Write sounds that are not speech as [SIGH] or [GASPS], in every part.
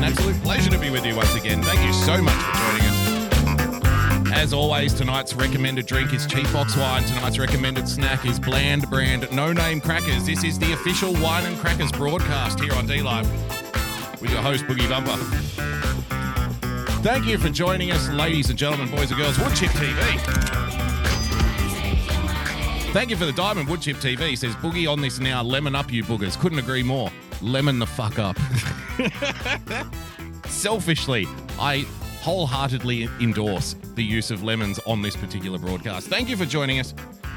An absolute pleasure to be with you once again. Thank you so much for joining us. As always, tonight's recommended drink is Cheap Box Wine. Tonight's recommended snack is Bland Brand No Name Crackers. This is the official Wine and Crackers broadcast here on D Live with your host, Boogie Bumper. Thank you for joining us, ladies and gentlemen, boys and girls. Woodchip TV. Thank you for the diamond. Woodchip TV says Boogie on this now. Lemon up, you boogers. Couldn't agree more. Lemon the fuck up. [LAUGHS] Selfishly, I wholeheartedly endorse the use of lemons on this particular broadcast. Thank you for joining us.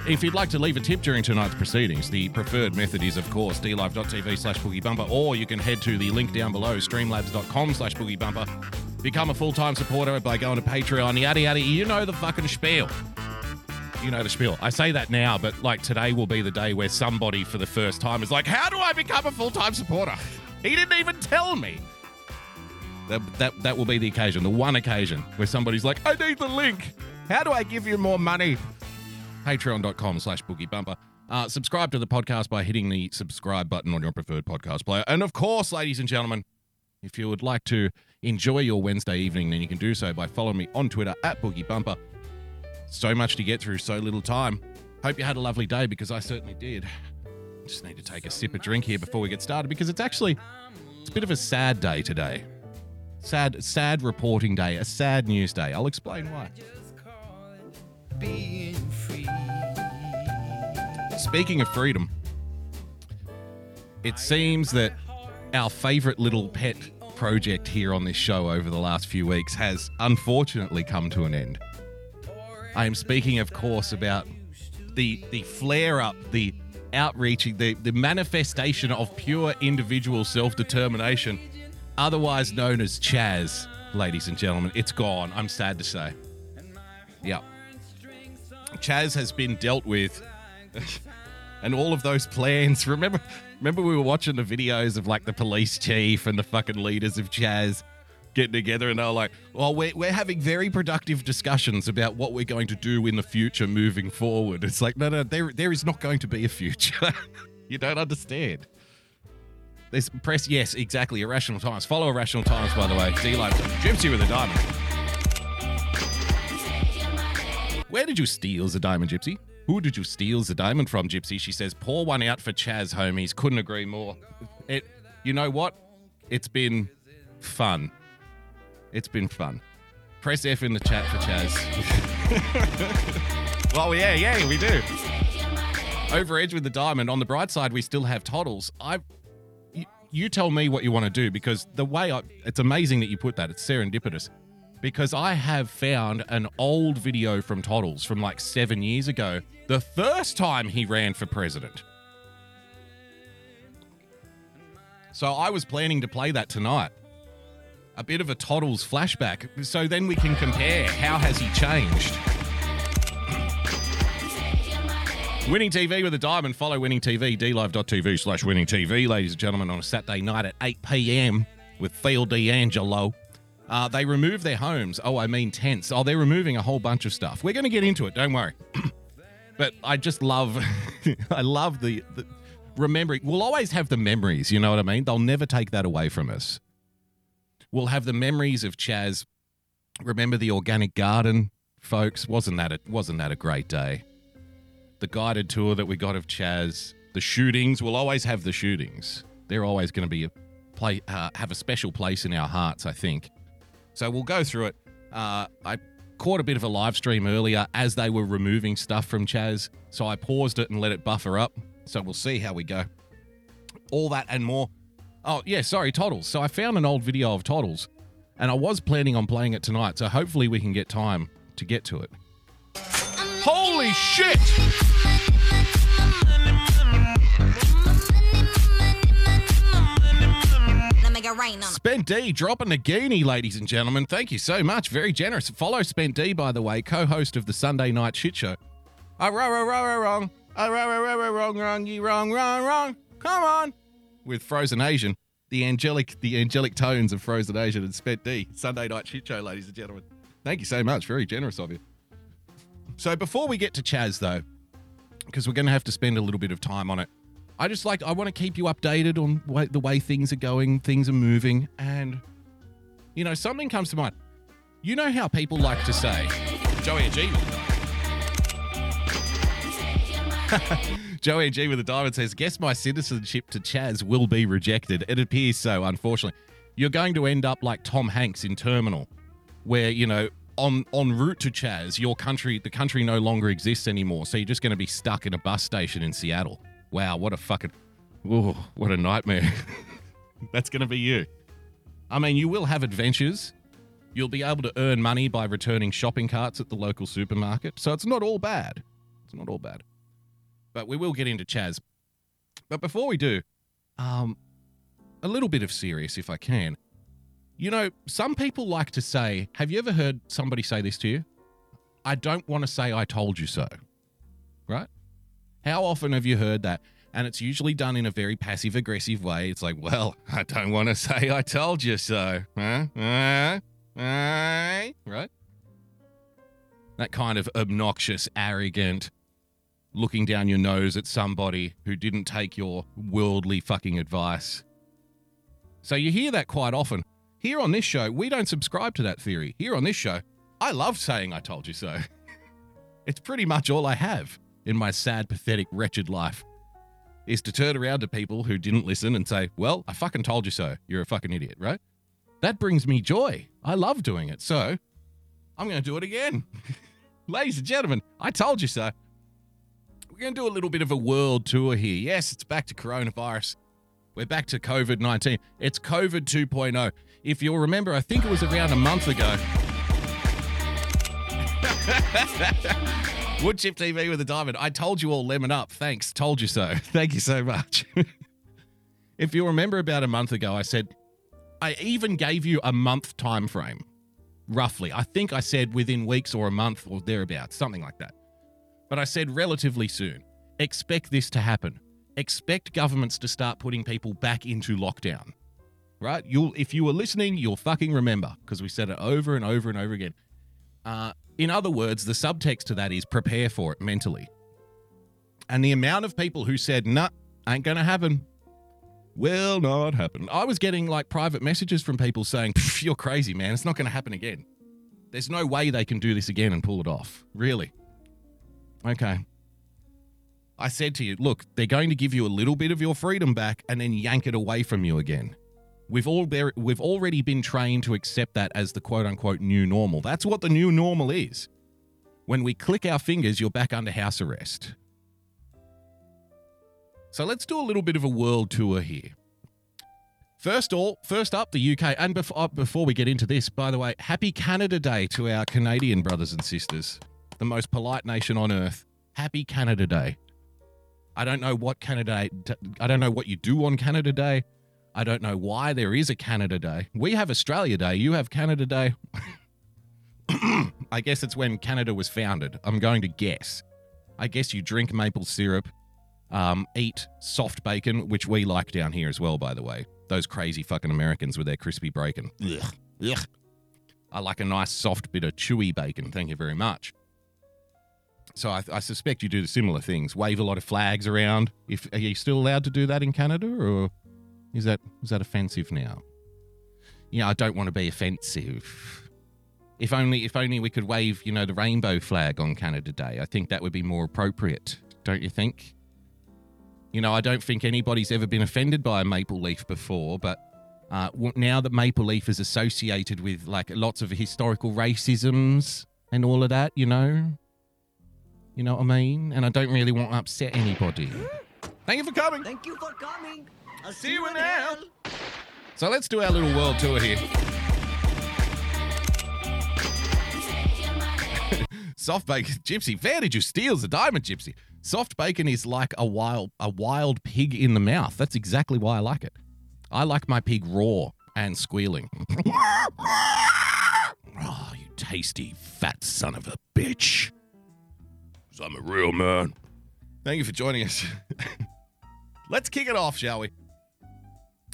If you'd like to leave a tip during tonight's proceedings, the preferred method is, of course, dlive.tv slash boogiebumper, or you can head to the link down below, streamlabs.com slash boogiebumper. Become a full-time supporter by going to Patreon, yada yada. You know the fucking spiel. You know the spiel. I say that now, but like today will be the day where somebody for the first time is like, How do I become a full-time supporter? He didn't even tell me. That, that, that will be the occasion, the one occasion where somebody's like, I need the link. How do I give you more money? Patreon.com slash boogie bumper. Uh, subscribe to the podcast by hitting the subscribe button on your preferred podcast player. And of course, ladies and gentlemen, if you would like to enjoy your Wednesday evening, then you can do so by following me on Twitter at Boogie Bumper. So much to get through, so little time. Hope you had a lovely day because I certainly did. Just need to take a sip of drink here before we get started because it's actually it's a bit of a sad day today. Sad, sad reporting day, a sad news day. I'll explain why. Speaking of freedom, it seems that our favorite little pet project here on this show over the last few weeks has unfortunately come to an end. I am speaking, of course, about the the flare up, the outreaching, the, the manifestation of pure individual self determination, otherwise known as Chaz, ladies and gentlemen. It's gone. I'm sad to say. Yep. Chaz has been dealt with. [LAUGHS] and all of those plans. Remember, remember we were watching the videos of like the police chief and the fucking leaders of Chaz getting together, and they were like, "Well, we're we're having very productive discussions about what we're going to do in the future moving forward." It's like, no, no, there there is not going to be a future. [LAUGHS] you don't understand. There's press, yes, exactly. Irrational times. Follow irrational times, by the way. See later. Gypsy with a diamond. Where did you steal the diamond, Gypsy? Who did you steal the diamond from, Gypsy? She says, pour one out for Chaz, homies. Couldn't agree more. It, you know what? It's been fun. It's been fun. Press F in the chat for Chaz. [LAUGHS] well, yeah, yeah, we do. Over edge with the diamond. On the bright side, we still have Toddles. I, you, you tell me what you want to do because the way I, it's amazing that you put that. It's serendipitous because I have found an old video from Toddles from like seven years ago, the first time he ran for president. So I was planning to play that tonight. A bit of a Toddles flashback, so then we can compare how has he changed. Winning TV with a diamond. Follow Winning TV, dlive.tv slash winning TV, ladies and gentlemen, on a Saturday night at 8 p.m. with Phil D'Angelo. Uh, they remove their homes. Oh, I mean tents. Oh, they're removing a whole bunch of stuff. We're going to get into it. Don't worry. [CLEARS THROAT] but I just love, [LAUGHS] I love the, the remembering. We'll always have the memories. You know what I mean? They'll never take that away from us. We'll have the memories of Chaz. Remember the organic garden, folks? Wasn't that a, wasn't that a great day? The guided tour that we got of Chaz. The shootings. We'll always have the shootings. They're always going to be a play, uh, have a special place in our hearts. I think. So we'll go through it. Uh, I caught a bit of a live stream earlier as they were removing stuff from Chaz, so I paused it and let it buffer up. So we'll see how we go. All that and more. Oh, yeah, sorry, Toddles. So I found an old video of Toddles, and I was planning on playing it tonight, so hopefully we can get time to get to it. Holy shit! Spent D dropping the Geenie, ladies and gentlemen. Thank you so much. Very generous. Follow Spent D, by the way, co host of the Sunday Night Shit Show. Oh, wrong, wrong, wrong, wrong. Wrong, wrong, wrong, wrong, wrong, wrong, wrong. Come on. With Frozen Asian, the angelic, the angelic tones of Frozen Asian and Spent D. Sunday Night Shit Show, ladies and gentlemen. Thank you so much. Very generous of you. So before we get to Chaz, though, because we're going to have to spend a little bit of time on it. I just like I want to keep you updated on way, the way things are going, things are moving, and you know something comes to mind. You know how people like to say, Joey and [LAUGHS] Joey G with a diamond says, "Guess my citizenship to Chaz will be rejected." It appears so, unfortunately. You're going to end up like Tom Hanks in Terminal, where you know on en route to Chaz, your country, the country no longer exists anymore. So you're just going to be stuck in a bus station in Seattle. Wow, what a fucking, oh, what a nightmare. [LAUGHS] That's going to be you. I mean, you will have adventures. You'll be able to earn money by returning shopping carts at the local supermarket. So it's not all bad. It's not all bad. But we will get into Chaz. But before we do, um, a little bit of serious, if I can. You know, some people like to say, have you ever heard somebody say this to you? I don't want to say I told you so. Right? How often have you heard that? And it's usually done in a very passive aggressive way. It's like, well, [LAUGHS] I don't want to say I told you so. Huh? Uh, uh, right? That kind of obnoxious, arrogant, looking down your nose at somebody who didn't take your worldly fucking advice. So you hear that quite often. Here on this show, we don't subscribe to that theory. Here on this show, I love saying I told you so. [LAUGHS] it's pretty much all I have in my sad, pathetic, wretched life is to turn around to people who didn't listen and say, Well, I fucking told you so. You're a fucking idiot, right? That brings me joy. I love doing it. So I'm going to do it again. [LAUGHS] Ladies and gentlemen, I told you so. We're going to do a little bit of a world tour here. Yes, it's back to coronavirus. We're back to COVID 19. It's COVID 2.0. If you'll remember, I think it was around a month ago. [LAUGHS] Woodchip TV with a diamond. I told you all lemon up. Thanks. Told you so. [LAUGHS] Thank you so much. [LAUGHS] if you remember about a month ago, I said I even gave you a month time frame. Roughly. I think I said within weeks or a month or thereabouts, something like that. But I said relatively soon. Expect this to happen. Expect governments to start putting people back into lockdown. Right? You'll if you were listening, you'll fucking remember because we said it over and over and over again. Uh, in other words, the subtext to that is prepare for it mentally. And the amount of people who said, nah, ain't to happen, will not happen. I was getting like private messages from people saying, you're crazy, man. It's not to happen again. There's no way they can do this again and pull it off. Really? Okay. I said to you, look, they're going to give you a little bit of your freedom back and then yank it away from you again. We've all there, we've already been trained to accept that as the quote unquote new normal. That's what the new normal is. When we click our fingers, you're back under house arrest. So let's do a little bit of a world tour here. First all, first up, the UK. And before, before we get into this, by the way, happy Canada Day to our Canadian brothers and sisters, the most polite nation on earth. Happy Canada Day. I don't know what Canada I don't know what you do on Canada Day. I don't know why there is a Canada Day. We have Australia Day. You have Canada Day. [COUGHS] I guess it's when Canada was founded. I'm going to guess. I guess you drink maple syrup, um, eat soft bacon, which we like down here as well, by the way. Those crazy fucking Americans with their crispy bacon. Ugh. Ugh. I like a nice soft bit of chewy bacon. Thank you very much. So I, I, suspect you do similar things. Wave a lot of flags around. If are you still allowed to do that in Canada, or is that is that offensive now? Yeah, I don't want to be offensive. If only if only we could wave, you know, the rainbow flag on Canada Day. I think that would be more appropriate, don't you think? You know, I don't think anybody's ever been offended by a maple leaf before, but uh, now that maple leaf is associated with like lots of historical racisms and all of that, you know, you know what I mean? And I don't really want to upset anybody. Thank you for coming. Thank you for coming. I'll see you in hell. So let's do our little world tour here. [LAUGHS] Soft bacon gypsy. Where did you steal the diamond gypsy? Soft bacon is like a wild a wild pig in the mouth. That's exactly why I like it. I like my pig raw. and squealing. [LAUGHS] oh, you tasty fat son of a bitch. 'Cause I'm a real man. Thank you for joining us. [LAUGHS] Let's kick it off, shall we?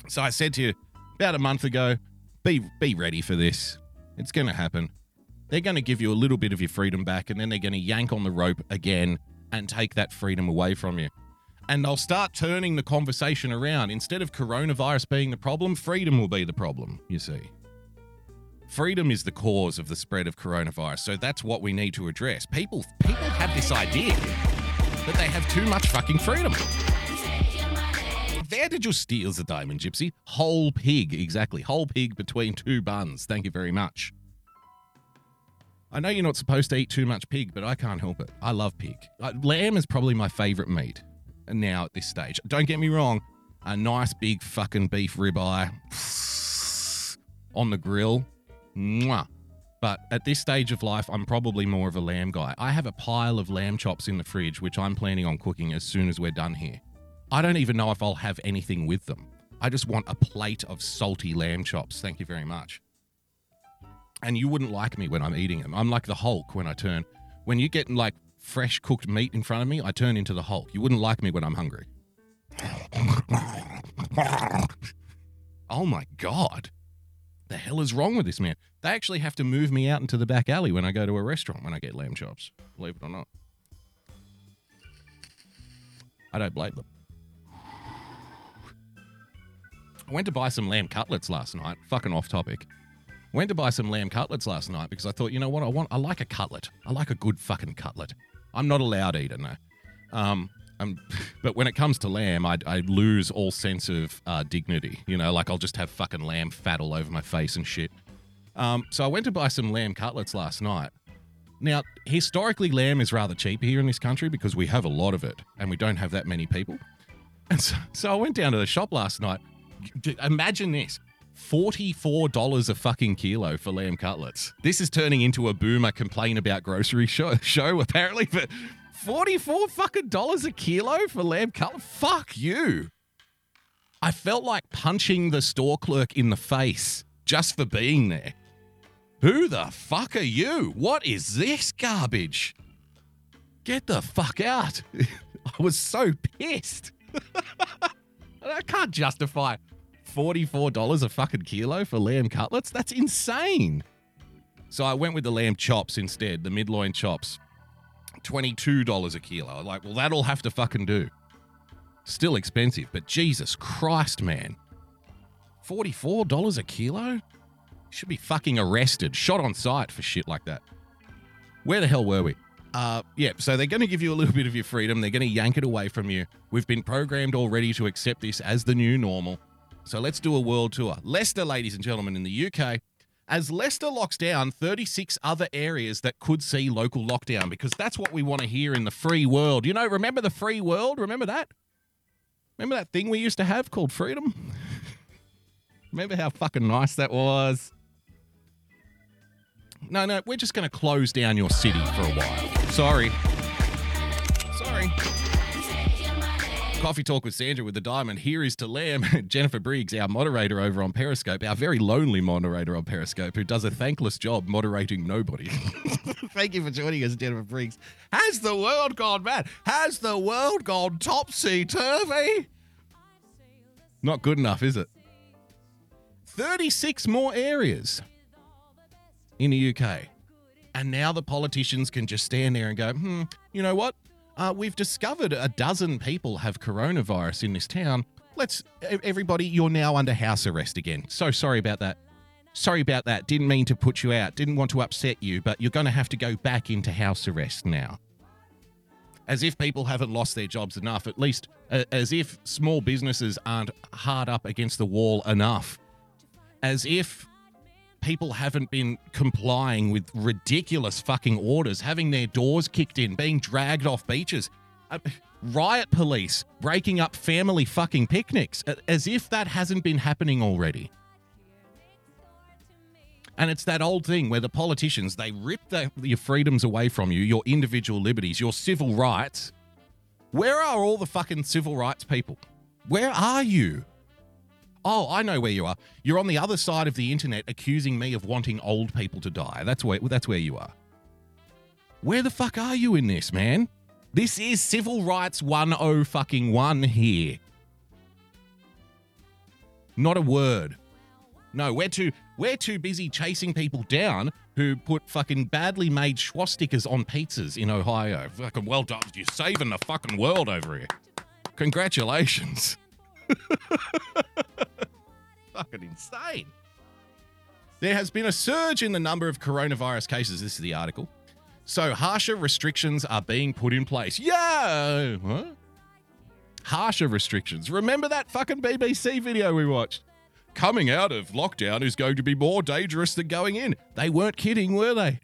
So I said to you about a month ago, be be ready for this. It's going to happen. They're going to give you a little bit of your freedom back and then they're going to yank on the rope again and take that freedom away from you. And they'll start turning the conversation around. Instead of coronavirus being the problem, freedom will be the problem, you see. Freedom is the cause of the spread of coronavirus. So that's what we need to address. People people have this idea that they have too much fucking freedom. Where did you steal the diamond, Gypsy? Whole pig, exactly. Whole pig between two buns. Thank you very much. I know you're not supposed to eat too much pig, but I can't help it. I love pig. Lamb is probably my favorite meat now at this stage. Don't get me wrong, a nice big fucking beef ribeye [SNIFFS] on the grill. Mwah. But at this stage of life, I'm probably more of a lamb guy. I have a pile of lamb chops in the fridge, which I'm planning on cooking as soon as we're done here. I don't even know if I'll have anything with them. I just want a plate of salty lamb chops. Thank you very much. And you wouldn't like me when I'm eating them. I'm like the Hulk when I turn. When you get like fresh cooked meat in front of me, I turn into the Hulk. You wouldn't like me when I'm hungry. [LAUGHS] oh my God. The hell is wrong with this man? They actually have to move me out into the back alley when I go to a restaurant when I get lamb chops, believe it or not. I don't blame them. I went to buy some lamb cutlets last night. Fucking off topic. Went to buy some lamb cutlets last night because I thought, you know what, I want. I like a cutlet. I like a good fucking cutlet. I'm not a loud eater, no. Um, um, [LAUGHS] but when it comes to lamb, I, I lose all sense of uh, dignity. You know, like I'll just have fucking lamb fat all over my face and shit. Um, so I went to buy some lamb cutlets last night. Now, historically, lamb is rather cheap here in this country because we have a lot of it and we don't have that many people. And so, so I went down to the shop last night. Imagine this $44 a fucking kilo for lamb cutlets. This is turning into a boomer complain about grocery show, show apparently, but 44 fucking dollars a kilo for lamb cutlet? Fuck you. I felt like punching the store clerk in the face just for being there. Who the fuck are you? What is this garbage? Get the fuck out. [LAUGHS] I was so pissed. [LAUGHS] I can't justify $44 a fucking kilo for lamb cutlets? That's insane. So I went with the lamb chops instead, the midloin chops. $22 a kilo. Like, well, that'll have to fucking do. Still expensive, but Jesus Christ, man. $44 a kilo? Should be fucking arrested, shot on sight for shit like that. Where the hell were we? Uh, yeah, so they're going to give you a little [LAUGHS] bit of your freedom. They're going to yank it away from you. We've been programmed already to accept this as the new normal. So let's do a world tour. Leicester, ladies and gentlemen, in the UK, as Leicester locks down 36 other areas that could see local lockdown, because that's what we want to hear in the free world. You know, remember the free world? Remember that? Remember that thing we used to have called freedom? [LAUGHS] remember how fucking nice that was? No, no, we're just going to close down your city for a while. Sorry. Sorry. Coffee Talk with Sandra with the Diamond. Here is to Lamb, [LAUGHS] Jennifer Briggs, our moderator over on Periscope, our very lonely moderator on Periscope, who does a thankless job moderating nobody. [LAUGHS] Thank you for joining us, Jennifer Briggs. Has the world gone mad? Has the world gone topsy turvy? Not good enough, is it? 36 more areas in the UK. And now the politicians can just stand there and go, hmm, you know what? Uh, we've discovered a dozen people have coronavirus in this town. Let's, everybody, you're now under house arrest again. So sorry about that. Sorry about that. Didn't mean to put you out. Didn't want to upset you, but you're going to have to go back into house arrest now. As if people haven't lost their jobs enough, at least uh, as if small businesses aren't hard up against the wall enough. As if people haven't been complying with ridiculous fucking orders, having their doors kicked in, being dragged off beaches. Uh, riot police breaking up family fucking picnics, as if that hasn't been happening already. And it's that old thing where the politicians, they rip the, your freedoms away from you, your individual liberties, your civil rights. Where are all the fucking civil rights people? Where are you? Oh, I know where you are. You're on the other side of the internet accusing me of wanting old people to die. That's where that's where you are. Where the fuck are you in this, man? This is civil rights 10 fucking 1 here. Not a word. No, we're too we're too busy chasing people down who put fucking badly made swastikas on pizzas in Ohio. Fucking well done. You're saving the fucking world over here. Congratulations. [LAUGHS] fucking insane. There has been a surge in the number of coronavirus cases. This is the article. So harsher restrictions are being put in place. Yeah. What? Harsher restrictions. Remember that fucking BBC video we watched? Coming out of lockdown is going to be more dangerous than going in. They weren't kidding, were they?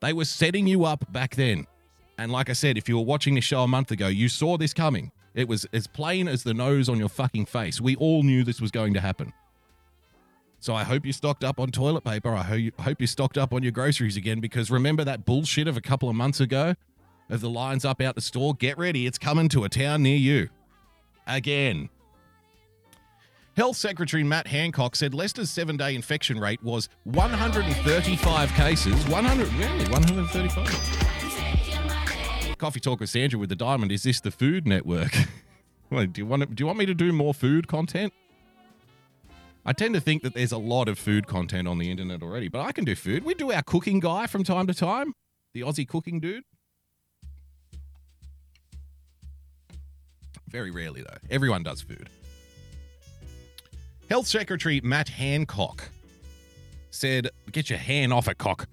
They were setting you up back then. And like I said, if you were watching this show a month ago, you saw this coming. It was as plain as the nose on your fucking face. We all knew this was going to happen. So I hope you stocked up on toilet paper. I hope you stocked up on your groceries again because remember that bullshit of a couple of months ago of the lines up out the store? Get ready, it's coming to a town near you. Again. Health Secretary Matt Hancock said Leicester's seven day infection rate was 135 cases. 100, really? 135? Coffee Talk with Sandra with the Diamond. Is this the Food Network? [LAUGHS] do, you want to, do you want me to do more food content? I tend to think that there's a lot of food content on the internet already, but I can do food. We do our cooking guy from time to time, the Aussie cooking dude. Very rarely, though. Everyone does food. Health Secretary Matt Hancock said, Get your hand off a cock.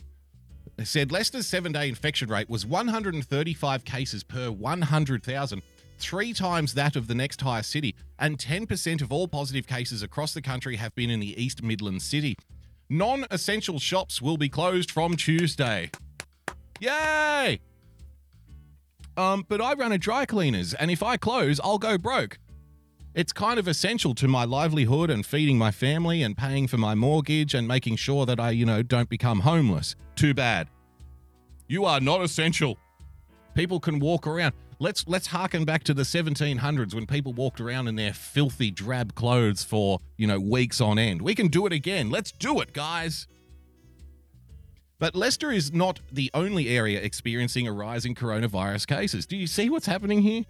Said Leicester's seven day infection rate was 135 cases per 100,000 three times that of the next highest city, and 10% of all positive cases across the country have been in the East Midlands city. Non essential shops will be closed from Tuesday. Yay! Um, but I run a dry cleaners, and if I close, I'll go broke. It's kind of essential to my livelihood and feeding my family and paying for my mortgage and making sure that I, you know, don't become homeless. Too bad. You are not essential. People can walk around. Let's let's harken back to the 1700s when people walked around in their filthy drab clothes for, you know, weeks on end. We can do it again. Let's do it, guys. But Leicester is not the only area experiencing a rise in coronavirus cases. Do you see what's happening here?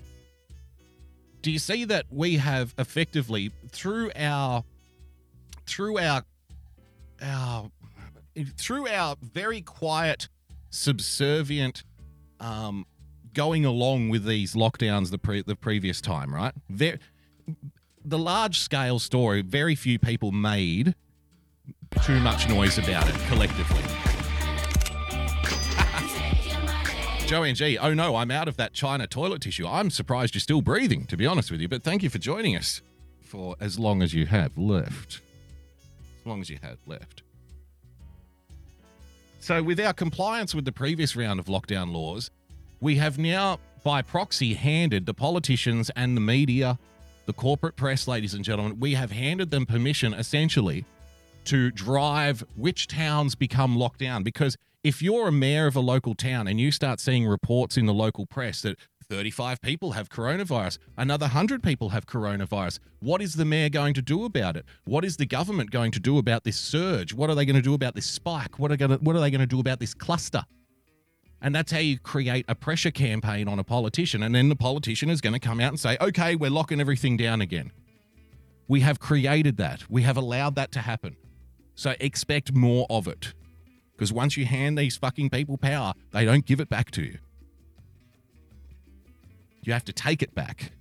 Do you see that we have effectively through our through our our through our very quiet subservient um, going along with these lockdowns the pre- the previous time, right? There, the large scale story, very few people made too much noise about it collectively. Joey and G, oh no, I'm out of that China toilet tissue. I'm surprised you're still breathing, to be honest with you, but thank you for joining us for as long as you have left. As long as you have left. So, with our compliance with the previous round of lockdown laws, we have now, by proxy, handed the politicians and the media, the corporate press, ladies and gentlemen, we have handed them permission essentially to drive which towns become locked down. Because if you're a mayor of a local town and you start seeing reports in the local press that 35 people have coronavirus, another 100 people have coronavirus, what is the mayor going to do about it? What is the government going to do about this surge? What are they going to do about this spike? What are, going to, what are they going to do about this cluster? And that's how you create a pressure campaign on a politician. And then the politician is going to come out and say, okay, we're locking everything down again. We have created that. We have allowed that to happen. So expect more of it. Because once you hand these fucking people power, they don't give it back to you. You have to take it back.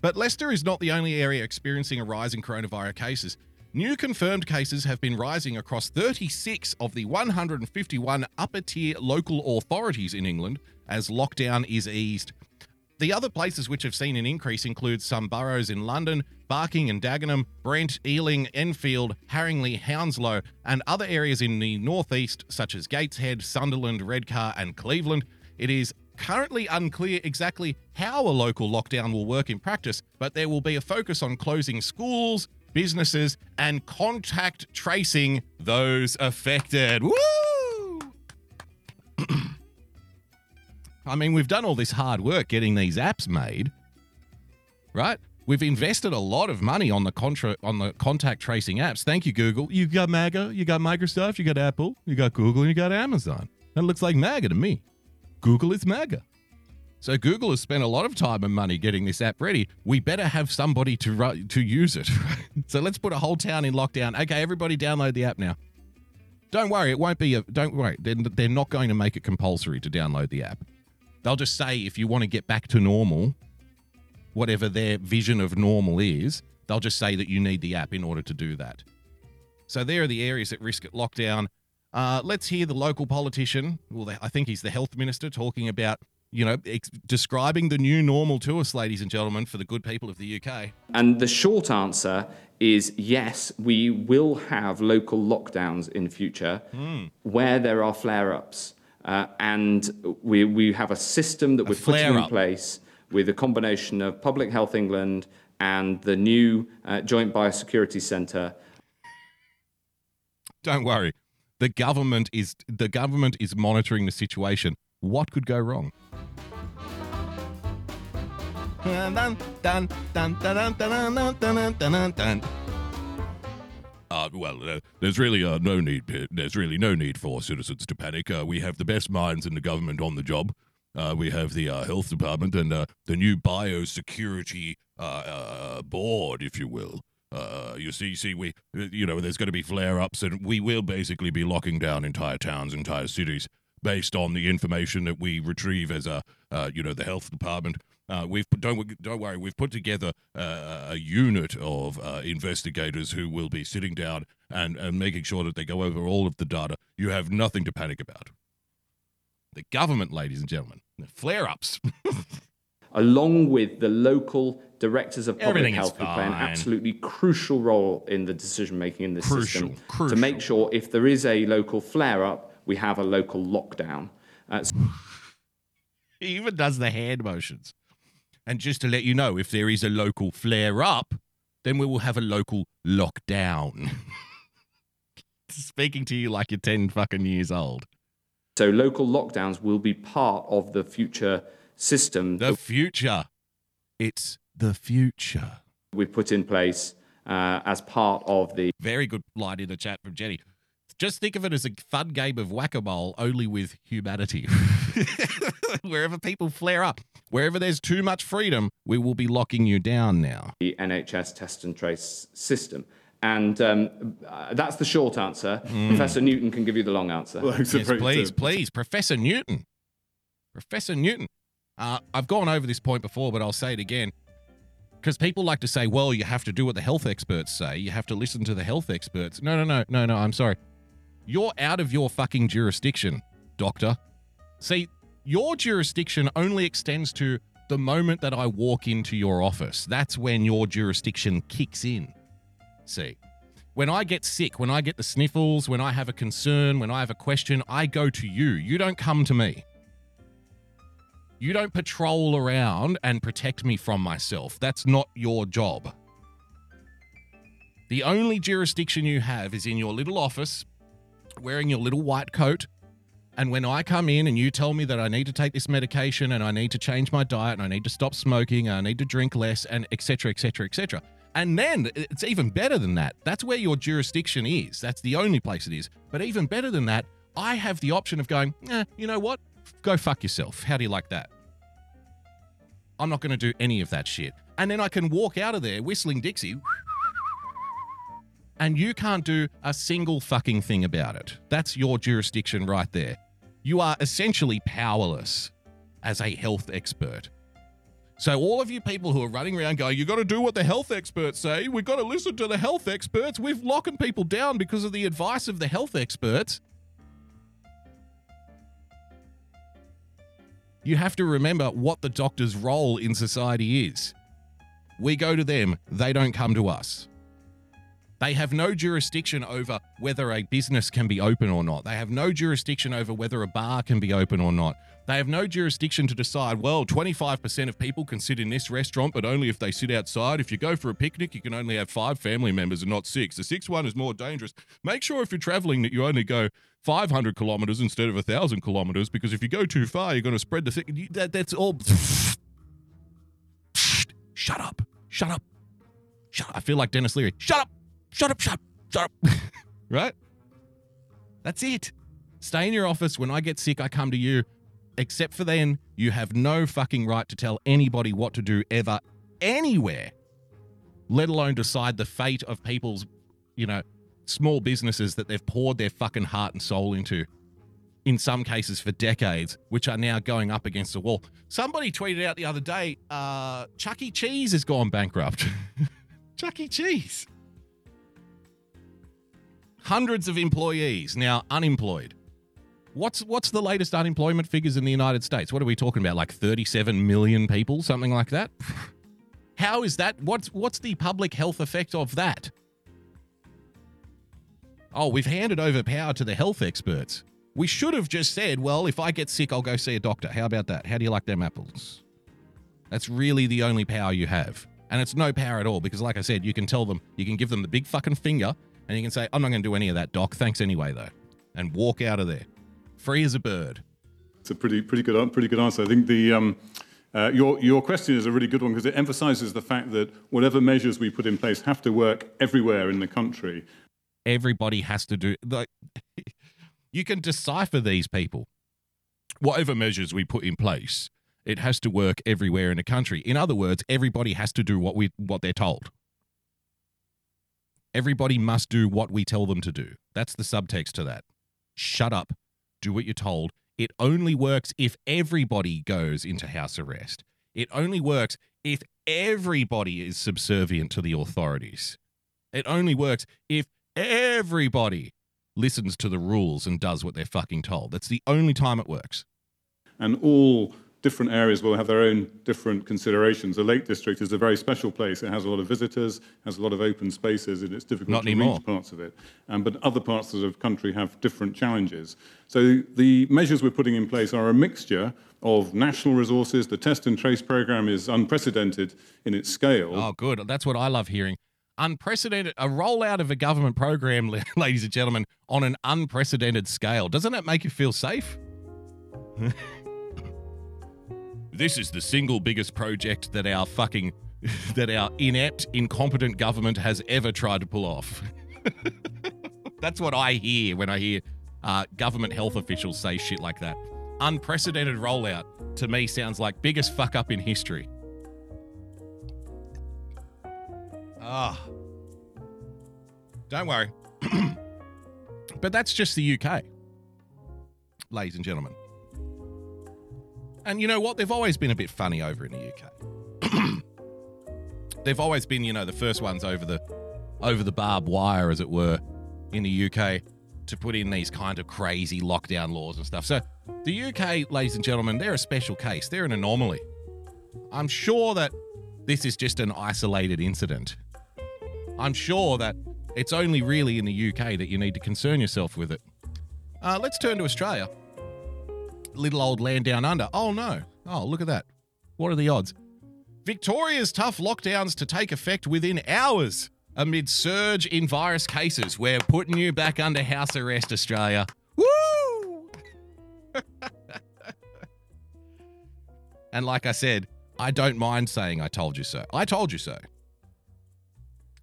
But Leicester is not the only area experiencing a rise in coronavirus cases. New confirmed cases have been rising across 36 of the 151 upper tier local authorities in England as lockdown is eased. The other places which have seen an increase include some boroughs in London, Barking and Dagenham, Brent, Ealing, Enfield, Haringey, Hounslow, and other areas in the northeast, such as Gateshead, Sunderland, Redcar, and Cleveland. It is currently unclear exactly how a local lockdown will work in practice, but there will be a focus on closing schools, businesses, and contact tracing those affected. Woo! I mean, we've done all this hard work getting these apps made, right? We've invested a lot of money on the contra- on the contact tracing apps. Thank you, Google. You got MAGA, you got Microsoft, you got Apple, you got Google, and you got Amazon. That looks like MAGA to me. Google is MAGA. So Google has spent a lot of time and money getting this app ready. We better have somebody to ru- to use it. [LAUGHS] so let's put a whole town in lockdown. Okay, everybody download the app now. Don't worry, it won't be a. Don't worry, they're, they're not going to make it compulsory to download the app. They'll just say if you want to get back to normal, whatever their vision of normal is, they'll just say that you need the app in order to do that. So there are the areas at risk at lockdown. Uh, let's hear the local politician. Well, I think he's the health minister talking about, you know, ex- describing the new normal to us, ladies and gentlemen, for the good people of the UK. And the short answer is yes, we will have local lockdowns in future where there are flare ups. Uh, and we, we have a system that we're putting in flare-up. place with a combination of Public Health England and the new uh, Joint Biosecurity Centre. Don't worry. The government is the government is monitoring the situation. What could go wrong? Dun, dun, dun, Uh, well, uh, there's really uh, no need. There's really no need for citizens to panic. Uh, we have the best minds in the government on the job. Uh, we have the uh, health department and the new biosecurity board, if you will. You see, see, we, you know, there's going to be flare-ups, and we will basically be locking down entire towns, entire cities, based on the information that we retrieve as a, uh, you know, the health department. Uh, we've put, don't don't worry, we've put together uh, a unit of uh, investigators who will be sitting down and, and making sure that they go over all of the data. You have nothing to panic about. The government, ladies and gentlemen, the flare-ups. [LAUGHS] along with the local directors of public Everything health who play an absolutely crucial role in the decision making in this Crucial, system to make sure if there is a local flare up, we have a local lockdown. Uh, He even does the hand motions. And just to let you know, if there is a local flare up, then we will have a local lockdown. [LAUGHS] Speaking to you like you're 10 fucking years old. so local lockdowns will be part of the future system The future. It's the future. we put in place uh, as part of the Very good line in the chat from Jenny. Just think of it as a fun game of whack a mole, only with humanity. [LAUGHS] [LAUGHS] wherever people flare up, wherever there's too much freedom, we will be locking you down now. the NHS test and trace system. And um, uh, that's the short answer. Professor Newton can give you the long answer. Yes, please, please, Professor Newton. Professor Newton. Uh, I've gone over this point before, but I'll say it again. Because people like to say, well, you have to do what the health experts say. You have to listen to the health experts. No, no, no, no, no. I'm sorry. You're out of your fucking jurisdiction, doctor. See, your jurisdiction only extends to the moment that I walk into your office. That's when your jurisdiction kicks in. See, when I get sick, when I get the sniffles, when I have a concern, when I have a question, I go to you. You don't come to me. You don't patrol around and protect me from myself. That's not your job. The only jurisdiction you have is in your little office, wearing your little white coat. And when I come in and you tell me that I need to take this medication and I need to change my diet and I need to stop smoking and I need to drink less and etc. etc. etc. And then it's even better than that. That's where your jurisdiction is. That's the only place it is. But even better than that, I have the option of going, eh, you know what? Go fuck yourself. How do you like that? I'm not going to do any of that shit. And then I can walk out of there whistling Dixie. And you can't do a single fucking thing about it. That's your jurisdiction right there. You are essentially powerless as a health expert. So, all of you people who are running around going, you've got to do what the health experts say, we've got to listen to the health experts, we've locking people down because of the advice of the health experts. You have to remember what the doctor's role in society is. We go to them, they don't come to us. They have no jurisdiction over whether a business can be open or not. They have no jurisdiction over whether a bar can be open or not. They have no jurisdiction to decide, well, 25% of people can sit in this restaurant, but only if they sit outside. If you go for a picnic, you can only have five family members and not six. The sixth one is more dangerous. Make sure if you're traveling that you only go 500 kilometers instead of 1,000 kilometers, because if you go too far, you're going to spread the thing. That, that's all. [LAUGHS] Shut up. Shut up. Shut up. I feel like Denis Leary. Shut up. Shut up. Shut up. Shut up. [LAUGHS] right? That's it. Stay in your office. When I get sick, I come to you. Except for then, you have no fucking right to tell anybody what to do ever, anywhere, let alone decide the fate of people's, you know, small businesses that they've poured their fucking heart and soul into, in some cases for decades, which are now going up against the wall. Somebody tweeted out the other day uh, Chuck E. Cheese has gone bankrupt. [LAUGHS] Chuck E. Cheese. Hundreds of employees now unemployed. What's what's the latest unemployment figures in the United States? What are we talking about? Like 37 million people, something like that? [LAUGHS] How is that? What's what's the public health effect of that? Oh, we've handed over power to the health experts. We should have just said, well, if I get sick, I'll go see a doctor. How about that? How do you like them apples? That's really the only power you have. And it's no power at all because, like I said, you can tell them, you can give them the big fucking finger and you can say, I'm not going to do any of that, doc. Thanks anyway, though. And walk out of there. Free as a bird. It's a pretty, pretty good, pretty good answer. I think the, um, uh, your, your question is a really good one because it emphasizes the fact that whatever measures we put in place have to work everywhere in the country. Everybody has to do, like, [LAUGHS] you can decipher these people. Whatever measures we put in place, it has to work everywhere in the country. In other words, everybody has to do what we what they're told. Everybody must do what we tell them to do. That's the subtext to that. Shut up. Do what you're told. It only works if everybody goes into house arrest. It only works if everybody is subservient to the authorities. It only works if everybody listens to the rules and does what they're fucking told. That's the only time it works. And all different areas will have their own different considerations. The Lake District is a very special place. It has a lot of visitors, has a lot of open spaces, and it's difficult Not to anymore. reach parts of it. Um, but other parts of the country have different challenges. So the measures we're putting in place are a mixture of national resources. The test and trace program is unprecedented in its scale. Oh, good. That's what I love hearing. Unprecedented, a rollout of a government program, [LAUGHS] ladies and gentlemen, on an unprecedented scale. Doesn't that make you feel safe? [LAUGHS] this is the single biggest project that our fucking, [LAUGHS] that our inept, incompetent government has ever tried to pull off. [LAUGHS] That's what I hear when I hear uh, government health officials say shit like that. Unprecedented rollout to me sounds like biggest fuck up in history. Ah. Don't worry. [CLEARS THROAT] but that's just the UK, ladies and gentlemen. And you know what? They've always been a bit funny over in the UK. [CLEARS THROAT] They've always been, you know, the first ones over the over the barbed wire, as it were, in the UK to put in these kind of crazy lockdown laws and stuff. So the UK, ladies and gentlemen, they're a special case. They're an anomaly. I'm sure that this is just an isolated incident. I'm sure that it's only really in the UK that you need to concern yourself with it. Uh, let's turn to Australia. Little old land down under. Oh no. Oh, look at that. What are the odds? Victoria's tough lockdowns to take effect within hours amid surge in virus cases. We're putting you back under house arrest, Australia. Woo! [LAUGHS] and like I said, I don't mind saying I told you so. I told you so.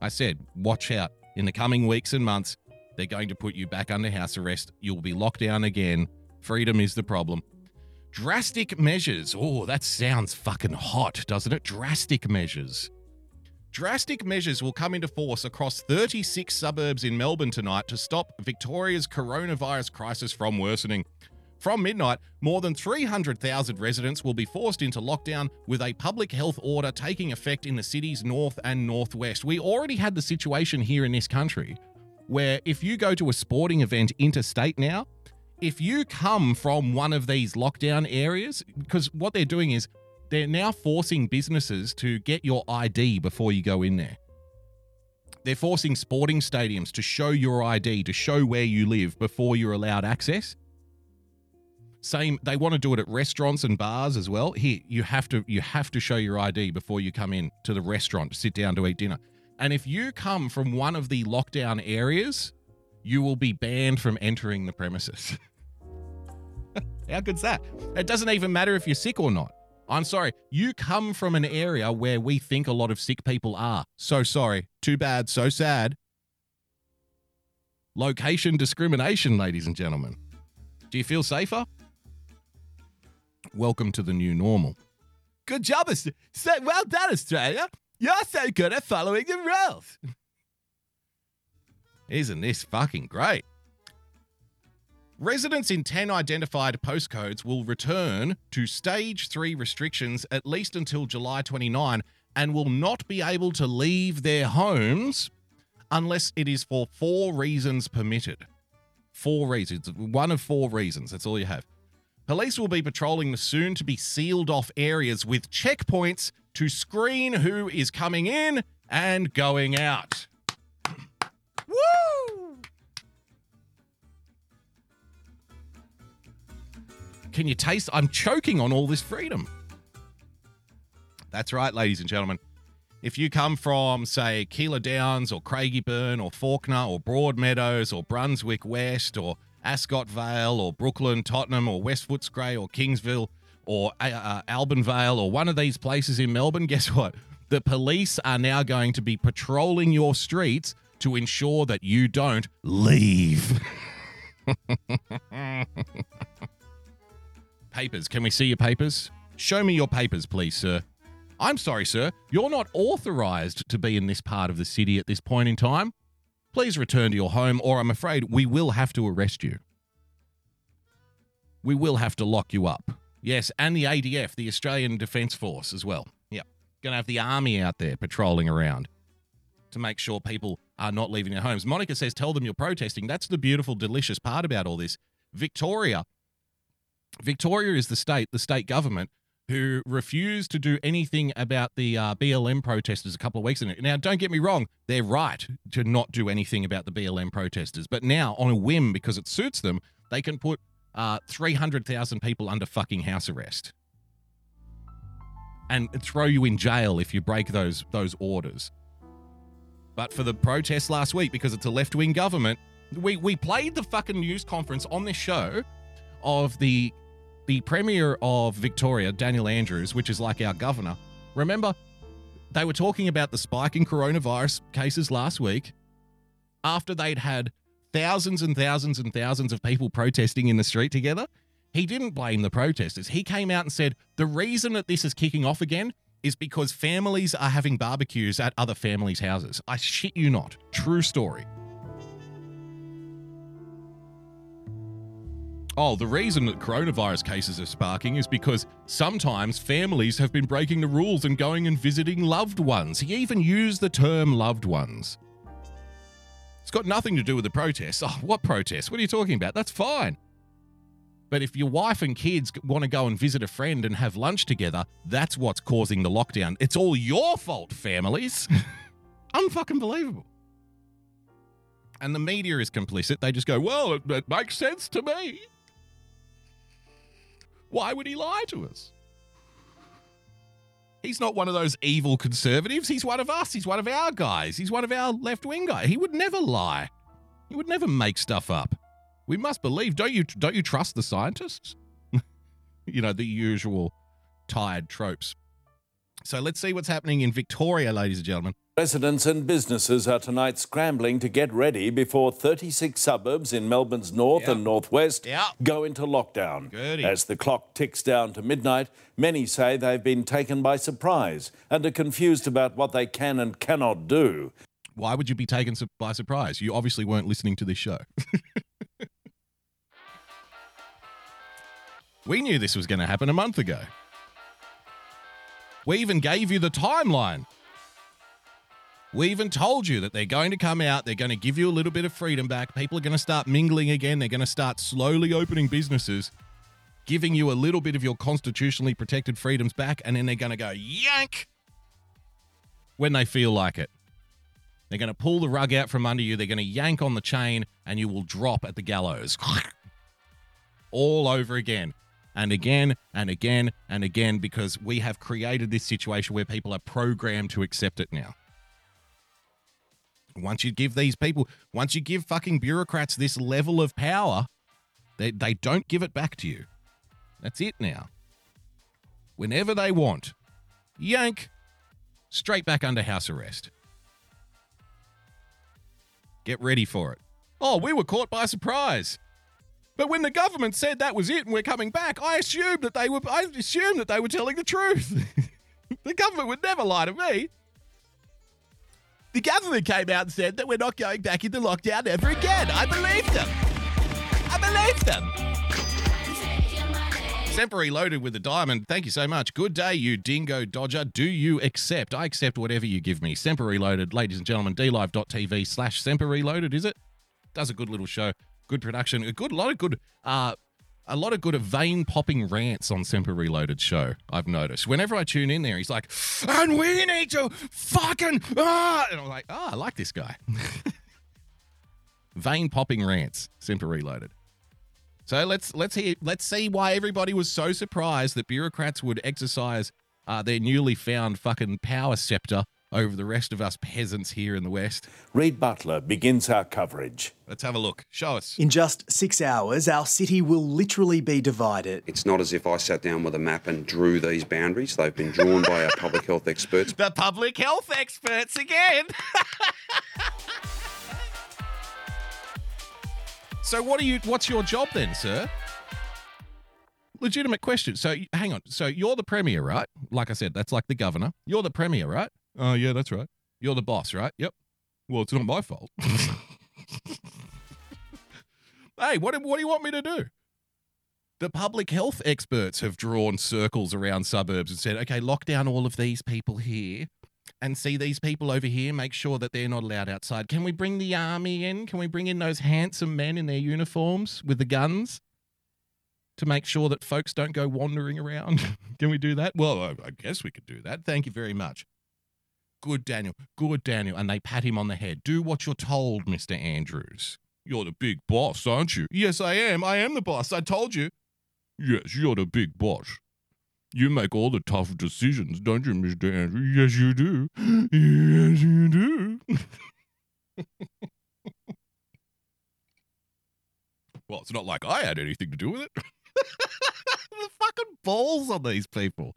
I said, watch out. In the coming weeks and months, they're going to put you back under house arrest. You'll be locked down again. Freedom is the problem. Drastic measures. Oh, that sounds fucking hot, doesn't it? Drastic measures. Drastic measures will come into force across 36 suburbs in Melbourne tonight to stop Victoria's coronavirus crisis from worsening. From midnight, more than 300,000 residents will be forced into lockdown with a public health order taking effect in the city's north and northwest. We already had the situation here in this country where if you go to a sporting event interstate now, if you come from one of these lockdown areas, because what they're doing is they're now forcing businesses to get your ID before you go in there. They're forcing sporting stadiums to show your ID, to show where you live before you're allowed access. Same, they want to do it at restaurants and bars as well. Here, you have to you have to show your ID before you come in to the restaurant to sit down to eat dinner. And if you come from one of the lockdown areas, you will be banned from entering the premises. [LAUGHS] [LAUGHS] How good's that? It doesn't even matter if you're sick or not. I'm sorry. You come from an area where we think a lot of sick people are. So sorry. Too bad. So sad. Location discrimination, ladies and gentlemen. Do you feel safer? Welcome to the new normal. Good job, Aus- so well done, Australia. You're so good at following the rules. [LAUGHS] Isn't this fucking great? Residents in 10 identified postcodes will return to stage 3 restrictions at least until July 29 and will not be able to leave their homes unless it is for four reasons permitted. Four reasons. One of four reasons. That's all you have. Police will be patrolling the soon to be sealed off areas with checkpoints to screen who is coming in and going out. Woo! Can you taste? I'm choking on all this freedom. That's right, ladies and gentlemen. If you come from, say, Keilor Downs or Craigieburn or Fawkner or Broadmeadows or Brunswick West or Ascot Vale or Brooklyn, Tottenham or West Footscray or Kingsville or uh, uh, Albanvale or one of these places in Melbourne, [LAUGHS] guess what? The police are now going to be patrolling your streets to ensure that you don't leave. [LAUGHS] papers. Can we see your papers? Show me your papers, please, sir. I'm sorry, sir. You're not authorized to be in this part of the city at this point in time. Please return to your home, or I'm afraid we will have to arrest you. We will have to lock you up. Yes, and the ADF, the Australian Defence Force, as well. Yep. Gonna have the army out there patrolling around to make sure people are not leaving their homes. Monica says, Tell them you're protesting. That's the beautiful, delicious part about all this. Victoria Victoria is the state, the state government, who refused to do anything about the uh, BLM protesters a couple of weeks ago. Now, don't get me wrong, they're right to not do anything about the BLM protesters. But now, on a whim, because it suits them, they can put uh, 300,000 people under fucking house arrest and throw you in jail if you break those those orders. But for the protest last week, because it's a left wing government, we, we played the fucking news conference on this show of the the Premier of Victoria, Daniel Andrews, which is like our governor, remember they were talking about the spike in coronavirus cases last week after they'd had thousands and thousands and thousands of people protesting in the street together. He didn't blame the protesters. He came out and said the reason that this is kicking off again is because families are having barbecues at other families' houses. I shit you not. True story. Oh, the reason that coronavirus cases are sparking is because sometimes families have been breaking the rules and going and visiting loved ones. He even used the term loved ones. It's got nothing to do with the protests. Oh, what protests? What are you talking about? That's fine. But if your wife and kids want to go and visit a friend and have lunch together, that's what's causing the lockdown. It's all your fault, families. [LAUGHS] Unfucking believable. And the media is complicit. They just go, well, it, it makes sense to me. Why would he lie to us? He's not one of those evil conservatives. He's one of us. He's one of our guys. He's one of our left wing guys. He would never lie. He would never make stuff up. We must believe. Don't you? Don't you trust the scientists? [LAUGHS] you know the usual tired tropes. So let's see what's happening in Victoria, ladies and gentlemen. Residents and businesses are tonight scrambling to get ready before 36 suburbs in Melbourne's north Yep. and northwest Yep. go into lockdown. Goody. As the clock ticks down to midnight, many say they've been taken by surprise and are confused about what they can and cannot do. Why would you be taken by surprise? You obviously weren't listening to this show. [LAUGHS] we knew this was going to happen a month ago. We even gave you the timeline. We even told you that they're going to come out, they're going to give you a little bit of freedom back. People are going to start mingling again, they're going to start slowly opening businesses, giving you a little bit of your constitutionally protected freedoms back, and then they're going to go yank when they feel like it. They're going to pull the rug out from under you. They're going to yank on the chain, and you will drop at the gallows. [LAUGHS] All over again, and again, and again, and again, because we have created this situation where people are programmed to accept it now. Once you give these people, once you give fucking bureaucrats this level of power, they, they don't give it back to you. That's it now. whenever they want. Yank, straight back under house arrest. Get ready for it. Oh, we were caught by surprise. But when the government said that was it and we're coming back, I assumed that they were I assumed that they were telling the truth. [LAUGHS] the government would never lie to me. The government came out and said that we're not going back into lockdown ever again. I believed them. I believed them. Semper Reloaded with a diamond. Thank you so much. Good day, you dingo dodger. Do you accept? I accept whatever you give me. Semper Reloaded, ladies and gentlemen, dlive.tv slash Semper Reloaded, is it? Does a good little show. Good production. A good lot of good uh a lot of good vein popping rants on Semper Reloaded show, I've noticed. Whenever I tune in there, he's like, and we need to fucking ah and I'm like, oh, I like this guy. [LAUGHS] vein popping rants, Semper Reloaded. So let's let's hear let's see why everybody was so surprised that bureaucrats would exercise uh, their newly found fucking power scepter over the rest of us peasants here in the West. Reed Butler begins our coverage. Let's have a look. Show us. In just six hours, our city will literally be divided. It's not as if I sat down with a map and drew these boundaries. They've been drawn by our public health experts. The public health experts again. [LAUGHS] so what are you what's your job then, sir? Legitimate question. So hang on. So you're the premier, right? Like I said, that's like the governor. You're the premier, right? Oh, yeah, that's right. You're the boss, right? Yep. Well, it's not my fault. [LAUGHS] hey, what, what do you want me to do? The public health experts have drawn circles around suburbs and said, okay, lock down all of these people here and see these people over here, make sure that they're not allowed outside. Can we bring the army in? Can we bring in those handsome men in their uniforms with the guns to make sure that folks don't go wandering around? [LAUGHS] Can we do that? Well, I guess we could do that. Thank you very much. Good, Daniel. Good, Daniel. And they pat him on the head. Do what you're told, Mr. Andrews. You're the big boss, aren't you? Yes, I am. I am the boss. I told you. Yes, you're the big boss. You make all the tough decisions, don't you, Mr. Andrews? Yes, you do. [GASPS] Yes, you do. [LAUGHS] well, it's not like I had anything to do with it. [LAUGHS] the fucking balls on these people.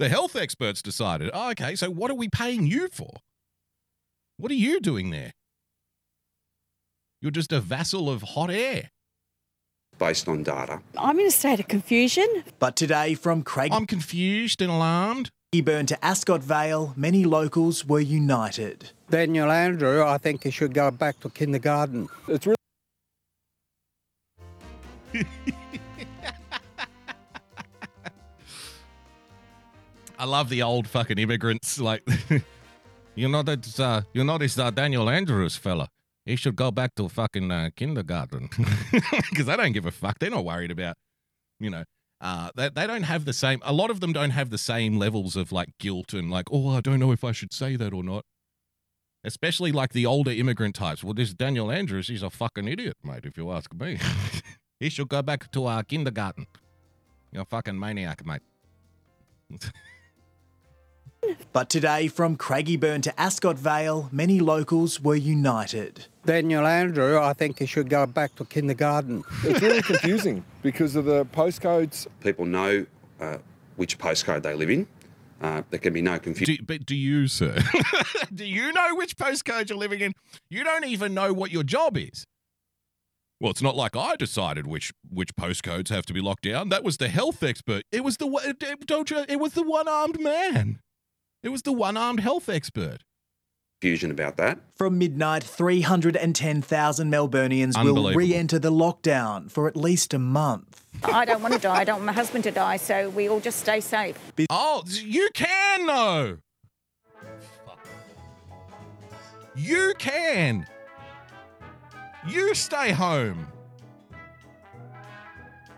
The health experts decided, oh, okay, so what are we paying you for? What are you doing there? You're just a vassal of hot air. Based on data. I'm in a state of confusion. But today, from Craig I'm confused and alarmed. Burn to Ascot Vale, many locals were united. Daniel Andrew, I think he should go back to kindergarten. It's really I love the old fucking immigrants. Like, [LAUGHS] you know that uh, you know this uh, Daniel Andrews fella. He should go back to fucking uh, kindergarten [LAUGHS] because they don't give a fuck. They're not worried about, you know, uh, they they don't have the same. A lot of them don't have the same levels of like guilt and like, oh, I don't know if I should say that or not. Especially like the older immigrant types. Well, this Daniel Andrews, he's a fucking idiot, mate. If you ask me, [LAUGHS] he should go back to uh, kindergarten. You're a fucking maniac, mate. But today, from Craigieburn to Ascot Vale, many locals were united. Daniel Andrew, I think he should go back to kindergarten. It's really confusing because of the postcodes. People know uh, which postcode they live in. Uh, there can be no confusion. Do, but do you, sir? [LAUGHS] do you know which postcode you're living in? You don't even know what your job is. Well, it's not like I decided which which postcodes have to be locked down. That was the health expert. It was the don't you? It was the one armed man. It was the one armed health expert. Confusion about that. From midnight, 310,000 Melburnians will re enter the lockdown for at least a month. I don't want to die. I don't want my husband to die. So we all just stay safe. Oh, you can though. You can. You stay home.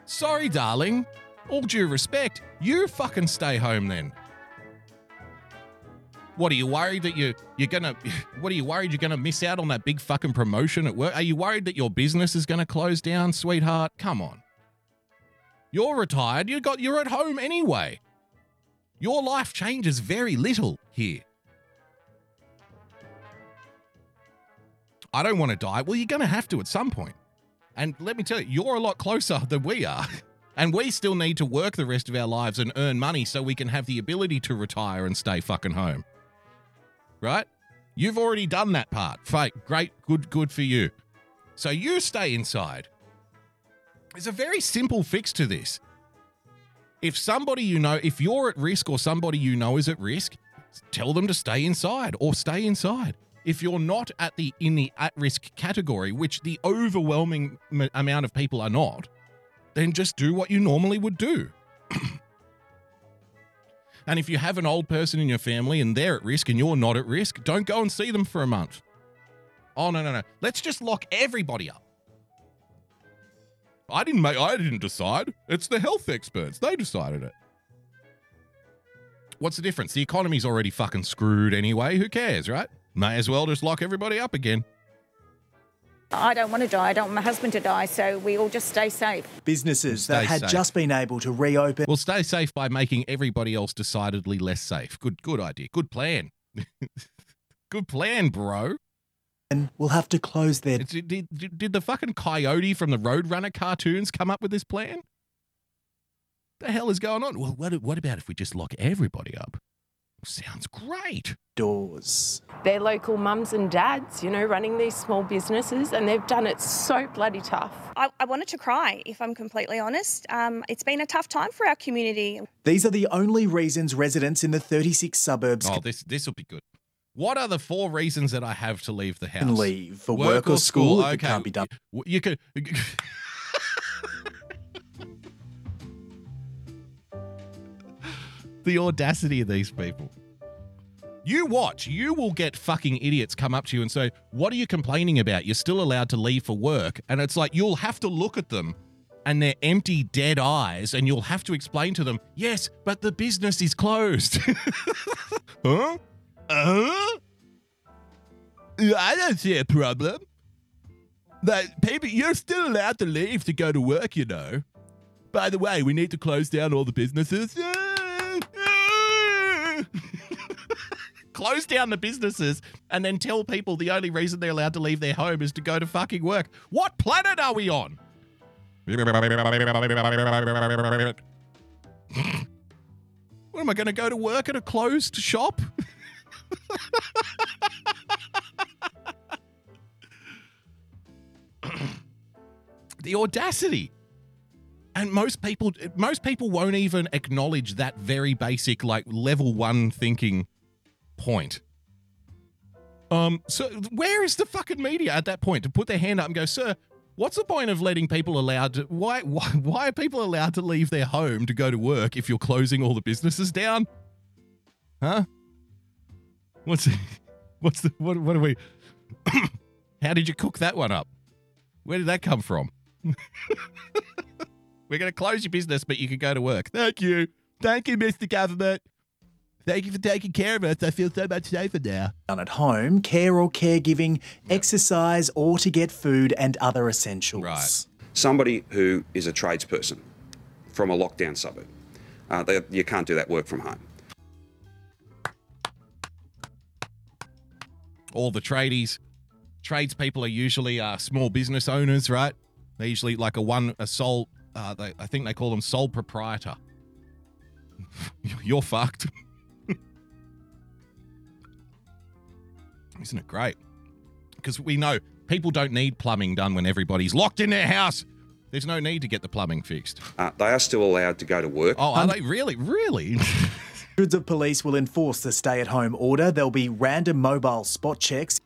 Sorry, darling. All due respect, you fucking stay home then. What are you worried that you you're gonna? [LAUGHS] What are you worried you're gonna miss out on that big fucking promotion at work? Are you worried that your business is gonna close down, sweetheart? Come on. You're retired. You got. You're at home anyway. Your life changes very little here. I don't want to die. Well, you're going to have to at some point. And let me tell you, you're a lot closer [LAUGHS] than we are. And we still need to work the rest of our lives and earn money so we can have the ability to retire and stay fucking home. Right? You've already done that part. Fake. Great. Good, good for you. So you stay inside. There's a very simple fix to this. If somebody you know, if you're at risk or somebody you know is at risk, tell them to stay inside or stay inside. If you're not at the in the at risk category, which the overwhelming m- amount of people are not, then just do what you normally would do. [CLEARS THROAT] and if you have an old person in your family and they're at risk and you're not at risk, don't go and see them for a month. Oh no no no. Let's just lock everybody up. I didn't make I didn't decide. It's the health experts. They decided it. What's the difference? The economy's already fucking screwed anyway. Who cares, right? May as well just lock everybody up again. I don't want to die. I don't want my husband to die. So we all just stay safe. Businesses Stay that had safe. just been able to reopen We'll stay safe by making everybody else decidedly less safe. Good good idea. Good plan. [LAUGHS] good plan, bro. And we'll have to close their Did, did, did the fucking coyote from the Roadrunner cartoons come up with this plan? The hell is going on? Well, what, what about if we just lock everybody up? Sounds great. doors. They're local mums and dads, you know, running these small businesses, and they've done it so bloody tough. I, I wanted to cry, if I'm completely honest. Um, it's been a tough time for our community. These are the only reasons residents in the 36 suburbs Oh, this this will be good. What are the four reasons that I have to leave the house? can leave for work, or school. if it Okay. can't be done. You could. [LAUGHS] the audacity of these people. You watch. You will get fucking idiots come up to you and say, What are you complaining about? You're still allowed to leave for work. And it's like, you'll have to look at them and their empty, dead eyes, and you'll have to explain to them, Yes, but the business is closed. [LAUGHS] huh? Uh? I don't see a problem. But people, you're still allowed to leave to go to work, you know. By the way, we need to close down all the businesses. Close down the businesses and then tell people the only reason they're allowed to leave their home is to go to fucking work. What planet are we on? What am I going to go to work at a closed shop? the audacity. And most people most people won't even acknowledge that very basic like level 1 thinking point. Um so where is the fucking media at that point to put their hand up and go, "Sir, what's the point of letting people allowed to why [LAUGHS] why why are people allowed to leave their home to go to work if you're closing all the businesses down?" Huh? What's [LAUGHS] what's the what what are we [COUGHS] How did you cook that one up? Where did that come from? [LAUGHS] We're going to close your business, but you can go to work. Thank you. Thank you, Mr. Government. Thank you for taking care of us. I feel so much safer now. Done at home, care or caregiving, exercise, or to get food and other essentials. Right. Somebody who is a tradesperson from a lockdown suburb, uh, they, you can't do that work from home. All the tradies, tradespeople are usually uh, small business owners, right? They're usually like a one, a sole, uh, they, I think they call them sole proprietor. [LAUGHS] You're fucked. Isn't it great? Because we know people don't need plumbing done when everybody's locked in their house. There's no need to get the plumbing fixed. Uh, they are still allowed to go to work. Oh, are they really? Really? [LAUGHS] Hundreds of police will enforce the stay at home order. There'll be random mobile spot checks.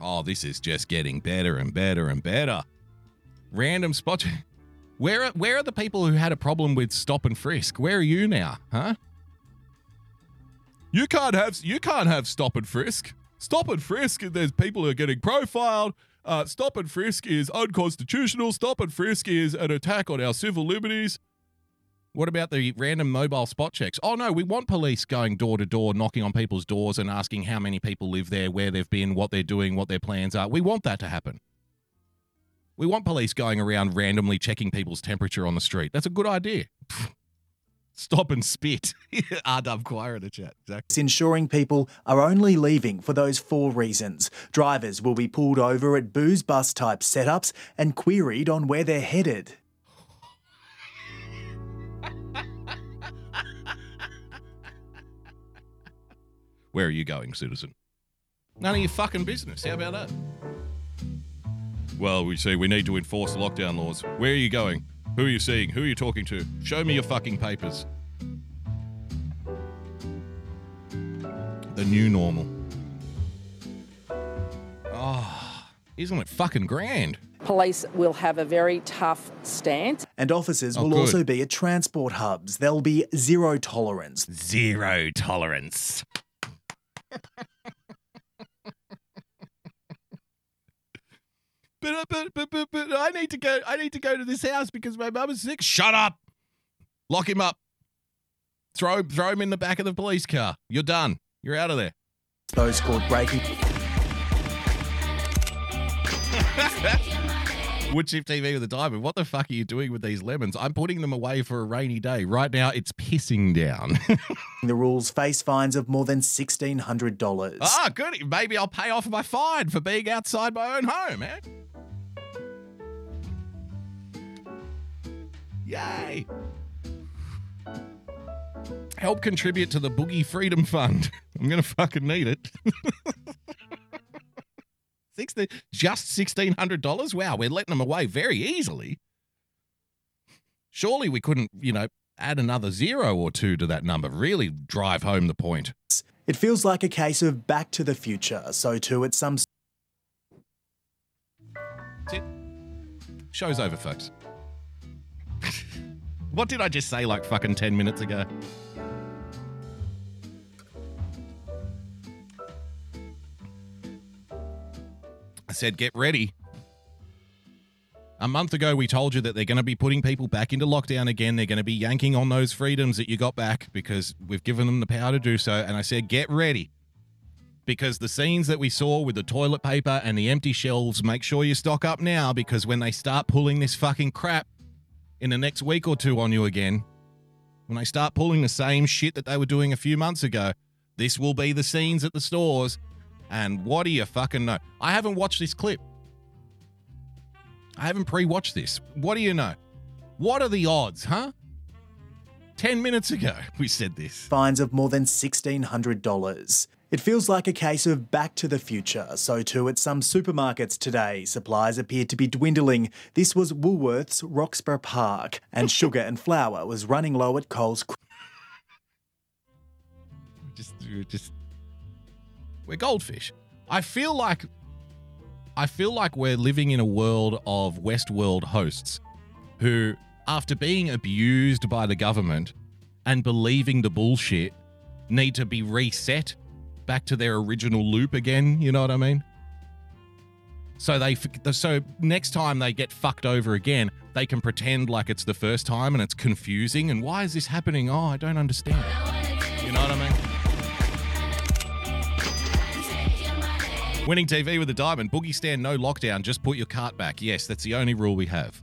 Oh, this is just getting better and better and better. Random spot. Where are, where are the people who had a problem with stop and frisk? Where are you now, huh? You can't have you can't have stop and frisk. Stop and frisk. There's people who are getting profiled. Uh, stop and frisk is unconstitutional. Stop and frisk is an attack on our civil liberties. What about the random mobile spot checks? Oh no, we want police going door to door, knocking on people's doors and asking how many people live there, where they've been, what they're doing, what their plans are. We want that to happen. We want police going around randomly checking people's temperature on the street. That's a good idea. [LAUGHS] Stop and spit. [LAUGHS] RW Choir in the chat. Exactly. It's ensuring people are only leaving for those four reasons. Drivers will be pulled over at booze bus type setups and queried on where they're headed. Where are you going, citizen? None of your fucking business. How about that? Well, we see we need to enforce lockdown laws. Where are you going? Who are you seeing? Who are you talking to? Show me your fucking papers. The new normal. Oh, isn't it fucking grand? Police will have a very tough stance. And officers Oh, will good. also be at transport hubs. There'll be zero tolerance. Zero tolerance. But, but, but, but, but I need to go. I need to go to this house because my mum is sick. Shut up. Lock him up. Throw throw him in the back of the police car. You're done. You're out of there. Those called breaking. [LAUGHS] Woodshift TV with a diamond. What the fuck are you doing with these lemons? I'm putting them away for a rainy day. Right now, it's pissing down. [LAUGHS] The rules face fines of more than $1,600. ah, good. Maybe I'll pay off my fine for being outside my own home, eh? Yay! [SIGHS] Help contribute to the Boogie Freedom Fund. [LAUGHS] I'm gonna fucking need it. [LAUGHS] Sixty, just sixteen hundred dollars. Wow, we're letting them away very easily. Surely we couldn't, you know, add another zero or two to that number. Really drive home the point. It feels like a case of back to the future. So too at some That's it. Show's over, folks. What did I just say like fucking 10 minutes ago? I said, get ready. A month ago, we told you that they're going to be putting people back into lockdown again. They're going to be yanking on those freedoms that you got back because we've given them the power to do so. And I said, get ready because the scenes that we saw with the toilet paper and the empty shelves, make sure you stock up now because when they start pulling this fucking crap in the next week or two on you again, when they start pulling the same shit that they were doing a few months ago, this will be the scenes at the stores. And what do you fucking know? I haven't watched this clip. I haven't pre watched this. What do you know? What are the odds, huh? 10 minutes ago, [LAUGHS] we said this. fines of more than $1,600. It feels like a case of back to the future. So too at some supermarkets today. Supplies appear to be dwindling. This was Woolworths Roxburgh Park, and [LAUGHS] sugar and flour was running low at Coles. just we're just we're goldfish. I feel like I feel like we're living in a world of Westworld hosts who, after being abused by the government and believing the bullshit, need to be reset back to their original loop again. You know what I mean? So they so next time they get fucked over again, they can pretend like it's the first time and it's confusing. And why is this happening? Oh, I don't understand. You know what I mean? Winning TV with a diamond. Boogie stand, no lockdown. Just put your cart back. Yes, that's the only rule we have.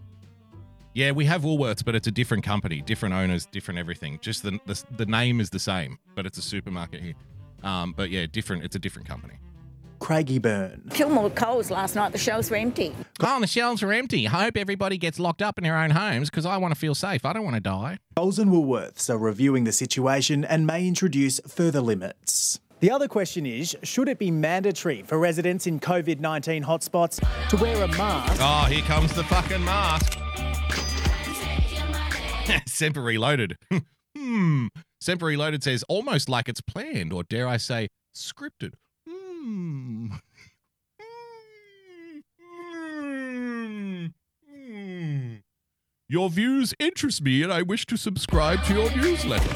Yeah, we have Woolworths, but it's a different company, different owners, different everything. Just the the, the name is the same, but it's a supermarket here. Um, but yeah, different. It's a different company. Craigieburn. Kilmore Coles last night, the shelves were empty. Oh, the shelves were empty. I hope everybody gets locked up in their own homes because I want to feel safe. I don't want to die. Coles and Woolworths are reviewing the situation and may introduce further limits. The other question is should it be mandatory for residents in COVID 19 hotspots to wear a mask? Oh, here comes the fucking mask. [LAUGHS] Semper Reloaded. [LAUGHS] hmm. Semper Reloaded says almost like it's planned, or dare I say, scripted. Hmm. Your views interest me, and I wish to subscribe to your newsletter.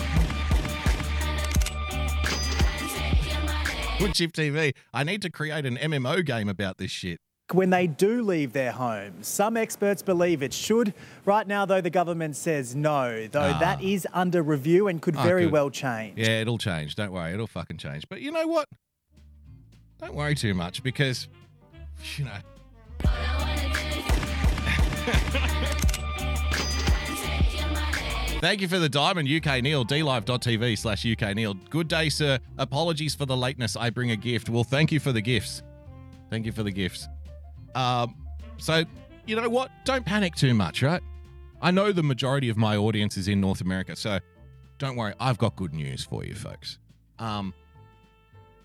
Woodchip TV. I need to create an MMO game about this shit. When they do leave their homes, some experts believe it should. Right now, though, the government says no, though Ah. that is under review and could Oh, very good. well change. Yeah, it'll change. Don't worry, it'll fucking change. But you know what? Don't worry too much because, you know. Thank you for the diamond, UK Neil, dlive.tv slash UK Neil. Good day, sir. Apologies for the lateness. I bring a gift. Well, thank you for the gifts. Thank you for the gifts. Um, so, you know what? Don't panic too much, right? I know the majority of my audience is in North America, so don't worry. I've got good news for you, folks. Um,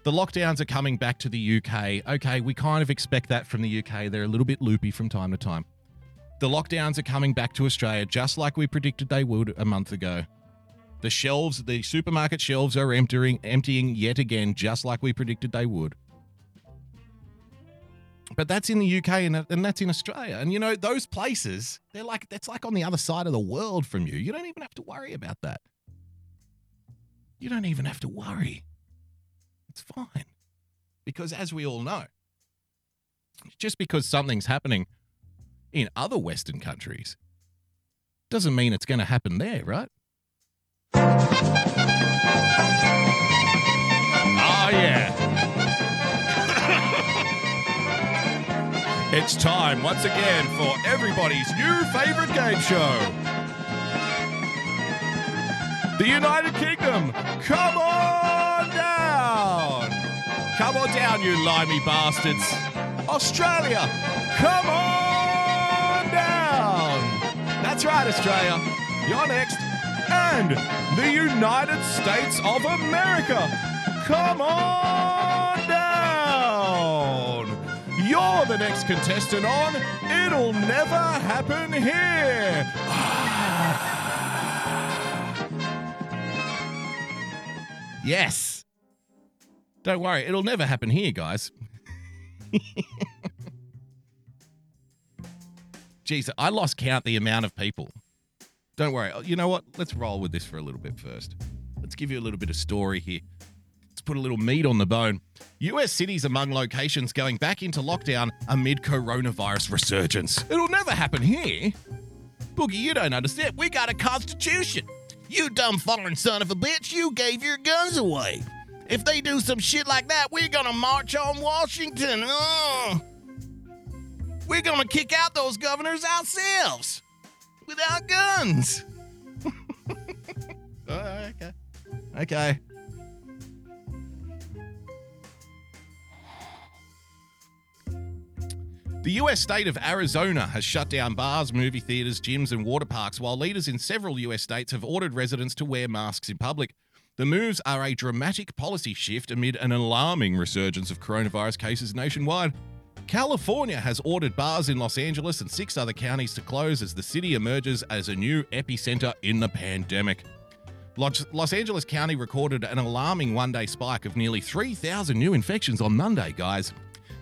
The lockdowns are coming back to the UK. Okay, we kind of expect that from the UK. They're a little bit loopy from time to time. The lockdowns are coming back to Australia just like we predicted they would a month ago. The shelves, the supermarket shelves are emptying, emptying yet again, just like we predicted they would. But that's in the UK and, and that's in Australia. And you know, those places, they're like, that's like on the other side of the world from you. You don't even have to worry about that. You don't even have to worry. It's fine. Because as we all know, just because something's happening in other Western countries doesn't mean it's going to happen there, right? Oh, yeah. It's time once again for everybody's new favorite game show. The United Kingdom, come on down! Come on down, you limey bastards! Australia, come on down! That's right, Australia. You're next. And the United States of America, come on the next contestant on It'll Never Happen Here! Ah. Yes. Don't worry, it'll never happen here, guys. [LAUGHS] Jeez, I lost count the amount of people. Don't worry. You know what? Let's roll with this for a little bit first. Let's give you a little bit of story here. Put a little meat on the bone. US cities among locations going back into lockdown amid coronavirus resurgence. It'll never happen here. Boogie, you don't understand. We got a constitution. You dumb foreign son of a bitch, you gave your guns away. If they do some shit like that, we're gonna march on Washington. Oh. We're gonna kick out those governors ourselves without guns. oh, [LAUGHS] okay. Okay. The US state of Arizona has shut down bars, movie theaters, gyms, and water parks, while leaders in several US states have ordered residents to wear masks in public. The moves are a dramatic policy shift amid an alarming resurgence of coronavirus cases nationwide. California has ordered bars in Los Angeles and six other counties to close as the city emerges as a new epicenter in the pandemic. Los, Angeles County recorded an alarming one day spike of nearly 3,000 new infections on Monday, guys,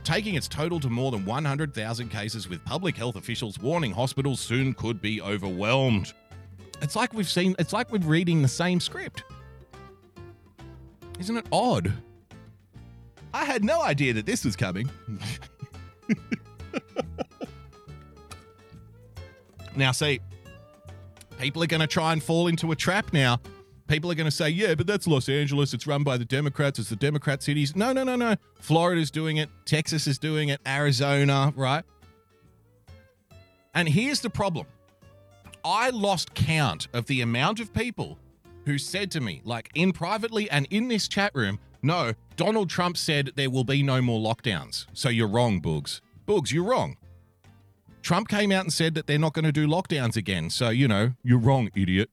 taking its total to more than 100,000 cases, with public health officials warning hospitals soon could be overwhelmed. It's like we've seen, it's like we're reading the same script. Isn't it odd? I had no idea that this was coming. [LAUGHS] now, see, people are going to try and fall into a trap now. People are going to say, yeah, but that's Los Angeles. It's run by the Democrats. It's the Democrat cities. No, no, no, no. Florida's doing it. Texas is doing it. Arizona, right? And here's the problem I lost count of the amount of people who said to me, like in privately and in this chat room, no, Donald Trump said there will be no more lockdowns. So you're wrong, Boogs. Boogs, you're wrong. Trump came out and said that they're not going to do lockdowns again. So, you know, you're wrong, idiot.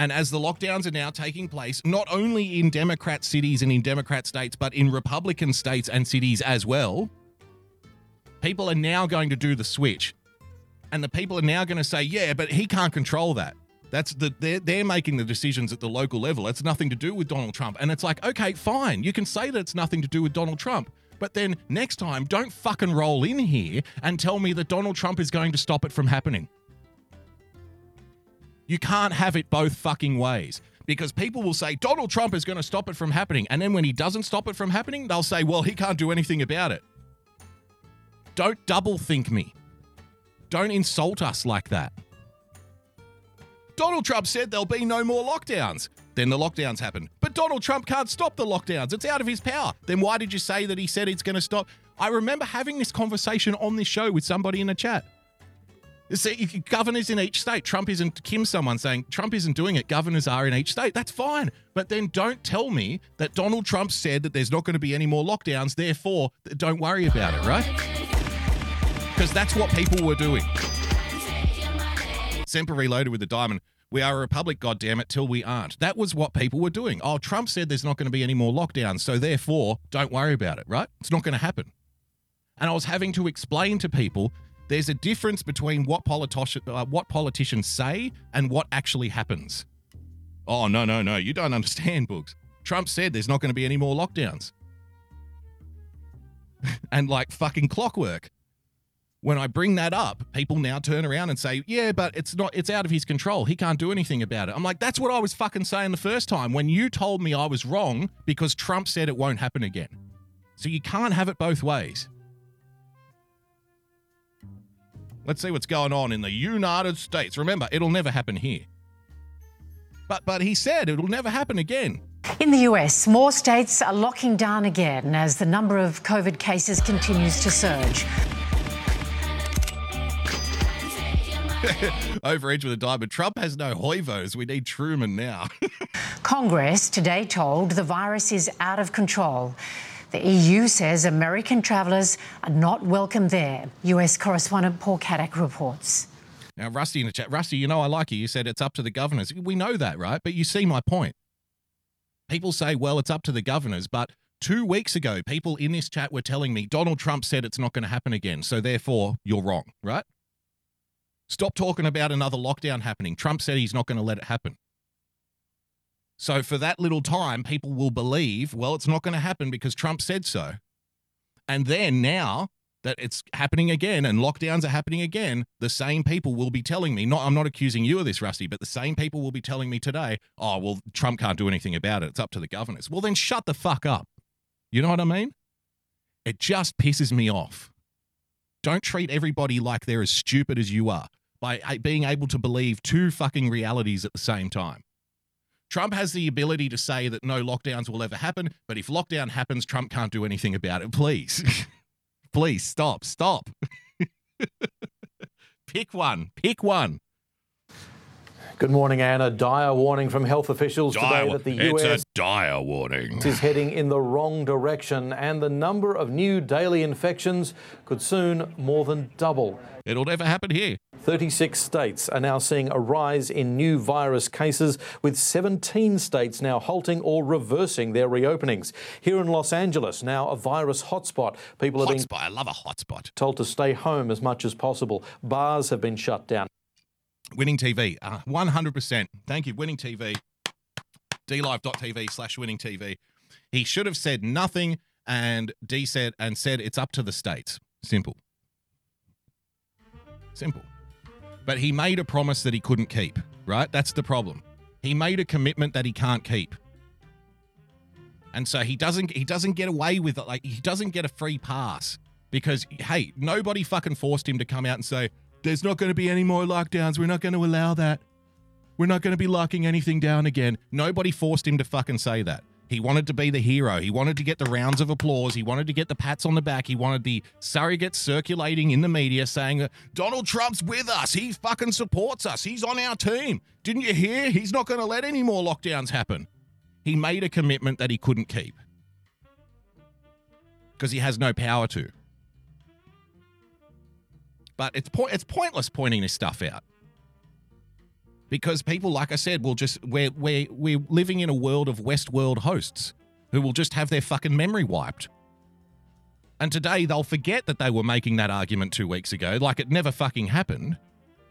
And as the lockdowns are now taking place, not only in Democrat cities and in Democrat states, but in Republican states and cities as well, people are now going to do the switch. And the people are now going to say, yeah, but he can't control that. That's the they're, they're making the decisions at the local level. It's nothing to do with Donald Trump. And it's like, okay, fine. You can say that it's nothing to do with Donald Trump. But then next time, don't fucking roll in here and tell me that Donald Trump is going to stop it from happening. You can't have it both fucking ways because people will say Donald Trump is going to stop it from happening. And then when he doesn't stop it from happening, they'll say, well, he can't do anything about it. Don't double think me. Don't insult us like that. Donald Trump said there'll be no more lockdowns. Then the lockdowns happened. But Donald Trump can't stop the lockdowns. It's out of his power. Then why did you say that he said it's going to stop? I remember having this conversation on this show with somebody in the chat. See, governors in each state. Trump isn't Kim. Someone saying Trump isn't doing it. Governors are in each state. That's fine. But then don't tell me that Donald Trump said that there's not going to be any more lockdowns. Therefore, don't worry about it, right? Because that's what people were doing. Semper Reloaded with the diamond. We are a republic, goddammit, till we aren't. That was what people were doing. Oh, Trump said there's not going to be any more lockdowns, so therefore, don't worry about it, right? It's not going to happen. And I was having to explain to people there's a difference between what, uh, what politicians say and what actually happens. Oh, no, no, no, you don't [LAUGHS] understand, Boogs. Trump said there's not going to be any more lockdowns. [LAUGHS] and like fucking clockwork when I bring that up, people now turn around and say, "Yeah, but it's not it's out of his control. He can't do anything about it." I'm like, "That's what I was fucking saying the first time when you told me I was wrong because Trump said it won't happen again." So you can't have it both ways. Let's see what's going on in the United States. Remember, it'll never happen here. But but he said it'll never happen again. In the US, more states are locking down again as the number of COVID cases continues to surge. [LAUGHS] Over edge with a diamond. Trump has no hoivos. We need Truman now. [LAUGHS] Congress today told the virus is out of control. The EU says American travellers are not welcome there. US correspondent Paul Caddick reports. Now, Rusty in the chat. Rusty, you know I like you. You said it's up to the governors. We know that, right? But you see my point. People say, well, it's up to the governors. But two weeks ago, people in this chat were telling me Donald Trump said it's not going to happen again. So therefore, you're wrong, right? Stop talking about another lockdown happening. Trump said he's not going to let it happen. So for that little time, people will believe, well, it's not going to happen because Trump said so. And then now that it's happening again and lockdowns are happening again, the same people will be telling me, not I'm not accusing you of this, Rusty, but the same people will be telling me today, oh, well, Trump can't do anything about it. It's up to the governors. Well, then shut the fuck up. You know what I mean? It just pisses me off. Don't treat everybody like they're as stupid as you are by being able to believe two fucking realities at the same time. Trump has the ability to say that no lockdowns will ever happen, but if lockdown happens, Trump can't do anything about it. Please. [LAUGHS] Please stop. Stop. [LAUGHS] Pick one. Pick one. Good morning, Anna. Dire warning from health officials Dire- today that the it's US a dire warning. is heading in the wrong direction and the number of new daily infections could soon more than double. It'll never happen here. 36 states are now seeing a rise in new virus cases, with 17 states now halting or reversing their reopenings. Here in Los Angeles, now a virus hotspot. People are being. I love a hotspot. told to stay home as much as possible. Bars have been shut down. Winning TV, uh, 100%. Thank you, Winning TV. DLive.tv slash winning TV. He should have said nothing and D said and said it's up to the states. Simple. Simple. But he made a promise that he couldn't keep, right? That's the problem. He made a commitment that he can't keep. And so he doesn't he doesn't get away with it like he doesn't get a free pass because hey, nobody fucking forced him to come out and say there's not going to be any more lockdowns. We're not going to allow that. We're not going to be locking anything down again. Nobody forced him to fucking say that. He wanted to be the hero. He wanted to get the rounds of applause. He wanted to get the pats on the back. He wanted the surrogates circulating in the media saying Donald Trump's with us. He fucking supports us. He's on our team. Didn't you hear? He's not going to let any more lockdowns happen. He made a commitment that he couldn't keep because he has no power to. But it's po- it's pointless pointing this stuff out because people, like I said, will just we're we're we're living in a world of Westworld hosts who will just have their fucking memory wiped. And today they'll forget that they were making that argument two weeks ago, like it never fucking happened.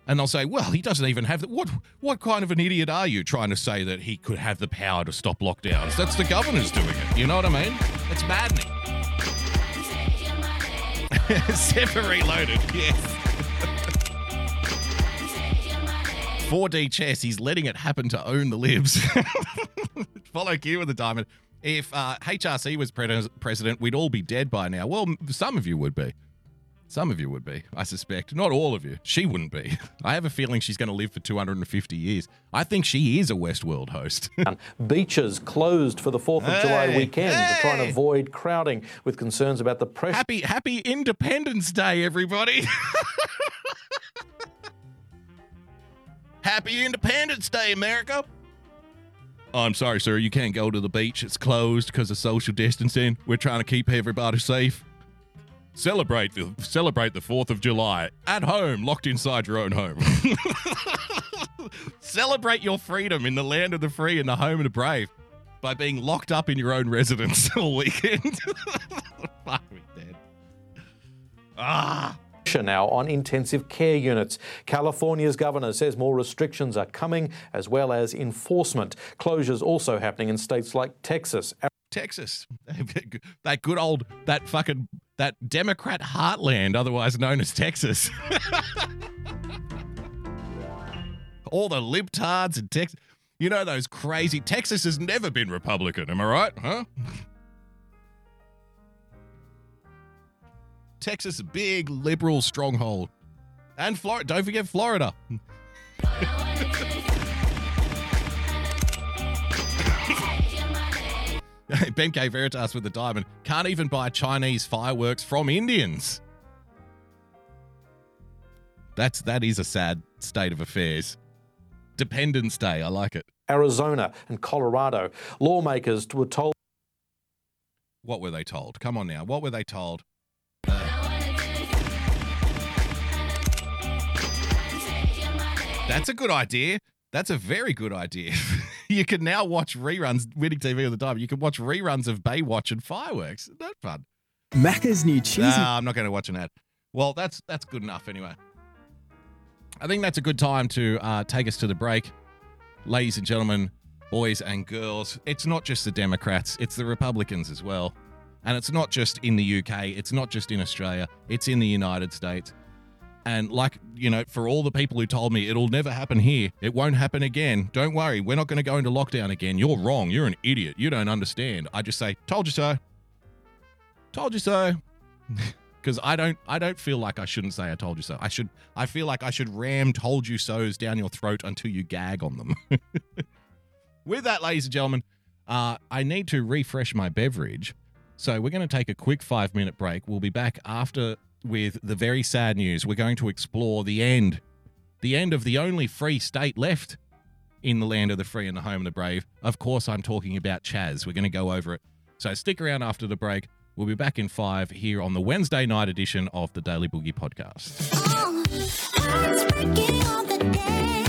And they'll say, "Well, he doesn't even have the what? What kind of an idiot are you trying to say that he could have the power to stop lockdowns? That's the governor's doing it. You know what I mean? It's maddening." [LAUGHS] Semper Reloaded. Yes. 4D chess. He's letting it happen to own the libs. [LAUGHS] Follow Q with the diamond. If uh, HRC was pre- president, we'd all be dead by now. Well, some of you would be. Some of you would be, I suspect. Not all of you. She wouldn't be. [LAUGHS] I have a feeling she's going to live for 250 years. I think she is a Westworld host. [LAUGHS] Beaches closed for the 4th of July Hey, weekend to try and avoid crowding with concerns about the pressure. happy Happy Independence Day, everybody. [LAUGHS] happy Independence Day, America. Oh, I'm sorry, sir. You can't go to the beach. It's closed because of social distancing. We're trying to keep everybody safe. Celebrate the celebrate the 4th of July at home, locked inside your own home. [LAUGHS] Celebrate your freedom in the land of the free and the home of the brave by being locked up in your own residence [LAUGHS] all weekend. [LAUGHS] Fuck me dead. Ah. Now on intensive care units. California's governor says more restrictions are coming as well as enforcement. Closures also happening in states like Texas. Texas. [LAUGHS] That good old, that fucking, that Democrat heartland, otherwise known as Texas. [LAUGHS] All the libtards in Texas. You know those crazy. Texas has never been Republican, am I right? Huh? [LAUGHS] Texas, big liberal stronghold. And Florida. Don't forget Florida. [LAUGHS] Ben K. Veritas with the diamond can't even buy Chinese fireworks from Indians. That's that is a sad state of affairs. Dependence Day, I like it. Arizona and Colorado. Lawmakers were told. What were they told? Come on now. What were they told? That's a good idea. That's a very good idea. [LAUGHS] you can now watch reruns, winning TV all the time. You can watch reruns of Baywatch and fireworks. Isn't that fun? Macca's new cheese. Nah, I'm not going to watch an ad. Well, that's that's good enough anyway. I think that's a good time to uh, take us to the break, ladies and gentlemen, boys and girls. It's not just the Democrats; it's the Republicans as well, and it's not just in the UK. It's not just in Australia. It's in the United States. And like, you know, for all the people who told me it'll never happen here, it won't happen again. Don't worry, we're not going to go into lockdown again. You're wrong. You're an idiot. You don't understand. I just say, "Told you so." Told you so. [LAUGHS] Because I don't, I don't feel like I shouldn't say "I told you so." I should. I feel like I should ram "told you so"s down your throat until you gag on them. [LAUGHS] With that, ladies and gentlemen, uh, I need to refresh my beverage. So we're going to take a quick five minute break. We'll be back after with the very sad news. We're going to explore the end, the end of the only free state left in the land of the free and the home of the brave. Of course, I'm talking about Chaz. We're going to go over it. So stick around after the break. We'll be back in five here on the Wednesday night edition of the Daily Boogie podcast. Do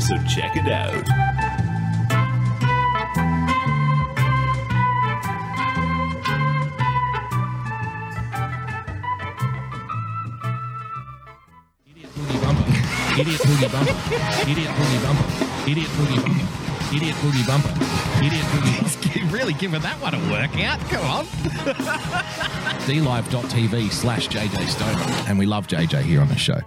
so check it out. Idiot boogie bumper. Idiot boogie bumper. Idiot boogie bumper. Idiot boogie bumper. Idiot boogie bumper. Idiot boogie really giving that one a workout. Come on. [LAUGHS] DLive.tv slash JJ Stoner. And we love JJ here on the show.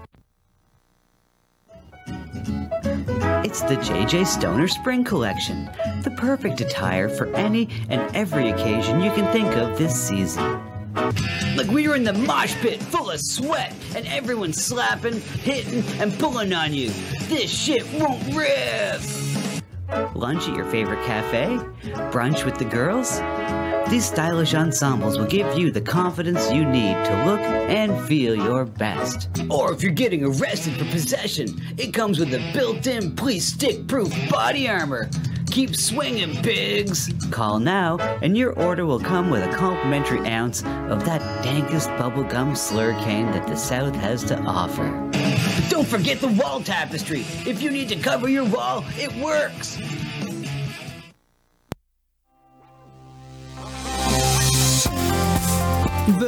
It's the JJ Stoner Spring Collection, the perfect attire for any and every occasion you can think of this season. Like we were in the mosh pit full of sweat and everyone's slapping, hitting, and pulling on you. This shit won't rip! Lunch at your favorite cafe? Brunch with the girls? These stylish ensembles will give you the confidence you need to look and feel your best. Or if you're getting arrested for possession, it comes with a built-in police stick-proof body armor. Keep swinging, pigs! Call now, and your order will come with a complimentary ounce of that dankest bubblegum slurricane that the South has to offer. But don't forget the wall tapestry. If you need to cover your wall, it works.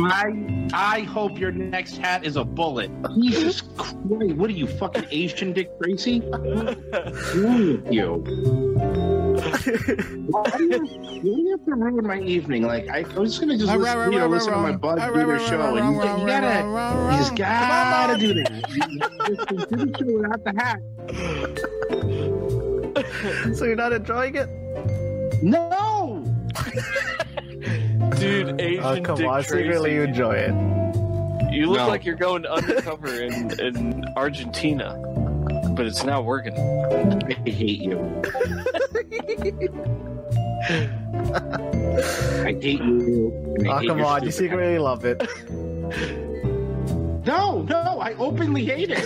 I I hope your next hat is a bullet. [LAUGHS] Jesus Christ! What are you fucking Asian Dick Tracy? What's wrong with you? [LAUGHS] Why do you, why do you have to ruin my evening? Like I, I was just gonna just listen, rah, you know, rah, listen to my bud do rah, show, and you, you gotta, you just gotta do that. You just do the show without the hat. so you're not enjoying it? No. [LAUGHS] Dude, uh, Asian Oh, come Dick on, Tracy. secretly you enjoy it. You look No. like you're going undercover in, in Argentina, but it's not working. I hate you. [LAUGHS] I hate you. I Oh, hate come on, you secretly love it. [LAUGHS] No, no, I openly hate it.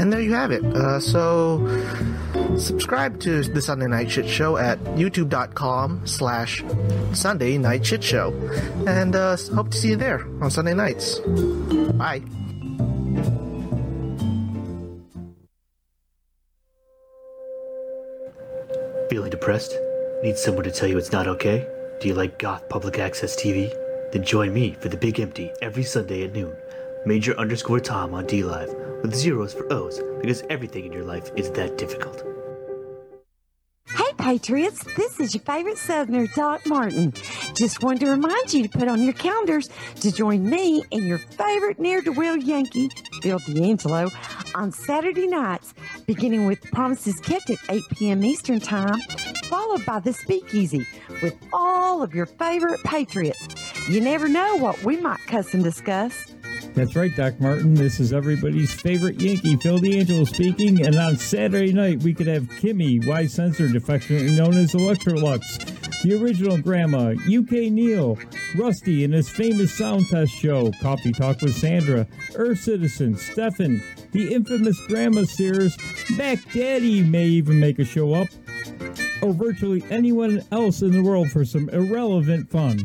And there you have it. Uh, so subscribe to the Sunday Night Shit Show at youtube.com slash Sunday Night Shit Show. And uh, hope to see you there on Sunday nights. Bye. Feeling depressed? Need someone to tell you it's not okay? Do you like goth public access TV? Then join me for the Big Empty every Sunday at noon. Major underscore Tom on D Live with zeros for O's because everything in your life is that difficult. Patriots, this is your favorite Southerner, Doc Martin. Just wanted to remind you to put on your calendars to join me and your favorite near to Will Yankee, Bill D'Angelo, on Saturday nights, beginning with Promises Kept at 8 p.m. Eastern Time, followed by The Speakeasy with all of your favorite Patriots. You never know what we might cuss and discuss. That's right, Doc Martin. This is everybody's favorite Yankee, Phil D'Angelo speaking. And on Saturday night, we could have Kimmy, Y Censored, affectionately known as Electrolux, the original Grandma, UK Neil, Rusty and his famous sound test show, Coffee Talk with Sandra, Earth Citizen, Stefan, the infamous Grandma Sears, Back Daddy may even make a show up, or virtually anyone else in the world for some irrelevant fun.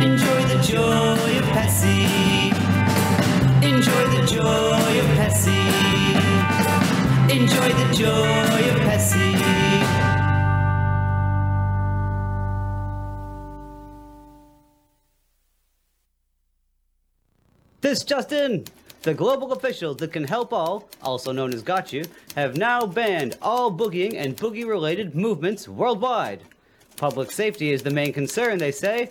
Enjoy the joy of Pessy. Enjoy the joy of Pessy. Enjoy the joy of Pessy. This Justin. The global officials that can help all, also known as Got You, have now banned all boogieing and boogie related movements worldwide. Public safety is the main concern, they say,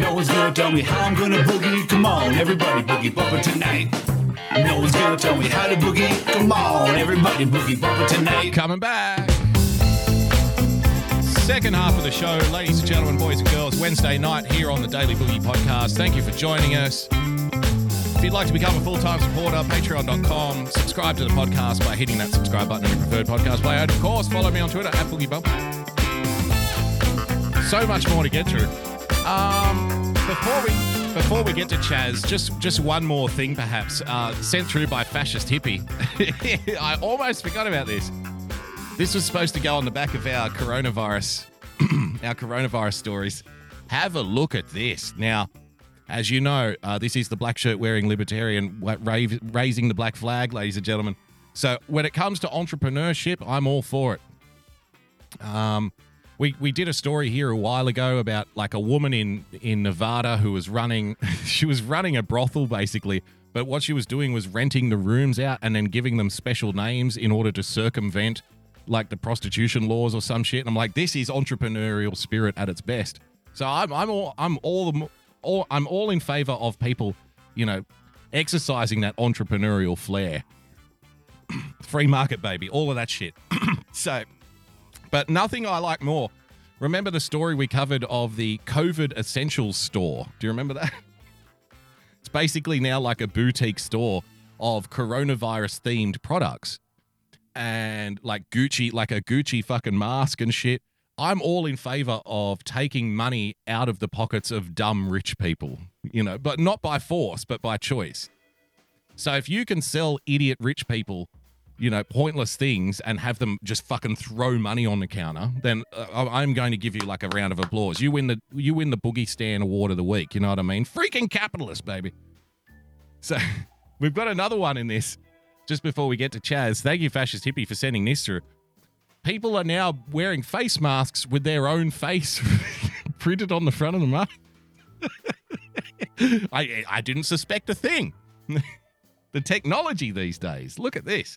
No one's gonna tell me how I'm gonna boogie. Come on, everybody boogie bump tonight. No one's gonna tell me how to boogie. Come on, everybody boogie bump tonight. Coming back. Second half of the show, ladies and gentlemen, boys and girls, Wednesday night here on the Daily Boogie Podcast. Thank you for joining us. If you'd like to become a full time supporter, patreon.com. Subscribe to the podcast by hitting that subscribe button in your preferred podcast player. And of course, follow me on Twitter at Boogie Bump. So much more to get through. Um, before we before we get to Chaz, just just one more thing, perhaps uh, sent through by fascist hippie. [LAUGHS] I almost forgot about this. This was supposed to go on the back of our coronavirus, [CLEARS THROAT] our coronavirus stories. Have a look at this now. As you know, uh, this is the black shirt wearing libertarian rave, raising the black flag, ladies and gentlemen. So when it comes to entrepreneurship, I'm all for it. Um, we we did a story here a while ago about like a woman in in Nevada who was running [LAUGHS] she was running a brothel basically, but what she was doing was renting the rooms out and then giving them special names in order to circumvent like the prostitution laws or some shit. And I'm like, this is entrepreneurial spirit at its best. So I'm I'm all I'm all, all I'm all in favor of people, you know, exercising that entrepreneurial flair. [CLEARS THROAT] Free market, baby, all of that shit. [CLEARS THROAT] so but nothing I like more. Remember the story we covered of the COVID Essentials store? Do you remember that? [LAUGHS] It's basically now like a boutique store of coronavirus themed products and like Gucci, like a Gucci fucking mask and shit. I'm all in favor of taking money out of the pockets of dumb rich people, you know, but not by force, but by choice. So if you can sell idiot rich people you know, pointless things and have them just fucking throw money on the counter, then uh, I'm going to give you like a round of applause. You win the you win the boogie stand award of the week. You know what I mean? Freaking capitalist, baby. So [LAUGHS] we've got another one in this. Just before we get to Chaz, thank you, fascist hippie, for sending this through. People are now wearing face masks with their own face [LAUGHS] printed on the front of the mask. [LAUGHS] I I didn't suspect a thing. The technology these days. Look at this.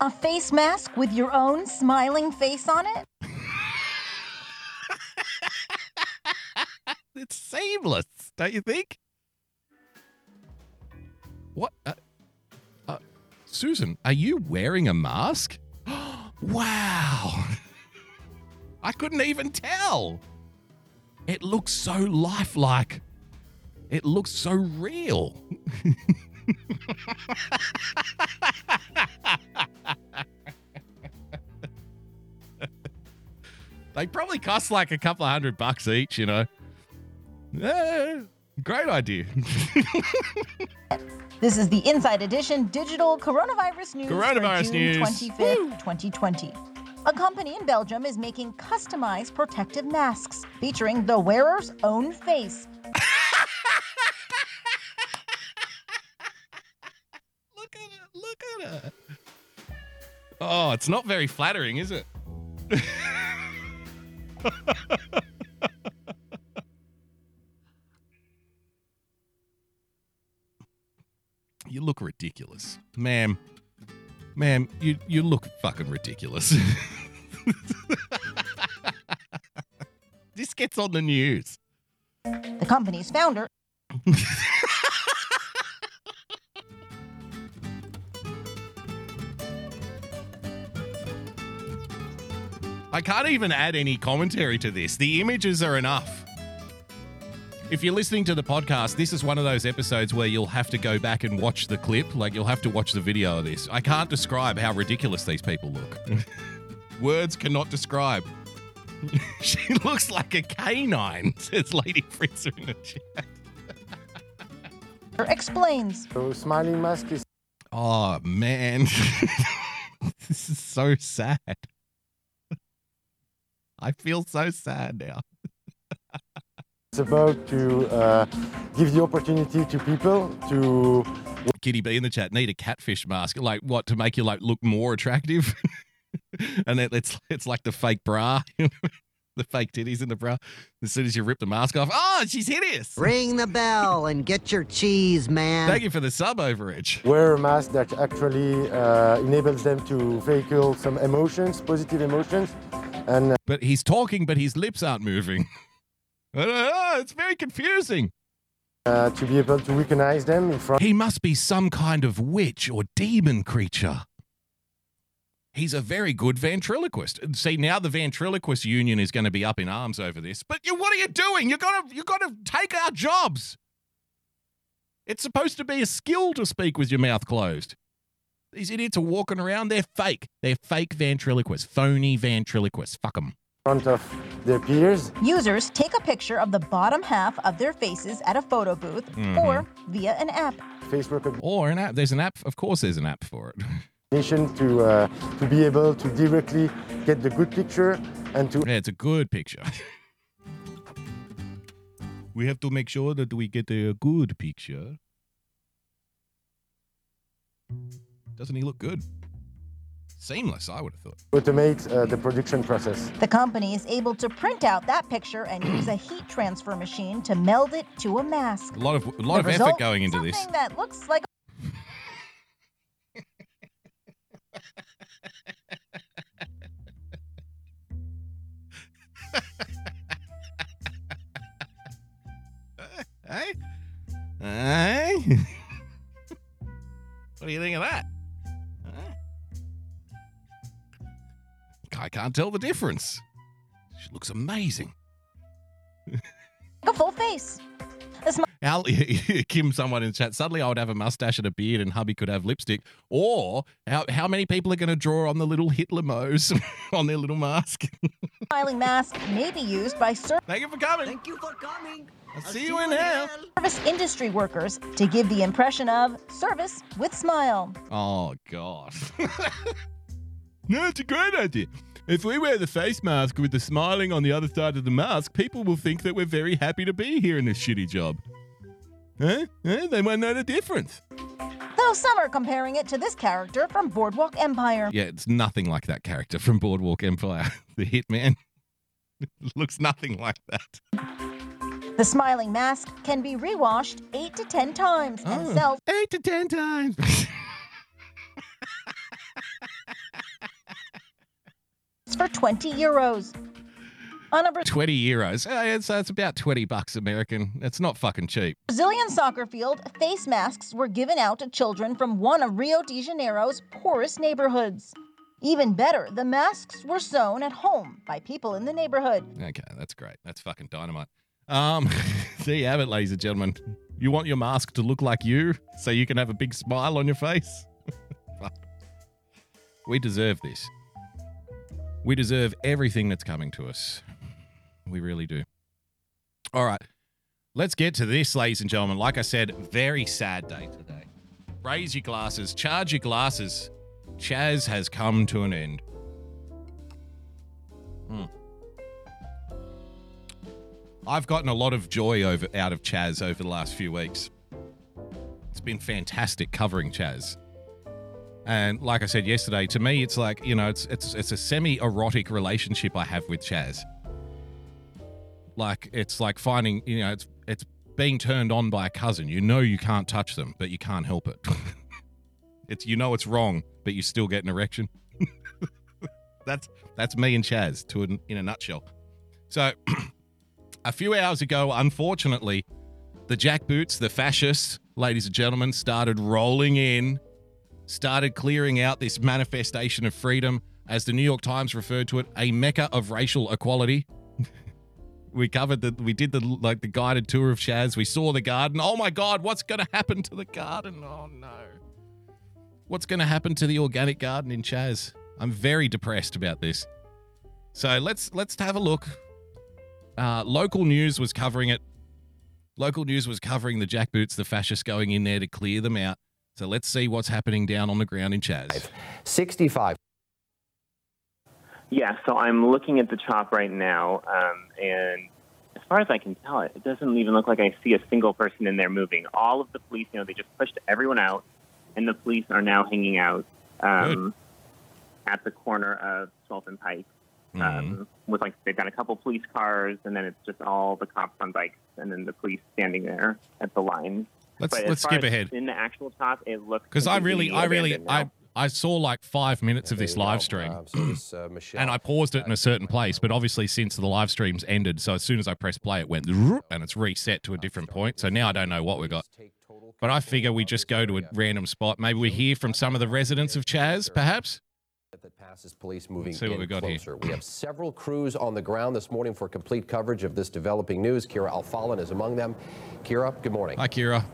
A face mask with your own smiling face on it? [LAUGHS] It's seamless, don't you think? What? Uh, uh, Susan, are you wearing a mask? [GASPS] wow. [LAUGHS] I couldn't even tell. It looks so lifelike. It looks so real. [LAUGHS] [LAUGHS] they probably cost like a couple of hundred bucks each, you know. Eh, great idea. [LAUGHS] This is the Inside Edition digital coronavirus news Coronavirus for June news. 25th, 2020. A company in Belgium is making customized protective masks featuring the wearer's own face. Oh, it's not very flattering, is it? you look ridiculous. Ma'am. Ma'am, you, you look fucking ridiculous. [LAUGHS] this gets on the news. The company's founder, [LAUGHS] I can't even add any commentary to this. The images are enough. If you're listening to the podcast, this is one of those episodes where you'll have to go back and watch the clip. Like, you'll have to watch the video of this. I can't describe how ridiculous these people look. [LAUGHS] Words cannot describe. [LAUGHS] she looks like a canine, [LAUGHS] says Lady Fritzer in the chat. explains. So smiling mask is Oh man, this is so sad. I feel so sad now. It's about to uh, give the opportunity to people to Kitty B in the chat need a catfish mask, like what to make you like look more attractive, [LAUGHS] and it, it's it's like the fake bra, [LAUGHS] the fake titties in the bra. As soon as you rip the mask off, oh, she's hideous. Ring the bell and get your cheese, man. Thank you for the sub overage. wear a mask that actually uh, enables them to vehicle some emotions, positive emotions, and uh, But he's talking, but his lips aren't moving. [LAUGHS] It's very confusing. uh, to be able to recognize them in front. He must be some kind of witch or demon creature. He's a very good ventriloquist. See, now the ventriloquist union is going to be up in arms over this. But you, what are you doing? You got to you got to take our jobs. It's supposed to be a skill to speak with your mouth closed. These idiots are walking around. They're fake. They're fake ventriloquists, phony ventriloquists. Fuck them. front of their peers. Users take a picture of the bottom half of their faces at a photo booth Mhm. or via an app. Face recognition Or an app. There's an app. Of course, there's an app for it. [LAUGHS] to uh, to be able to directly get the good picture and to Yeah, it's a good picture. [LAUGHS] we have to make sure that we get a good picture. Doesn't he look good? Seamless, I would have thought. automate uh, the production process. The company is able to print out that picture and use a heat transfer machine to meld it to a mask. A lot of a The lot of effort going into this. Something that looks like Hey? Hey? what do you think of that? I can't tell the difference. She looks amazing. a full face. The Al, [LAUGHS] Kim, someone in chat. Suddenly, I would have a mustache and a beard, and hubby could have lipstick. Or how how many people are going to draw on the little Hitler Moes [LAUGHS] on their little mask? [LAUGHS] smiling mask may be used by ser- Thank you for coming. Thank you for coming. I'll see you in hell. service industry workers to give the impression of service with smile. Oh God. no, it's a great idea. If we wear the face mask with the smiling on the other side of the mask, people will think that we're very happy to be here in this shitty job. Huh? Huh? They might know the difference. Though some are comparing it to this character from Boardwalk Empire. Yeah, it's nothing like that character from Boardwalk Empire, [LAUGHS] the hitman. [LAUGHS] Looks nothing like that. The smiling mask can be rewashed eight to ten times and Oh, sells eight to ten times. [LAUGHS] for 20 euros. On a Bra- 20 euros. Uh, it's, it's about 20 bucks American. It's not fucking cheap. Brazilian soccer field, face masks were given out to children from one of Rio de Janeiro's poorest neighborhoods. Even better, the masks were sewn at home by people in the neighborhood. Okay, that's great. That's fucking dynamite. Um, [LAUGHS] there you have it, ladies and gentlemen. You want your mask to look like you so you can have a big smile on your face? [LAUGHS] We deserve this. We deserve everything that's coming to us. We really do. All right. Let's get to this, ladies and gentlemen. Like I said, very sad day today. Raise your glasses, charge your glasses. Chaz has come to an end. Hmm. I've gotten a lot of joy over out of Chaz over the last few weeks. It's been fantastic covering Chaz. And like I said yesterday, to me, it's like you know, it's it's it's a semi-erotic relationship I have with Chaz. Like it's like finding, you know, it's it's being turned on by a cousin. You know you can't touch them, but you can't help it. [LAUGHS] it's you know it's wrong, but you still get an erection. [LAUGHS] that's that's me and Chaz to an, in a nutshell. So [CLEARS THROAT] a few hours ago, unfortunately, the jackboots, the fascists, ladies and gentlemen, started rolling in, started clearing out this manifestation of freedom, as the New York Times referred to it, a mecca of racial equality. We covered the, we did the like the guided tour of Chaz. We saw the garden. Oh my God, what's going to happen to the garden? Oh no, what's going to happen to the organic garden in Chaz? I'm very depressed about this. So let's let's have a look. Uh, local news was covering it. Local news was covering the jackboots, the fascists going in there to clear them out. So let's see what's happening down on the ground in Chaz. 65. Yeah, so I'm looking at the chop right now, um, and as far as I can tell, it doesn't even look like I see a single person in there moving. All of the police, you know, they just pushed everyone out, and the police are now hanging out um, at the corner of 12th and Pike. Um, with like they've got a couple police cars, and then it's just all the cops on bikes, and then the police standing there at the line. Let's- But let's skip ahead. In the actual chop, it looks Because I really, I really. I, I saw like five minutes of this live stream, uh, [CLEARS THROAT] and I paused it in a certain place. But obviously, since the live stream's ended, so as soon as I press play, it went [LAUGHS] and it's reset to a different point. So now I don't know what we got. But I figure we just go to a random spot. Maybe we hear from some of the residents of Chaz, perhaps. that passes police moving see what in we got here. We have several crews on the ground this morning for complete coverage of this developing news. Kira Alfalin is among them. Kira, good morning. Hi, Kira.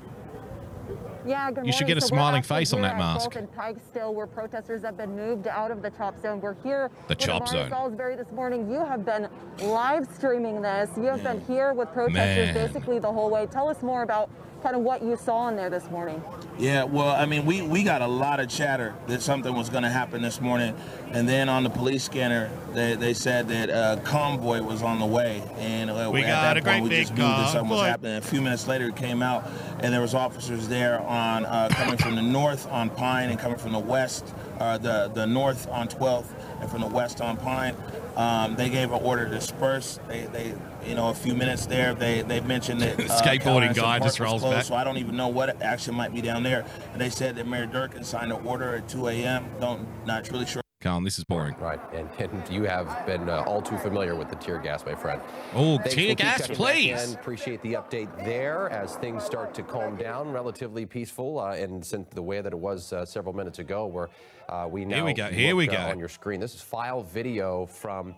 Yeah, good You should morning. get a So we're smiling actually face on here that at mask. Bolton Pike still, where protesters have been moved out of the chop zone. We're here. The with chop Omari zone. Salisbury this morning. You have been live streaming this. You have been here with protesters Man. basically the whole way. Tell us more about kind of what you saw in there this morning. Yeah, well, I mean, we, we got a lot of chatter that something was going to happen this morning. And then on the police scanner, they, they said that a convoy was on the way. And uh, We at got that a great we just knew that something was happening. A few minutes later, it came out, and there was officers there on uh, coming from the north on Pine and coming from the west, uh, the, the north on 12th and from the west on Pine. Um, they gave an order to disperse. They, they, you know, a few minutes there, they, they mentioned that [LAUGHS] uh, Skateboarding guy just rolls closed, back. So I don't even know what action might be down there. And they said that Mayor Durkan signed an order at 2 a.m. Don't not really sure. Calm, this is boring. Right, and, and you have been uh, all too familiar with the tear gas, my friend. Oh, Thanks, tear gas, please. in. Appreciate the update there as things start to calm down, relatively peaceful, uh, and since the way that it was uh, several minutes ago, where uh, we now Here we go, here look, we go. on your screen. This is file video from.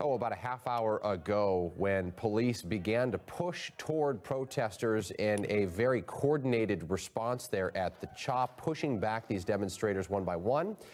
Oh, about a half hour ago, when police began to push toward protesters in a very coordinated response there at the CHOP, pushing back these demonstrators one by one. Oh,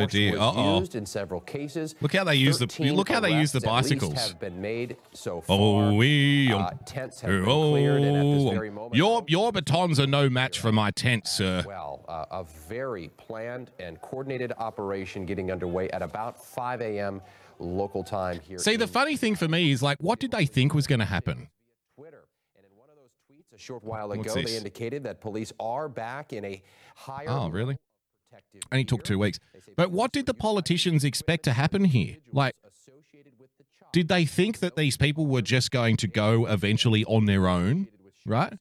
Force dear. was Uh-oh. used in several cases. Look how they use the- look how they use the arrests at least bicycles. have been made so far. Oh, we. Uh, tents have been cleared, and at this very moment, your your batons are no match for my tent, sir. well, uh, a very planned and coordinated operation getting underway at about 5 a.m. local time here. See, the funny thing for me is like, what did they think was going to happen? a short while ago, they indicated that police are back in a higher. Oh, really? And Only took two weeks. But what did the politicians expect to happen here? Like, did they think that these people were just going to go eventually on their own? Right?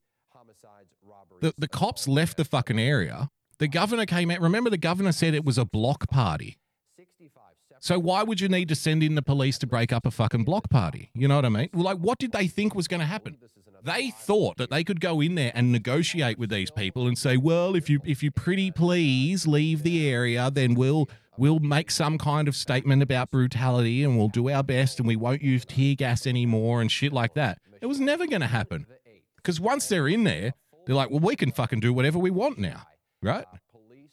The, the cops left the fucking area. The governor came out. Remember, the governor said it was a block party. So why would you need to send in the police to break up a fucking block party? You know what I mean? Like, what did they think was going to happen? They thought that they could go in there and negotiate with these people and say, "Well, if you if you pretty please leave the area, then we'll we'll make some kind of statement about brutality and we'll do our best and we won't use tear gas anymore and shit like that." It was never going to happen because once they're in there, they're like, "Well, we can fucking do whatever we want now." Right? Police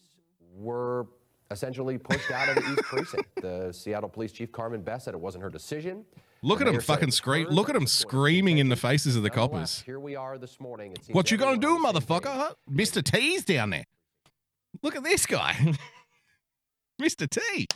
were essentially pushed out of the East Precinct. The Seattle Police Chief Carmen Best said it wasn't her decision. Look The at said fucking scream. Look at them screaming in the faces of the coppers. Here we are this morning. What you gonna do, everyone on the same motherfucker? Huh? Mr. T's down there. Look at this guy, [LAUGHS] Mr. T.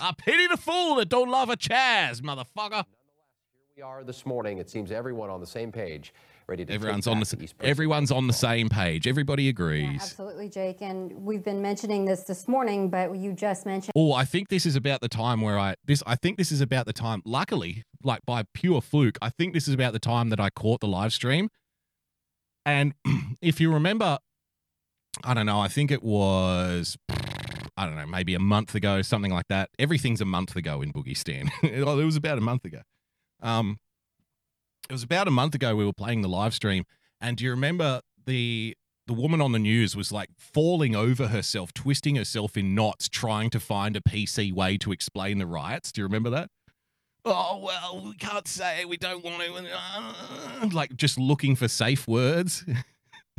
I pity the fool that don't love a Chaz, motherfucker. Here we are this morning. It seems everyone on the same page, ready to Everyone's on the everyone's on the same page. Everybody agrees. Absolutely, Jake. And we've been mentioning this this morning, but you just mentioned. Oh, I think this is about the time where I this. I think this is about the time. Luckily, like by pure fluke, I think this is about the time that I caught the live stream. And [CLEARS THROAT] if you remember, I don't know. I think it was, I don't know, maybe a month ago, something like that. Everything's a month ago in Boogie Stan. [LAUGHS] it was about a month ago. Um, it was about a month ago we were playing the live stream, and do you remember the the woman on the news was like falling over herself, twisting herself in knots, trying to find a PC way to explain the riots. Do you remember that? Oh well, we can't say we don't want to. uh, like just looking for safe words. [LAUGHS] it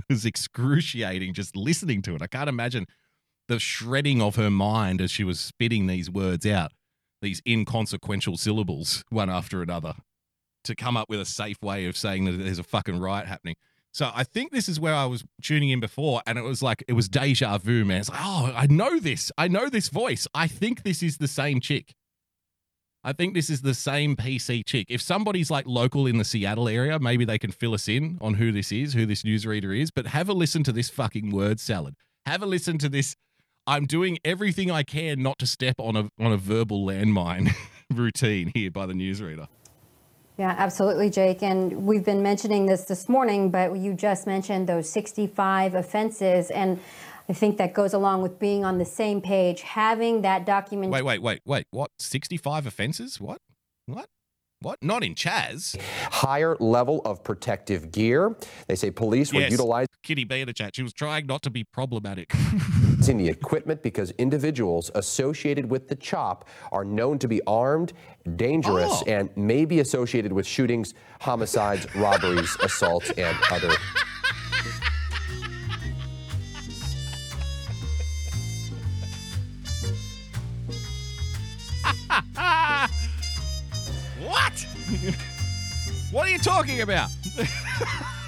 was excruciating just listening to it. I can't imagine the shredding of her mind as she was spitting these words out, these inconsequential syllables one after another, to come up with a safe way of saying that there's a fucking riot happening. So I think this is where I was tuning in before, and it was like it was deja vu, man. It's like, oh, I know this. I know this voice. I think this is the same chick. I think this is the same PC chick. If somebody's like local in the Seattle area, maybe they can fill us in on who this is, who this newsreader is. But have a listen to this fucking word salad. Have a listen to this. I'm doing everything I can not to step on a on a verbal landmine [LAUGHS] routine here by the newsreader. Yeah, absolutely, Jake. And we've been mentioning this this morning, but you just mentioned those 65 offenses. And I think that goes along with being on the same page, having that document. Wait, wait, wait, wait. What? 65 offenses? What? What? What? Not in Chaz. Higher level of protective gear. They say police were Yes. utilizing Kitty B in the chat. She was trying not to be problematic. [LAUGHS] the equipment because individuals associated with the chop are known to be armed, dangerous, Oh. and may be associated with shootings, homicides, [LAUGHS] robberies, assaults, and other [LAUGHS] what? what are you talking about? [LAUGHS]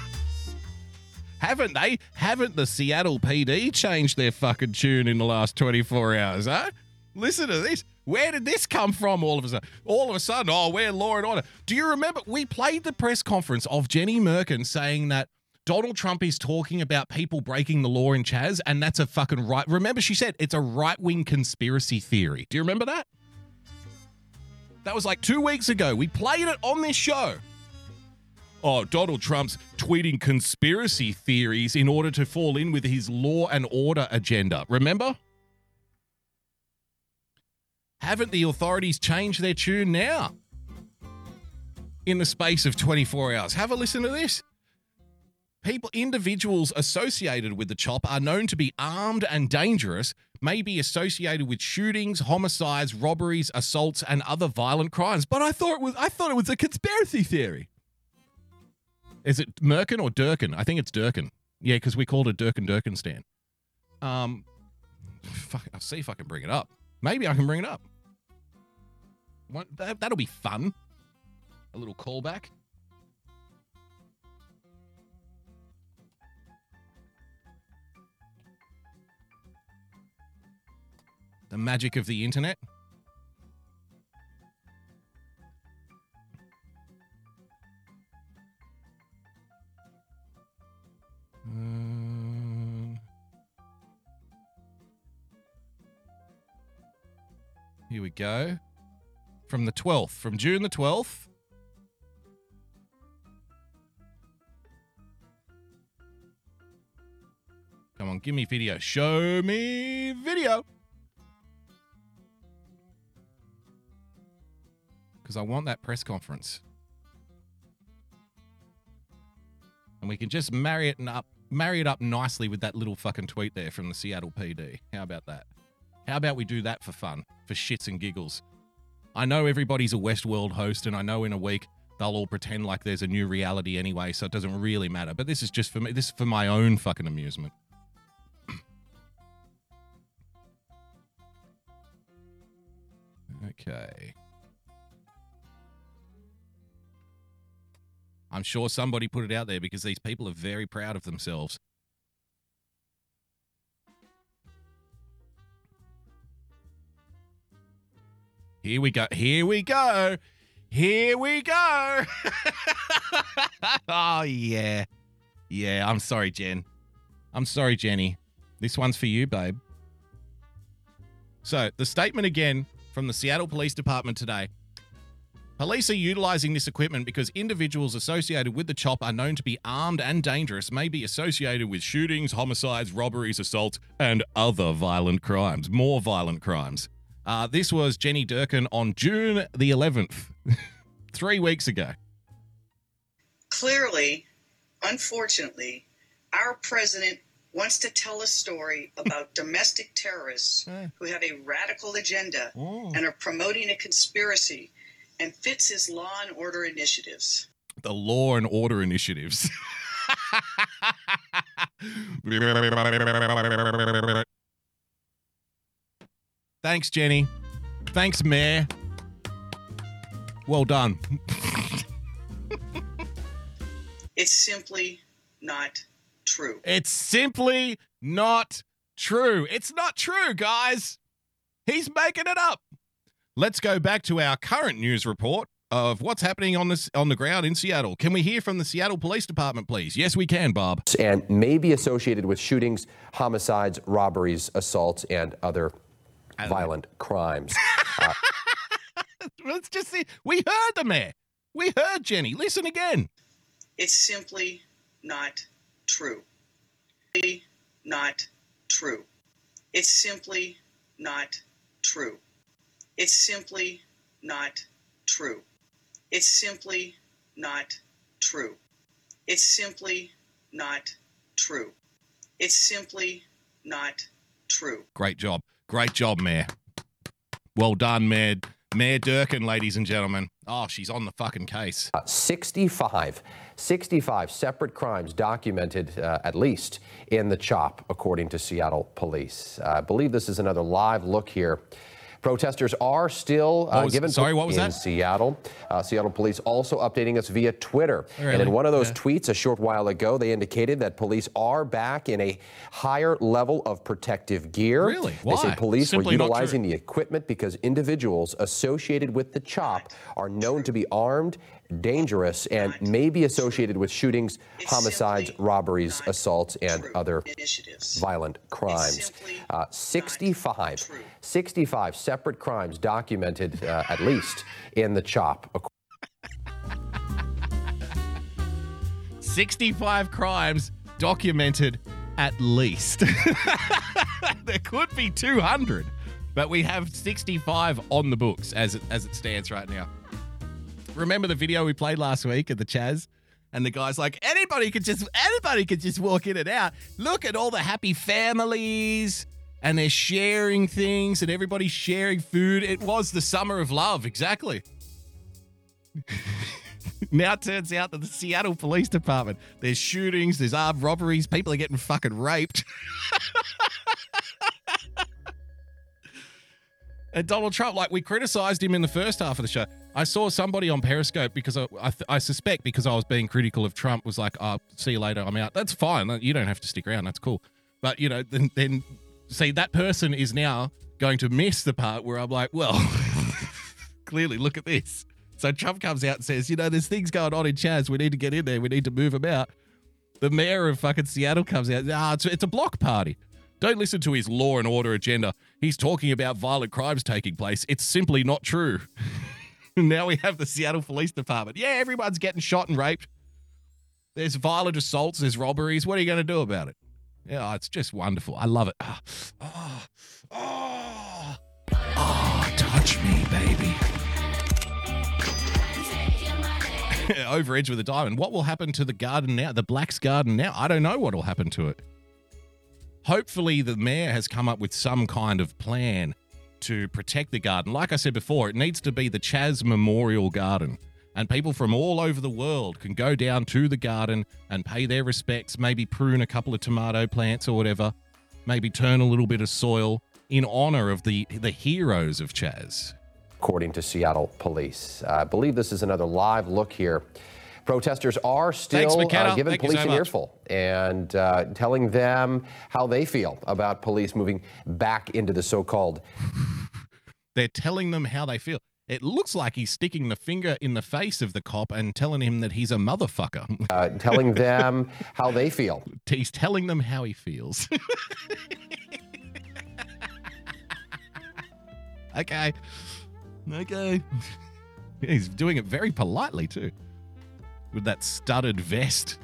haven't they? Haven't the Seattle PD changed their fucking tune in the last 24 hours, huh? Listen to this. Where did this come from all of a sudden? All of a sudden, oh, we're law and order. Do you remember we played the press conference of Jenny Merkin saying that Donald Trump is talking about people breaking the law in Chaz, and that's a fucking right. Remember, she said it's a right wing conspiracy theory. Do you remember that? That was like two weeks ago. We played it on this show. Oh, Donald Trump's tweeting conspiracy theories in order to fall in with his law and order agenda. Remember? Haven't the authorities changed their tune now? In the space of 24 hours. Have a listen to this. People, individuals associated with the chop are known to be armed and dangerous, may be associated with shootings, homicides, robberies, assaults, and other violent crimes. But I thought it was I thought it was a conspiracy theory. Is it Merkin or Durkan? I think it's Durkan. Yeah, because we called it Durkin Durkin stand. Um, fuck, I'll see if I can bring it up. Maybe I can bring it up. That, that'll be fun. A little callback. The magic of the internet. Here we go. From the 12th, from June the 12th. Come on, give me video. Show me video. Because I want that press conference. And we can just marry it up, marry it up nicely with that little fucking tweet there from the Seattle PD. How about that? How about we do that for fun, for shits and giggles? I know everybody's a Westworld host, and I know in a week they'll all pretend like there's a new reality anyway, so it doesn't really matter. But this is just for me. This is for my own fucking amusement. [CLEARS THROAT] okay. I'm sure somebody put it out there because these people are very proud of themselves. Here we go. Here we go. Here we go. [LAUGHS] oh, yeah. Yeah, I'm sorry, Jen. I'm sorry, Jenny. This one's for you, babe. So, the statement again from the Seattle Police Department today. Police are utilizing this equipment because individuals associated with the chop are known to be armed and dangerous, may be associated with shootings, homicides, robberies, assaults, and other violent crimes. More violent crimes. Uh, this was Jenny Durkan on June the 11th, [LAUGHS] three weeks ago. Clearly, unfortunately, our president wants to tell a story [LAUGHS] about domestic terrorists [LAUGHS] who have a radical agenda and are promoting a conspiracy and fits his law and order initiatives. The Law and Order Initiatives. Thanks, Jenny. Thanks, Mayor. Well done. It's simply not true. It's simply not true. It's not true, guys. He's making it up. Let's go back to our current news report of what's happening on this on the ground in Seattle. Can we hear from the Seattle Police Department, please? Yes, we can, Bob. And may be associated with shootings, homicides, robberies, assaults, and other violent crimes. [LAUGHS] Uh, Let's just see. We heard the mayor. We heard Jenny. Listen again. It's simply not true. Simply Not true. It's simply not true. It's simply not true. It's simply not true. It's simply not true. It's simply not true. Great job. Great job, Mayor. Well done, Mayor. Mayor Durkan, ladies and gentlemen. Oh, she's on the fucking case. Uh, 65, 65 separate crimes documented, uh, at least in the CHOP, according to Seattle police. Uh, I believe this is another live look here. Protesters are still uh, was- given sorry, what was in that? Seattle. Uh, Seattle police also updating us via Twitter. And in one of those Yeah. tweets a short while ago, they indicated that police are back in a higher level of protective gear. Really? Why? They say police Simply were utilizing the equipment because individuals associated with the CHOP are known to be armed, dangerous, and may be associated with shootings, homicides, robberies, assaults, and other violent crimes. Uh, 65, 65 separate crimes documented, uh, at least in the CHOP. 65 crimes documented at least. [LAUGHS] there could be 200, but we have 65 on the books as it, as it stands right now. Remember the video we played last week at the Chaz? And the guy's like, anybody could just anybody could just walk in and out. Look at all the happy families and they're sharing things and everybody's sharing food. It was the summer of love, exactly. [LAUGHS] now it turns out that the Seattle Police Department, there's shootings, there's armed robberies, people are getting fucking raped. [LAUGHS] and Donald Trump, like we criticized him in the first half of the show. I saw somebody on Periscope because I, I, I suspect because I was being critical of Trump was like, "Oh, see you later, I'm out." That's fine. You don't have to stick around. That's cool. But you know, then then see that person is now going to miss the part where I'm like, well, [LAUGHS] clearly, look at this. So Trump comes out and says, you know, there's things going on in Chaz. We need to get in there. We need to move them out. The mayor of fucking Seattle comes out. Ah, it's, it's a block party. Don't listen to his law and order agenda. He's talking about violent crimes taking place. It's simply not true. [LAUGHS] now we have the Seattle Police Department. Yeah, everyone's getting shot and raped. There's violent assaults, there's robberies. What are you going to do about it? Yeah, it's just wonderful. I love it. Ah, ah, ah. Ah, touch me, baby. [LAUGHS] Over Edge with a Diamond. What will happen to the garden now? The Black's garden now? I don't know what will happen to it. Hopefully, the mayor has come up with some kind of plan to protect the garden. Like I said before, it needs to be the Chaz Memorial Garden. And people from all over the world can go down to the garden and pay their respects, maybe prune a couple of tomato plants or whatever, maybe turn a little bit of soil in honor of the, the heroes of Chaz. according to Seattle police. I believe this is another live look here. Protesters are still McKenna. uh, giving Thank police so an earful and uh, telling them how they feel about police moving back into the so-called [LAUGHS] They're telling them how they feel. It looks like he's sticking the finger in the face of the cop and telling him that he's a motherfucker. uh, telling them how they feel. [LAUGHS] He's telling them how he feels. [LAUGHS] okay. Okay. He's doing it very politely, too. With that studded vest.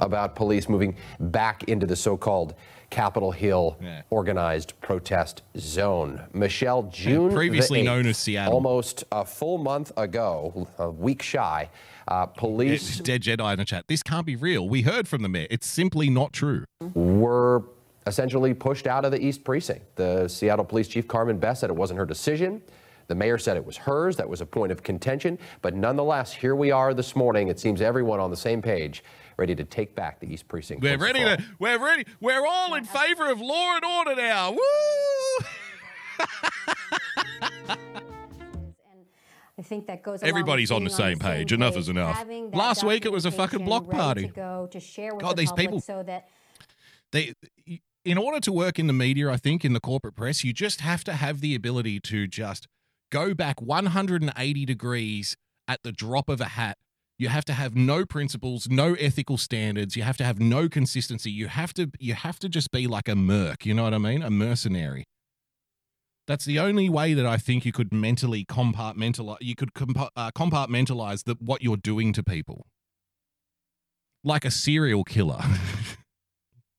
about police moving back into the so-called Capitol Hill Yeah. organized protest zone. Michelle, June the previously 8th, known as Seattle. almost a full month ago, a week shy, uh, police Dead Jedi in the chat. This can't be real. We heard from the mayor. It's simply not true. were essentially pushed out of the East Precinct. The Seattle Police Chief Carmen Best said it wasn't her decision. The mayor said it was hers. That was a point of contention. But nonetheless, here we are this morning. It seems everyone on the same page, ready to take back the East Precinct. We're ready all. to. We're ready. We're all in favor of law and order now. Woo! [LAUGHS] I think that goes. Everybody's on the same page. Enough is enough. Last week it was a fucking block party. To go to share with God, the these people- so that they in order to work in the media i think in the corporate press you just have to have the ability to just go back 180 degrees at the drop of a hat you have to have no principles no ethical standards you have to have no consistency you have to you have to just be like a merc you know what i mean? A mercenary. That's the only way that i think you could mentally compartmentalize you could compa- uh, compartmentalize the, what you're doing to people. Like a serial killer. [LAUGHS]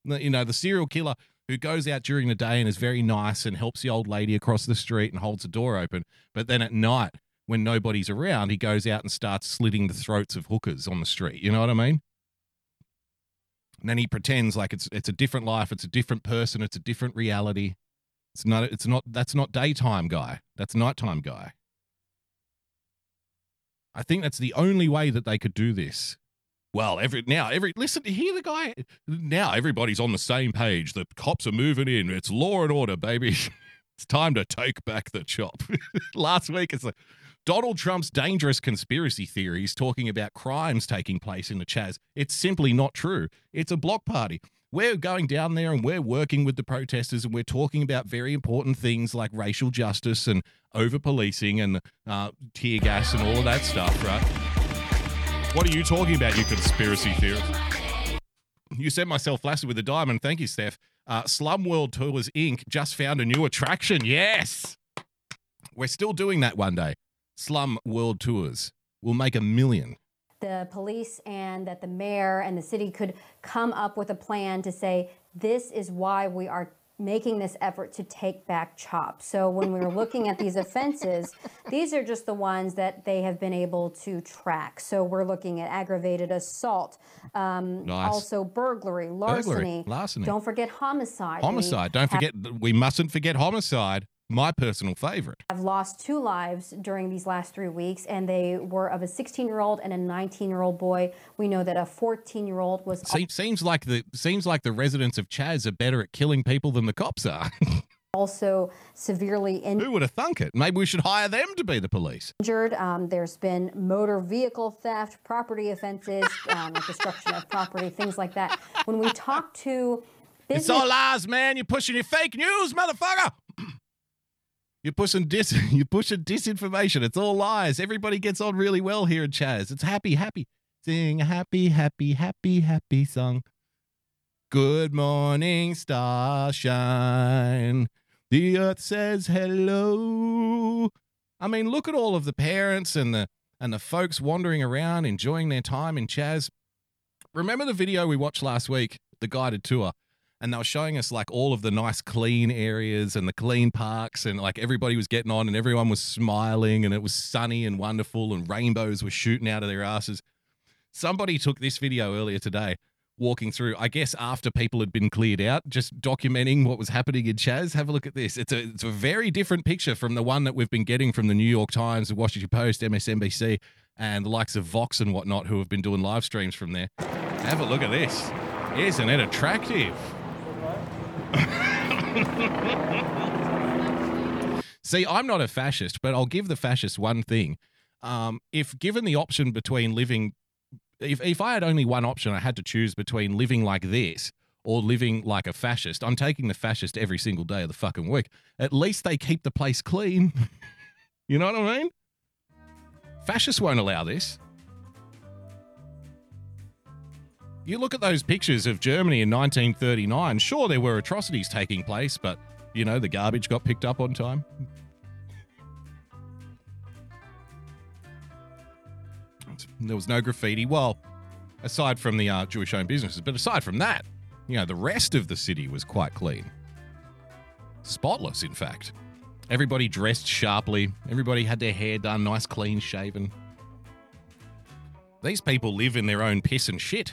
You know, the serial killer who goes out during the day and is very nice and helps the old lady across the street and holds the door open. But then at night, when nobody's around, he goes out and starts slitting the throats of hookers on the street. You know what I mean? And then he pretends like it's it's a different life, it's a different person, it's a different reality. It's not it's not that's not daytime guy. That's nighttime guy. I think that's the only way that they could do this. Well, every now every listen to hear the guy now everybody's on the same page. The cops are moving in. It's law and order, baby. [LAUGHS] it's time to take back the chop. [LAUGHS] Last week it's like Donald Trump's dangerous conspiracy theories talking about crimes taking place in the Chaz. It's simply not true. It's a block party. We're going down there and we're working with the protesters and we're talking about very important things like racial justice and over policing and uh, tear gas and all of that stuff, right? What are you talking about, you conspiracy theorist? You sent myself flaccid with a diamond. Thank you, Steph. Uh, Slum World Tours Inc. just found a new attraction. Yes. We're still doing that one day. Slum World Tours. We'll make a million. the police and that the mayor and the city could come up with a plan to say this is why we are making this effort to take back chop. So when we were looking at these offenses, these are just the ones that they have been able to track. So we're looking at aggravated assault, um, Nice. also burglary, larceny. larceny. Don't forget homicide. We Homicide. Don't have- forget, we mustn't forget homicide. My personal favorite. I've lost two lives during these last three weeks, and they were of a 16 year old and a 19 year old boy. We know that a 14 year old was Seems, seems like the seems like the residents of Chaz are better at killing people than the cops are. [LAUGHS] also severely injured. Who would have thunk it? Maybe we should hire them to be the police. injured. Um, there's been motor vehicle theft, property offenses, um, like destruction of property, things like that. When we talk to It's business, all lies, man. You're pushing your fake news, motherfucker. You're pushing dis. [LAUGHS] You're pushing disinformation. It's all lies. Everybody gets on really well here in Chaz. It's happy, happy. Sing a happy, happy, happy, happy song. Good morning, starshine. The earth says hello. I mean, look at all of the parents and the and the folks wandering around enjoying their time in Chaz. Remember the video we watched last week, the guided tour, and they were showing us like all of the nice clean areas and the clean parks, and like everybody was getting on and everyone was smiling and it was sunny and wonderful and rainbows were shooting out of their asses. Somebody took this video earlier today, walking through, I guess after people had been cleared out, just documenting what was happening in Chaz. Have a look at this. It's a it's a very different picture from the one that we've been getting from the New York Times, the Washington Post, MSNBC, and the likes of Vox and whatnot who have been doing live streams from there. Have a look at this. Isn't it attractive? See, I'm not a fascist, but I'll give the fascists one thing. Um, if given the option between living, if, if I had only one option, I had to choose between living like this or living like a fascist, I'm taking the fascist every single day of the fucking week. At least they keep the place clean. [LAUGHS] you know what I mean? Fascists won't allow this. You look at those pictures of Germany in 1939. Sure, there were atrocities taking place, but, you know, the garbage got picked up on time. There was no graffiti. Well, aside from the uh, Jewish owned businesses, but aside from that, you know, the rest of the city was quite clean. Spotless, in fact. Everybody dressed sharply. Everybody had their hair done, nice, clean shaven. These people live in their own piss and shit.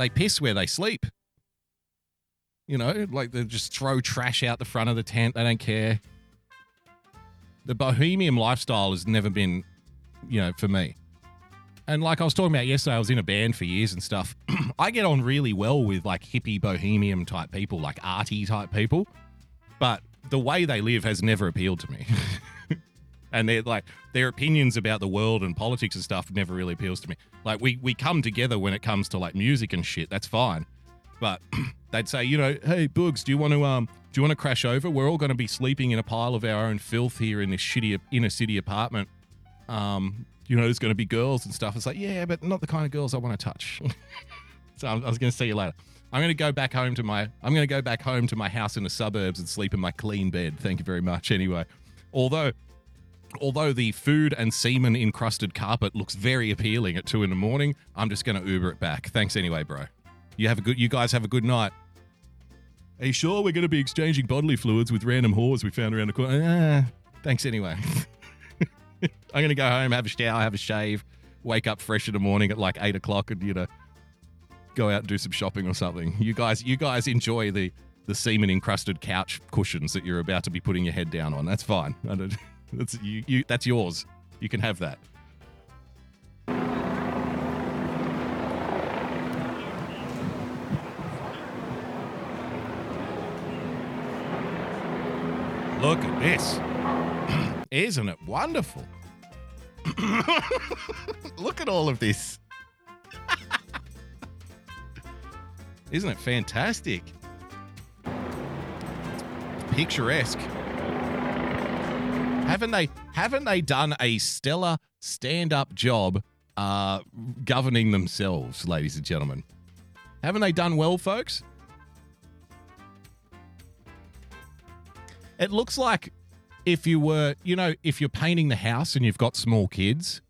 They piss where they sleep. You know, like they just throw trash out the front of the tent. They don't care. The bohemian lifestyle has never been, you know, for me. And like I was talking about yesterday, I was in a band for years and stuff. [CLEARS THROAT] I get on really well with like hippie bohemian type people, like arty type people. But the way they live has never appealed to me. [LAUGHS] and they're like their opinions about the world and politics and stuff never really appeals to me. Like we we come together when it comes to like music and shit. That's fine, but [CLEARS THROAT] they'd say, you know, hey Boogs, do you want to um do you want to crash over? We're all going to be sleeping in a pile of our own filth here in this shitty inner city apartment. Um, you know, there's going to be girls and stuff. It's like, yeah, but not the kind of girls I want to touch. [LAUGHS] so I was going to see you later. I'm going to go back home to my I'm going to go back home to my house in the suburbs and sleep in my clean bed. Thank you very much. Anyway, although although the food and semen encrusted carpet looks very appealing at two in the morning, I'm just going to Uber it back. Thanks anyway, bro. You have a good. You guys have a good night. Are you sure we're going to be exchanging bodily fluids with random whores we found around the corner? Ah, thanks anyway. [LAUGHS] I'm going to go home, have a shower, have a shave, wake up fresh in the morning at like eight o'clock, and you know, go out and do some shopping or something. You guys, you guys enjoy the the semen encrusted couch cushions that you're about to be putting your head down on. That's fine. [LAUGHS] That's you, you. That's yours. You can have that. Look at this. [CLEARS THROAT] Isn't it wonderful? [LAUGHS] Look at all of this. [LAUGHS] Isn't it fantastic? Picturesque. Haven't they haven't they done a stellar stand-up job uh, governing themselves, ladies and gentlemen? Haven't they done well, folks? It looks like if you were, you know, if you're painting the house and you've got small kids,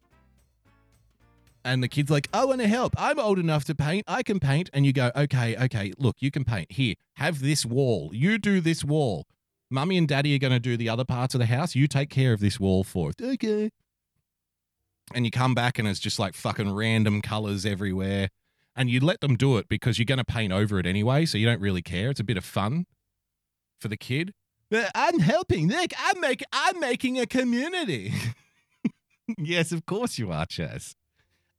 and the kid's like, I want to help. I'm old enough to paint. I can paint. And you go, okay, okay, look, you can paint. Here, have this wall. You do this wall. Mummy and daddy are going to do the other parts of the house. You take care of this wall for it. Okay. And you come back and it's just like fucking random colors everywhere. And you let them do it because you're going to paint over it anyway. So you don't really care. It's a bit of fun for the kid. Uh, I'm helping. Look, I'm making I'm making a community. [LAUGHS] yes, of course you are, Chaz.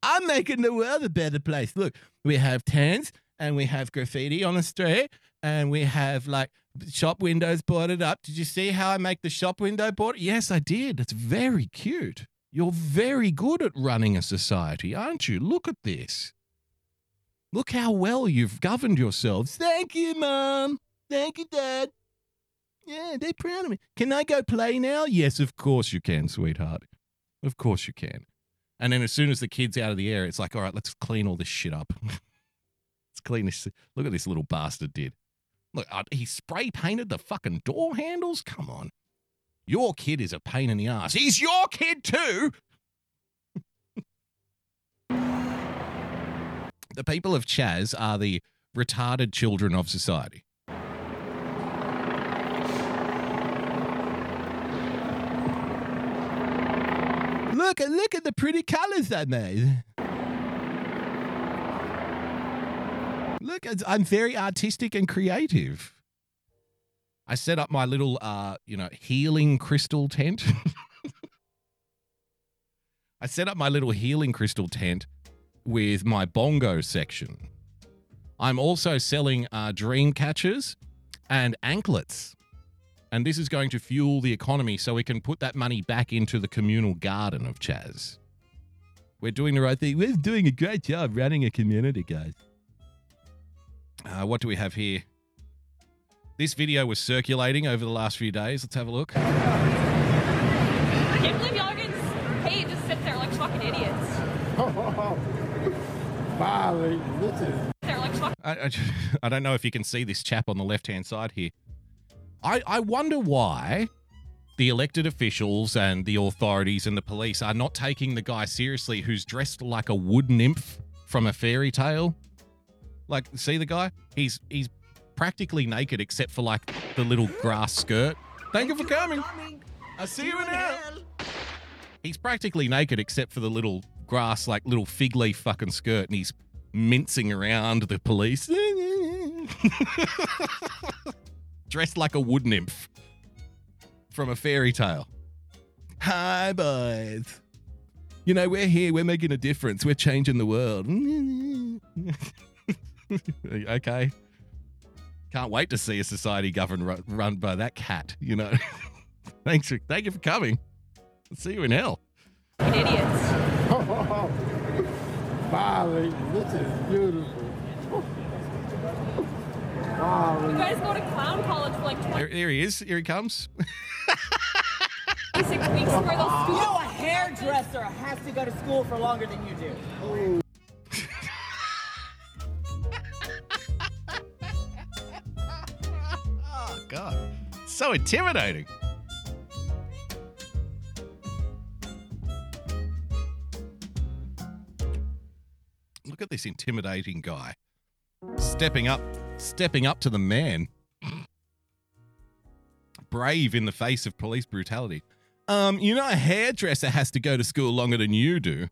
I'm making the world a better place. Look, we have tents and we have graffiti on the street and we have like shop windows boarded up. Did you see how I make the shop window board? Yes, I did. It's very cute. You're very good at running a society, aren't you? Look at this. Look how well you've governed yourselves. Thank you, Mom. Thank you, Dad. Yeah, they're proud of me. Can I go play now? Yes, of course you can, sweetheart. Of course you can. And then as soon as the kid's out of the air, it's like, all right, let's clean all this shit up. [LAUGHS] let's clean this. Look at this little bastard did. Look, he spray painted the fucking door handles. Come on. Your kid is a pain in the ass. He's your kid too. [LAUGHS] the people of Chaz are the retarded children of society. Look, look at the pretty colors I made. Look, I'm very artistic and creative. I set up my little, uh, you know, healing crystal tent. [LAUGHS] I set up my little healing crystal tent with my bongo section. I'm also selling uh, dream catchers and anklets. And this is going to fuel the economy so we can put that money back into the communal garden of Chaz. We're doing the right thing. We're doing a great job running a community, guys. Uh, what do we have here? This video was circulating over the last few days. Let's have a look. I can't believe y'all getting paid to sit there like fucking idiots. [LAUGHS] They're like fucking. I, I, [LAUGHS] I don't know if you can see this chap on the left hand side here. I, I wonder why the elected officials and the authorities and the police are not taking the guy seriously who's dressed like a wood nymph from a fairy tale. Like, see the guy? He's he's practically naked except for like the little grass skirt. Thank you for coming. I see you in hell. He's practically naked except for the little grass, like little fig leaf fucking skirt, and he's mincing around the police. [LAUGHS] Dressed like a wood nymph from a fairy tale. Hi, boys. You know, we're here, we're making a difference, we're changing the world. [LAUGHS] [LAUGHS] okay. Can't wait to see a society governed run by that cat, you know. [LAUGHS] Thanks for, thank you for coming. See you in hell. Fucking idiots. [LAUGHS] Golly, this is beautiful. You guys go to clown college for like Here, here he is. Here he comes. 26 weeks for those You know, a hairdresser has to go to school for longer than you do. Oh God, so intimidating. Look at this intimidating guy stepping up, stepping up to the man. Brave in the face of police brutality. Um, you know, a hairdresser has to go to school longer than you do.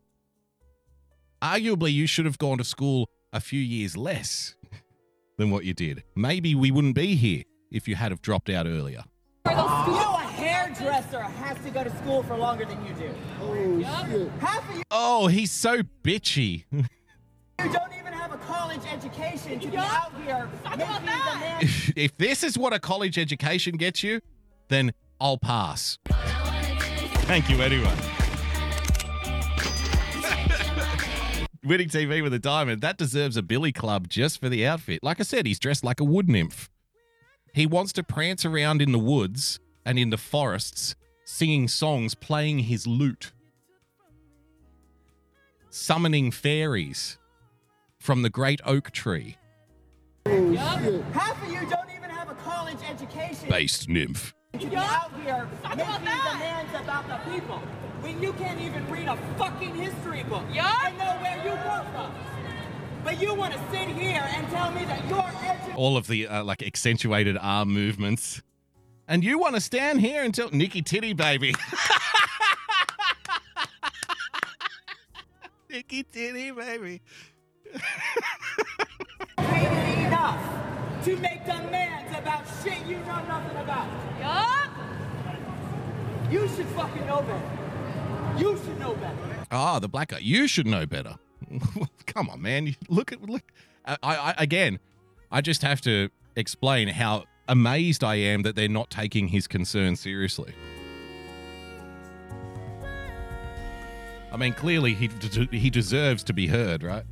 Arguably, you should have gone to school a few years less than what you did. Maybe we wouldn't be here if you had have dropped out earlier. You know, a hairdresser has to go to school for longer than you do. Oh, shit. Half of you Oh, he's so bitchy. don't even have a college education to be out here making demands. if, if this is what a college education gets you, then I'll pass. Thank you anyway. [LAUGHS] Winning TV with a diamond. That deserves a Billy Club just for the outfit. Like I said, he's dressed like a wood nymph. He wants to prance around in the woods and in the forests, singing songs, playing his lute, summoning fairies from the great oak tree. Half of you don't even have a college education Based nymph. to be out here making demands about the people when you can't even read a fucking history book and know where you come from. But you want to sit here and tell me that you're educated. all of the uh, like accentuated arm movements. And you want to stand here until Nikki Titty baby. [LAUGHS] Nikki Titty baby. enough to make demands about shit you know nothing about. Yup. You should fucking know better. You should know better. Ah, the black guy. You should know better. [LAUGHS] Come on, man. Look at look. I, I again. I just have to explain how amazed I am that they're not taking his concern seriously. I mean, clearly he he deserves to be heard, right?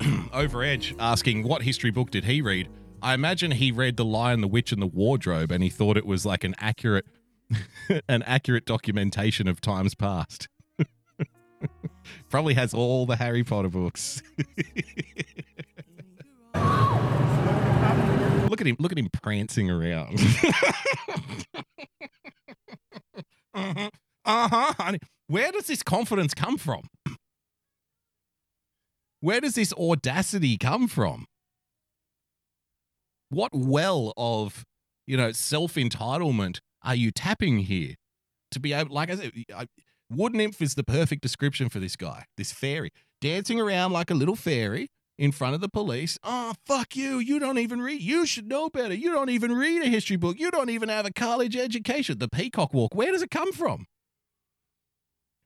[CLEARS THROAT] Over Edge asking what history book did he read? I imagine he read The Lion, the Witch, and the Wardrobe, and he thought it was like an accurate, [LAUGHS] an accurate documentation of times past. [LAUGHS] Probably has all the Harry Potter books. [LAUGHS] look at him! Look at him prancing around. uh huh. Honey. Where does this confidence come from? [CLEARS THROAT] Where does this audacity come from? What well of, you know, self entitlement are you tapping here to be able, like I said, I, Wood Nymph is the perfect description for this guy, this fairy, dancing around like a little fairy in front of the police. Oh, fuck you. You don't even read. You should know better. You don't even read a history book. You don't even have a college education. The peacock walk. Where does it come from?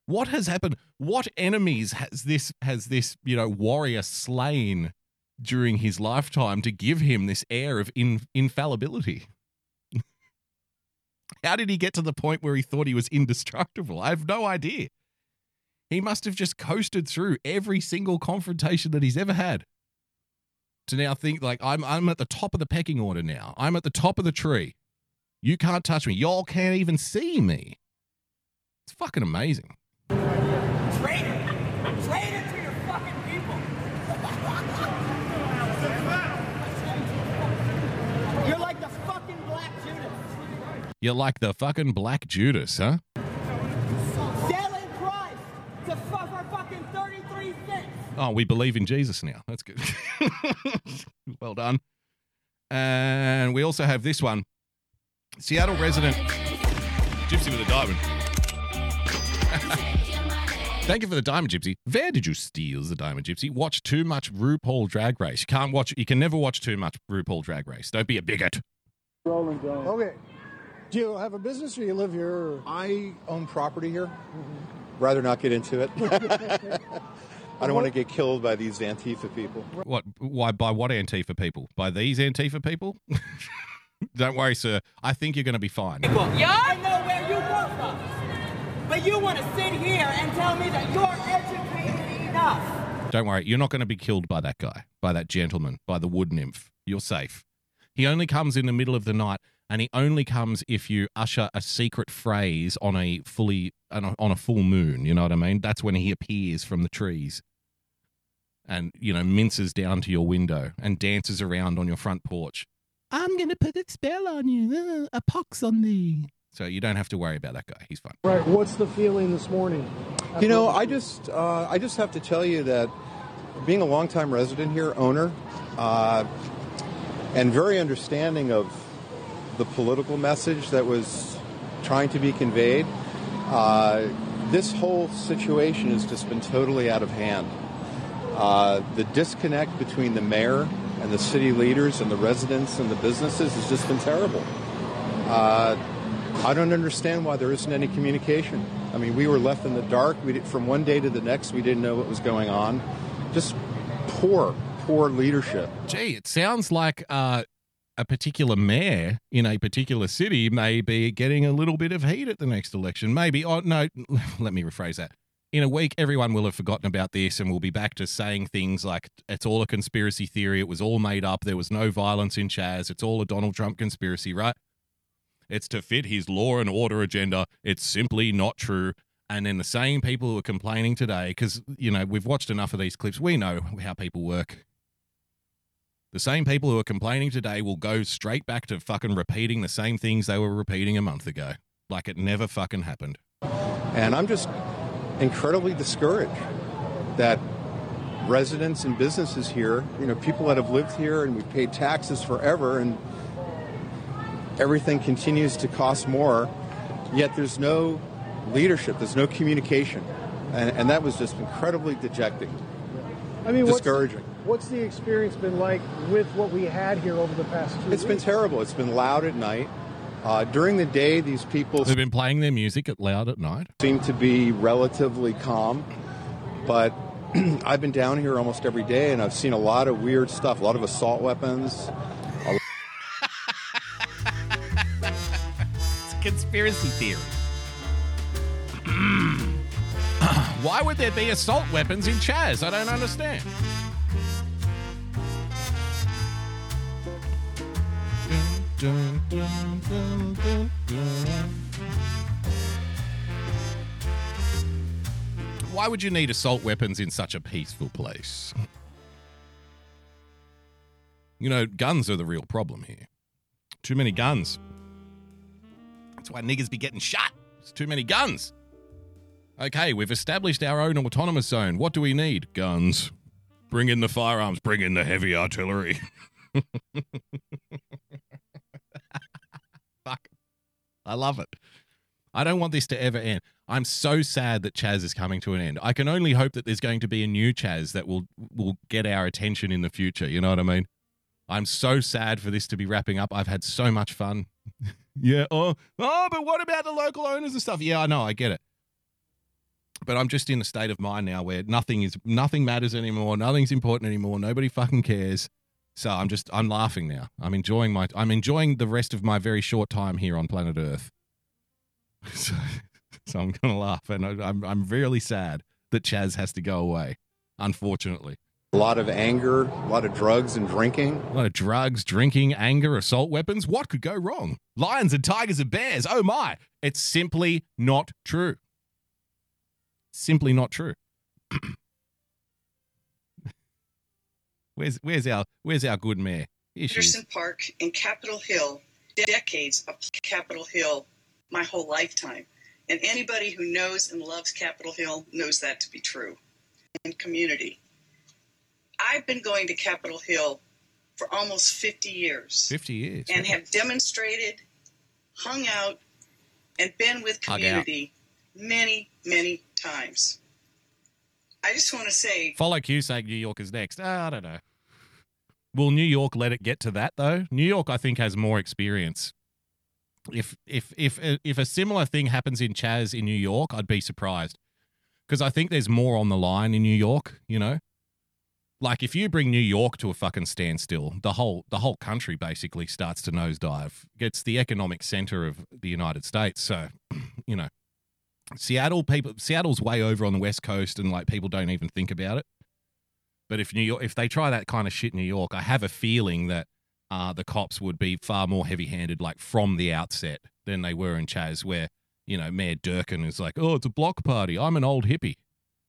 What has happened? What enemies has this has this, you know, warrior slain during his lifetime to give him this air of in, infallibility? [LAUGHS] How did he get to the point where he thought he was indestructible? I have no idea. He must have just coasted through every single confrontation that he's ever had to now think like I'm I'm at the top of the pecking order now. I'm at the top of the tree. You can't touch me. Y'all can't even see me. It's fucking amazing. Traitor! Traitor to your fucking people! You're like the fucking Black Judas. You're like the fucking Black Judas, huh? Selling Christ to fuck for fucking 33 cents. Oh, we believe in Jesus now. That's good. [LAUGHS] well done. And we also have this one Seattle resident Gypsy with a diamond. [LAUGHS] Thank you for the diamond, Gypsy. Where did you steal the diamond, Gypsy? Watch too much RuPaul Drag Race. You can't watch. You can never watch too much RuPaul Drag Race. Don't be a bigot. Rolling, John. Okay. Do you have a business or you live here? Or? I own property here. Rather not get into it. [LAUGHS] I don't want to get killed by these Antifa people. What? Why? By what Antifa people? By these Antifa people? [LAUGHS] Don't worry, sir. I think you're going to be fine. People, I know where you come from. But you want to sit here and tell me that you're educated enough. Don't worry. You're not going to be killed by that guy, by that gentleman, by the wood nymph. You're safe. He only comes in the middle of the night, and he only comes if you usher a secret phrase on a fully on a, on a full moon. You know what I mean? That's when he appears from the trees, and you know minces down to your window and dances around on your front porch. I'm going to put a spell on you, uh, a pox on thee. So you don't have to worry about that guy. He's fine. Right. What's the feeling this morning? You know, I just uh, I just have to tell you that being a longtime resident here, owner, uh, and very understanding of the political message that was trying to be conveyed, uh, this whole situation has just been totally out of hand. Uh, the disconnect between the mayor and the city leaders and the residents and the businesses has just been terrible. Uh, I don't understand why there isn't any communication. I mean, we were left in the dark. We did, from one day to the next, we didn't know what was going on. Just poor, poor leadership. Gee, it sounds like uh, a particular mayor in a particular city may be getting a little bit of heat at the next election. Maybe. Oh, no, [LAUGHS] let me rephrase that. In a week, everyone will have forgotten about this and we'll be back to saying things like it's all a conspiracy theory. It was all made up. There was no violence in Chaz. It's all a Donald Trump conspiracy, right? It's to fit his law and order agenda. It's simply not true. And then the same people who are complaining today, because, you know, we've watched enough of these clips, we know how people work. The same people who are complaining today will go straight back to fucking repeating the same things they were repeating a month ago. Like it never fucking happened. And I'm just incredibly discouraged that residents and businesses here, you know, people that have lived here and we've paid taxes forever and everything continues to cost more, yet there's no leadership, there's no communication. And, and that was just incredibly dejecting, I mean, discouraging. What's the experience been like with what we had here over the past two It's been terrible. It's been loud at night. Uh, during the day, these people They've been playing their music at loud at night. seem to be relatively calm, but [CLEARS THROAT] I've been down here almost every day and I've seen a lot of weird stuff, a lot of assault weapons. a It's a conspiracy theory. [CLEARS THROAT] Why would there be assault weapons in Chaz? I don't understand. Why would you need assault weapons in such a peaceful place? You know, guns are the real problem here. Too many guns. That's why niggers be getting shot. It's too many guns. Okay, we've established our own autonomous zone. What do we need? Guns. Bring in the firearms. Bring in the heavy artillery. [LAUGHS] Fuck. I love it. I don't want this to ever end. I'm so sad that Chaz is coming to an end. I can only hope that there's going to be a new Chaz that will will get our attention in the future. You know what I mean? I'm so sad for this to be wrapping up. I've had so much fun. [LAUGHS] yeah. Oh, oh, but what about the local owners and stuff? Yeah, I know. I get it. But I'm just in a state of mind now where nothing is nothing matters anymore. Nothing's important anymore. Nobody fucking cares. So I'm just I'm laughing now. I'm enjoying my I'm enjoying the rest of my very short time here on planet Earth. [LAUGHS] So, so I'm gonna laugh, and I, I'm I'm really sad that Chaz has to go away. Unfortunately, A lot of anger, a lot of drugs and drinking. a lot of drugs, drinking, anger, assault weapons. What could go wrong? Lions and tigers and bears. Oh my! It's simply not true. Simply not true. [CLEARS THROAT] where's where's our where's our good mayor? Here. Anderson Park in Capitol Hill, decades of Capitol Hill, my whole lifetime. And anybody who knows and loves Capitol Hill knows that to be true. And community. I've been going to Capitol Hill for almost 50 years Fifty years. and have demonstrated, hung out, and been with community many, many times. I just want to say Follow Cusack. New York is next. Ah, I don't know. Will New York let it get to that though? New York, I think, has more experience. If if if uh, if a similar thing happens in Chaz in New York, I'd be surprised. because I think there's more on the line in New York. You know, like if you bring New York to a fucking standstill, the whole the whole country basically starts to nosedive. It's the economic center of the United States, so [CLEARS THROAT] you know, Seattle people Seattle's way over on the west coast, and like people don't even think about it. But if New York, if they try that kind of shit in New York, I have a feeling that uh, the cops would be far more heavy-handed, like from the outset, than they were in Chaz, where you know Mayor Durkan is like, "Oh, it's a block party. I'm an old hippie."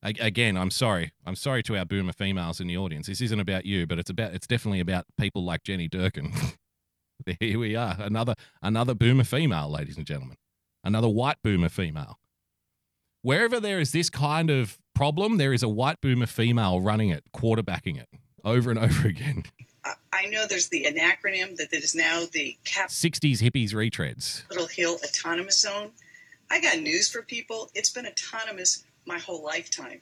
A- again, I'm sorry. I'm sorry to our boomer females in the audience. This isn't about you, but it's about it's definitely about people like Jenny Durkan. [LAUGHS] Here we are, another another boomer female, ladies and gentlemen, another white boomer female. Wherever there is this kind of problem, there is a white boomer female running it, quarterbacking it over and [LAUGHS] over again. I know there's the an acronym that is now the cap 60s hippies retreads. Little Hill Autonomous Zone. I got news for people. It's been autonomous my whole lifetime.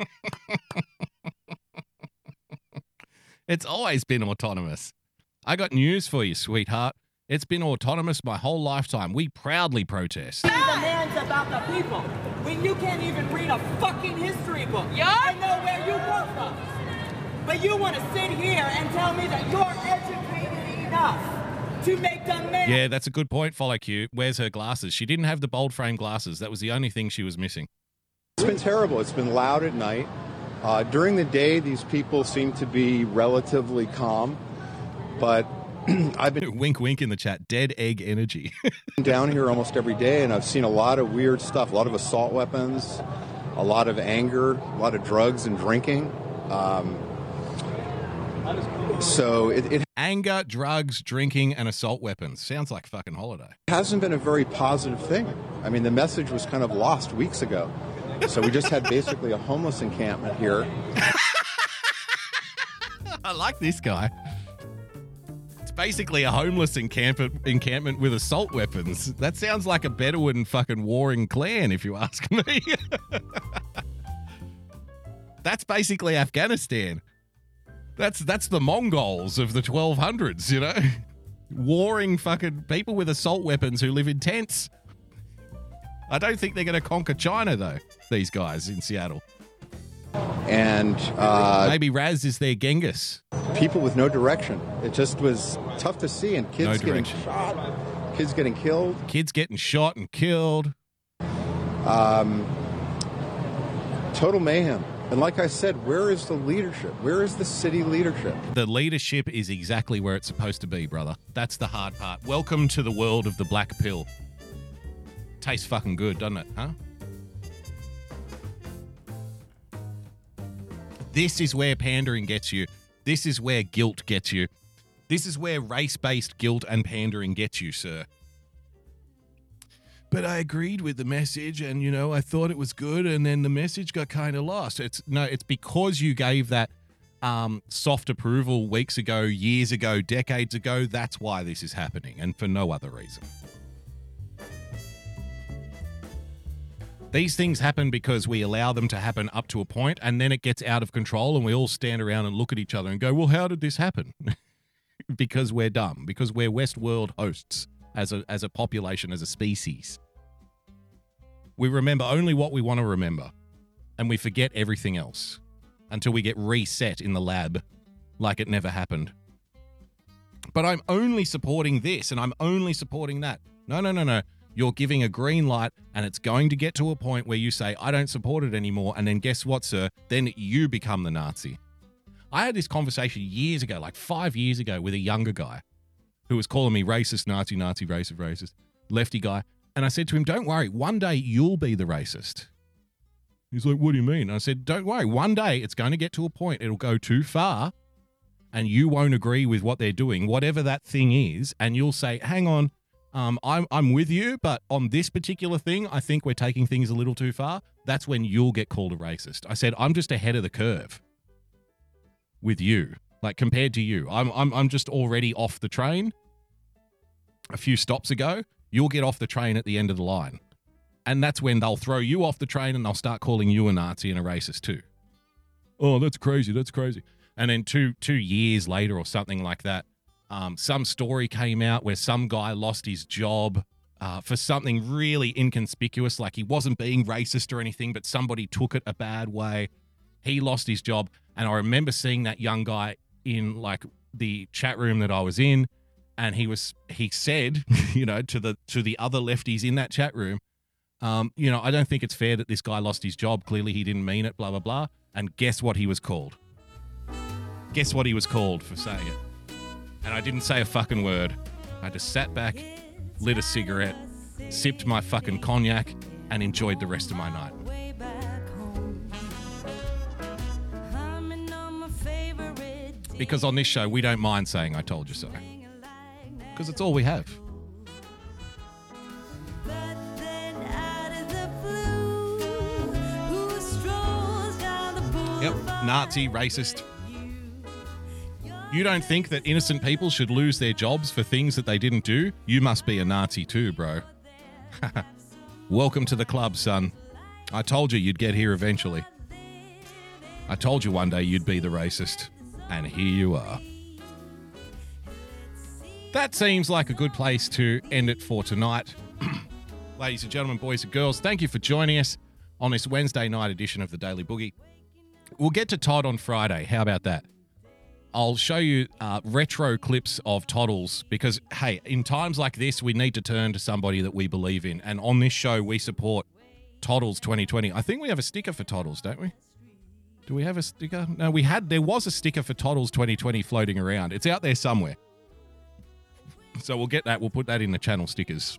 [LAUGHS] It's always been autonomous. I got news for you, sweetheart. It's been autonomous my whole lifetime. We proudly protest. Ah! Be the man's about the people. When you can't even read a fucking history book. Yeah? I know where you come from. But you want to sit here and tell me that you're educated enough to make the man. Yeah, that's a good point, Follow Q. Where's her glasses? She didn't have the bold frame glasses. That was the only thing she was missing. It's been terrible. It's been loud at night. Uh, during the day, these people seem to be relatively calm, but [CLEARS THROAT] I've been [LAUGHS] wink, wink in the chat. Dead egg energy. [LAUGHS] down here almost every day, and I've seen a lot of weird stuff. A lot of assault weapons, a lot of anger, a lot of drugs and drinking. Um, so it, it Anger, drugs, drinking, and assault weapons. Sounds like fucking holiday. hasn't been a very positive thing. I mean, the message was kind of lost weeks ago. So we just had [LAUGHS] basically a homeless encampment here. I like this guy. Basically a homeless encampment encampment with assault weapons. That sounds like a Bedouin fucking warring clan, if you ask me. [LAUGHS] that's basically Afghanistan. That's that's the Mongols of the 1200s, you know, warring fucking people with assault weapons who live in tents. I don't think they're going to conquer China though. These guys in Seattle. And uh, maybe Raz is their Genghis. People with no direction. It just was tough to see, and kids No getting shot, kids getting killed. Kids getting shot and killed. Um, total mayhem. And like I said, where is the leadership? Where is the city leadership? The leadership is exactly where it's supposed to be, brother. That's the hard part. Welcome to the world of the black pill. Tastes fucking good, doesn't it? Huh? This is where pandering gets you. This is where guilt gets you. This is where race based guilt and pandering gets you, sir. But I agreed with the message and, you know, I thought it was good and then the message got kind of lost. It's no, it's because you gave that um, soft approval weeks ago, years ago, decades ago. That's why this is happening and for no other reason. These things happen because we allow them to happen up to a point and then it gets out of control and we all stand around and look at each other and go, well, how did this happen? [LAUGHS] because we're dumb, because we're Westworld hosts as a, as a population, as a species. We remember only what we want to remember and we forget everything else until we get reset in the lab like it never happened. But I'm only supporting this and I'm only supporting that. No, no, no, no. You're giving a green light, and it's going to get to a point where you say, I don't support it anymore. And then guess what, sir? Then you become the Nazi. I had this conversation years ago, like five years ago, with a younger guy who was calling me racist, Nazi, Nazi, racist, racist, lefty guy. And I said to him, Don't worry, one day you'll be the racist. He's like, What do you mean? I said, Don't worry, one day it's going to get to a point, it'll go too far, and you won't agree with what they're doing, whatever that thing is, and you'll say, Hang on, um, I'm, I'm with you, but on this particular thing, I think we're taking things a little too far. That's when you'll get called a racist. I said, I'm just ahead of the curve with you, like compared to you. I'm, I'm, I'm just already off the train a few stops ago. You'll get off the train at the end of the line. And that's when they'll throw you off the train and they'll start calling you a Nazi and a racist too. Oh, that's crazy. That's crazy. And then two two years later or something like that, um, some story came out where some guy lost his job uh, for something really inconspicuous, like he wasn't being racist or anything, but somebody took it a bad way. He lost his job, and I remember seeing that young guy in like the chat room that I was in, and he was he said, [LAUGHS] you know, to the to the other lefties in that chat room, um, you know, I don't think it's fair that this guy lost his job. Clearly, he didn't mean it. Blah blah blah. And guess what he was called? Guess what he was called for saying it? And I didn't say a fucking word. I just sat back, lit a cigarette, sipped my fucking cognac, and enjoyed the rest of my night. Because on this show, we don't mind saying I told you so. Because it's all we have. Yep, Nazi, racist. You don't think that innocent people should lose their jobs for things that they didn't do? You must be a Nazi too, bro. [LAUGHS] Welcome to the club, son. I told you you'd get here eventually. I told you one day you'd be the racist, and here you are. That seems like a good place to end it for tonight. [CLEARS THROAT] Ladies and gentlemen, boys and girls, thank you for joining us on this Wednesday night edition of the Daily Boogie. We'll get to Todd on Friday. How about that? I'll show you uh, retro clips of Toddles because, hey, in times like this, we need to turn to somebody that we believe in. And on this show, we support Toddles 2020. I think we have a sticker for Toddles, don't we? Do we have a sticker? No, we had. There was a sticker for Toddles 2020 floating around. It's out there somewhere. So we'll get that. We'll put that in the channel stickers.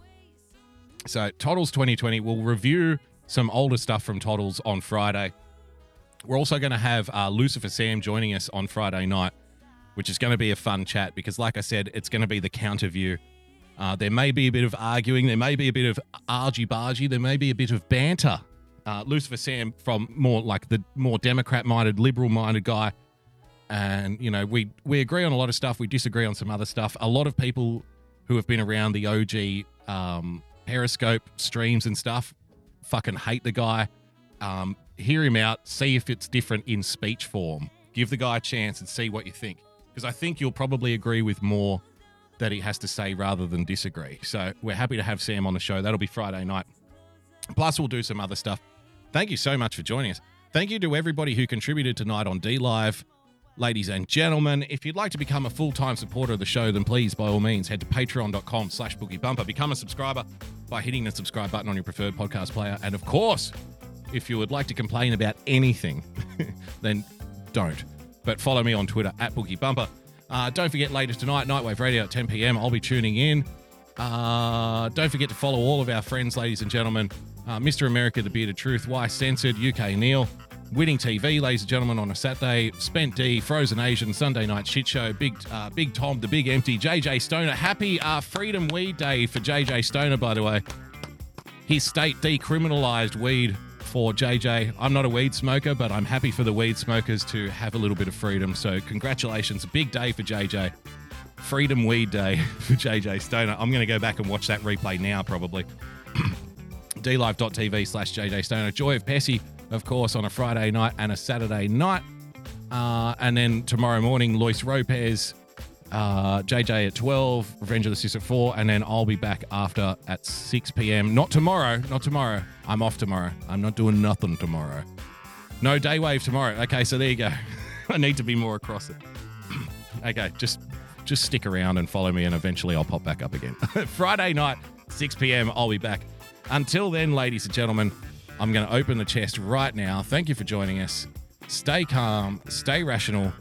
So Toddles 2020. We'll review some older stuff from Toddles on Friday. We're also going to have uh, Lucifer Sam joining us on Friday night, which is going to be a fun chat because, like I said, it's going to be the counter view. Uh, there may be a bit of arguing, there may be a bit of argy bargy, there may be a bit of banter. Uh, Lucifer Sam from more like the more Democrat minded, liberal minded guy. And, you know, we, we agree on a lot of stuff, we disagree on some other stuff. A lot of people who have been around the OG um, Periscope streams and stuff fucking hate the guy. Um, hear him out, see if it's different in speech form. Give the guy a chance and see what you think. Because I think you'll probably agree with more that he has to say rather than disagree. So we're happy to have Sam on the show. That'll be Friday night. Plus, we'll do some other stuff. Thank you so much for joining us. Thank you to everybody who contributed tonight on D Live. Ladies and gentlemen, if you'd like to become a full-time supporter of the show, then please, by all means, head to patreon.com slash boogiebumper. Become a subscriber by hitting the subscribe button on your preferred podcast player. And of course, if you would like to complain about anything, [LAUGHS] then don't. But follow me on Twitter at Boogie Bumper. Uh, don't forget later tonight, Nightwave Radio at 10 p.m. I'll be tuning in. Uh, don't forget to follow all of our friends, ladies and gentlemen. Uh, Mr. America, The Bearded Truth, Why Censored, UK Neil, Winning TV, ladies and gentlemen, on a Saturday, Spent D, Frozen Asian, Sunday Night Shit Show, Big uh, Big Tom, The Big Empty, JJ Stoner. Happy uh, Freedom Weed Day for JJ Stoner, by the way. His state decriminalized weed for JJ. I'm not a weed smoker, but I'm happy for the weed smokers to have a little bit of freedom. So, congratulations. Big day for JJ. Freedom Weed Day [LAUGHS] for JJ Stoner. I'm going to go back and watch that replay now, probably. [CLEARS THROAT] dlive.tv slash JJ Stoner. Joy of Pessy, of course, on a Friday night and a Saturday night. Uh, and then tomorrow morning, Lois Ropez, uh, JJ at 12, Revenge of the Cis at 4, and then I'll be back after at 6 p.m. Not tomorrow, not tomorrow. I'm off tomorrow. I'm not doing nothing tomorrow. No day wave tomorrow. Okay, so there you go. [LAUGHS] I need to be more across it. [CLEARS THROAT] okay, just just stick around and follow me, and eventually I'll pop back up again. [LAUGHS] Friday night, 6 p.m. I'll be back. Until then, ladies and gentlemen, I'm going to open the chest right now. Thank you for joining us. Stay calm, stay rational.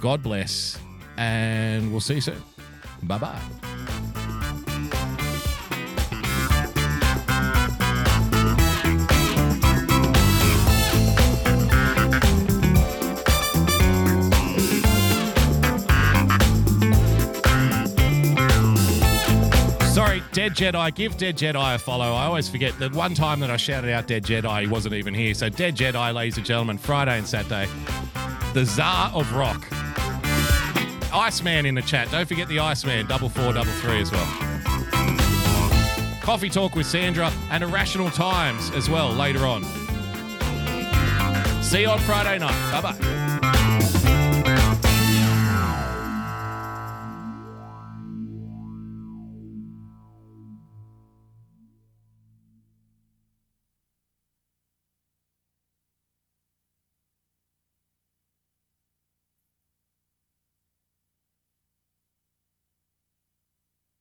God bless, and we'll see you soon. Bye bye. Sorry, Dead Jedi. Give Dead Jedi a follow. I always forget the one time that I shouted out Dead Jedi, he wasn't even here. So, Dead Jedi, ladies and gentlemen, Friday and Saturday. The Czar of Rock. Iceman in the chat. Don't forget the Iceman, double four, double three as well. Coffee Talk with Sandra and Irrational Times as well later on. See you on Friday night. Bye bye.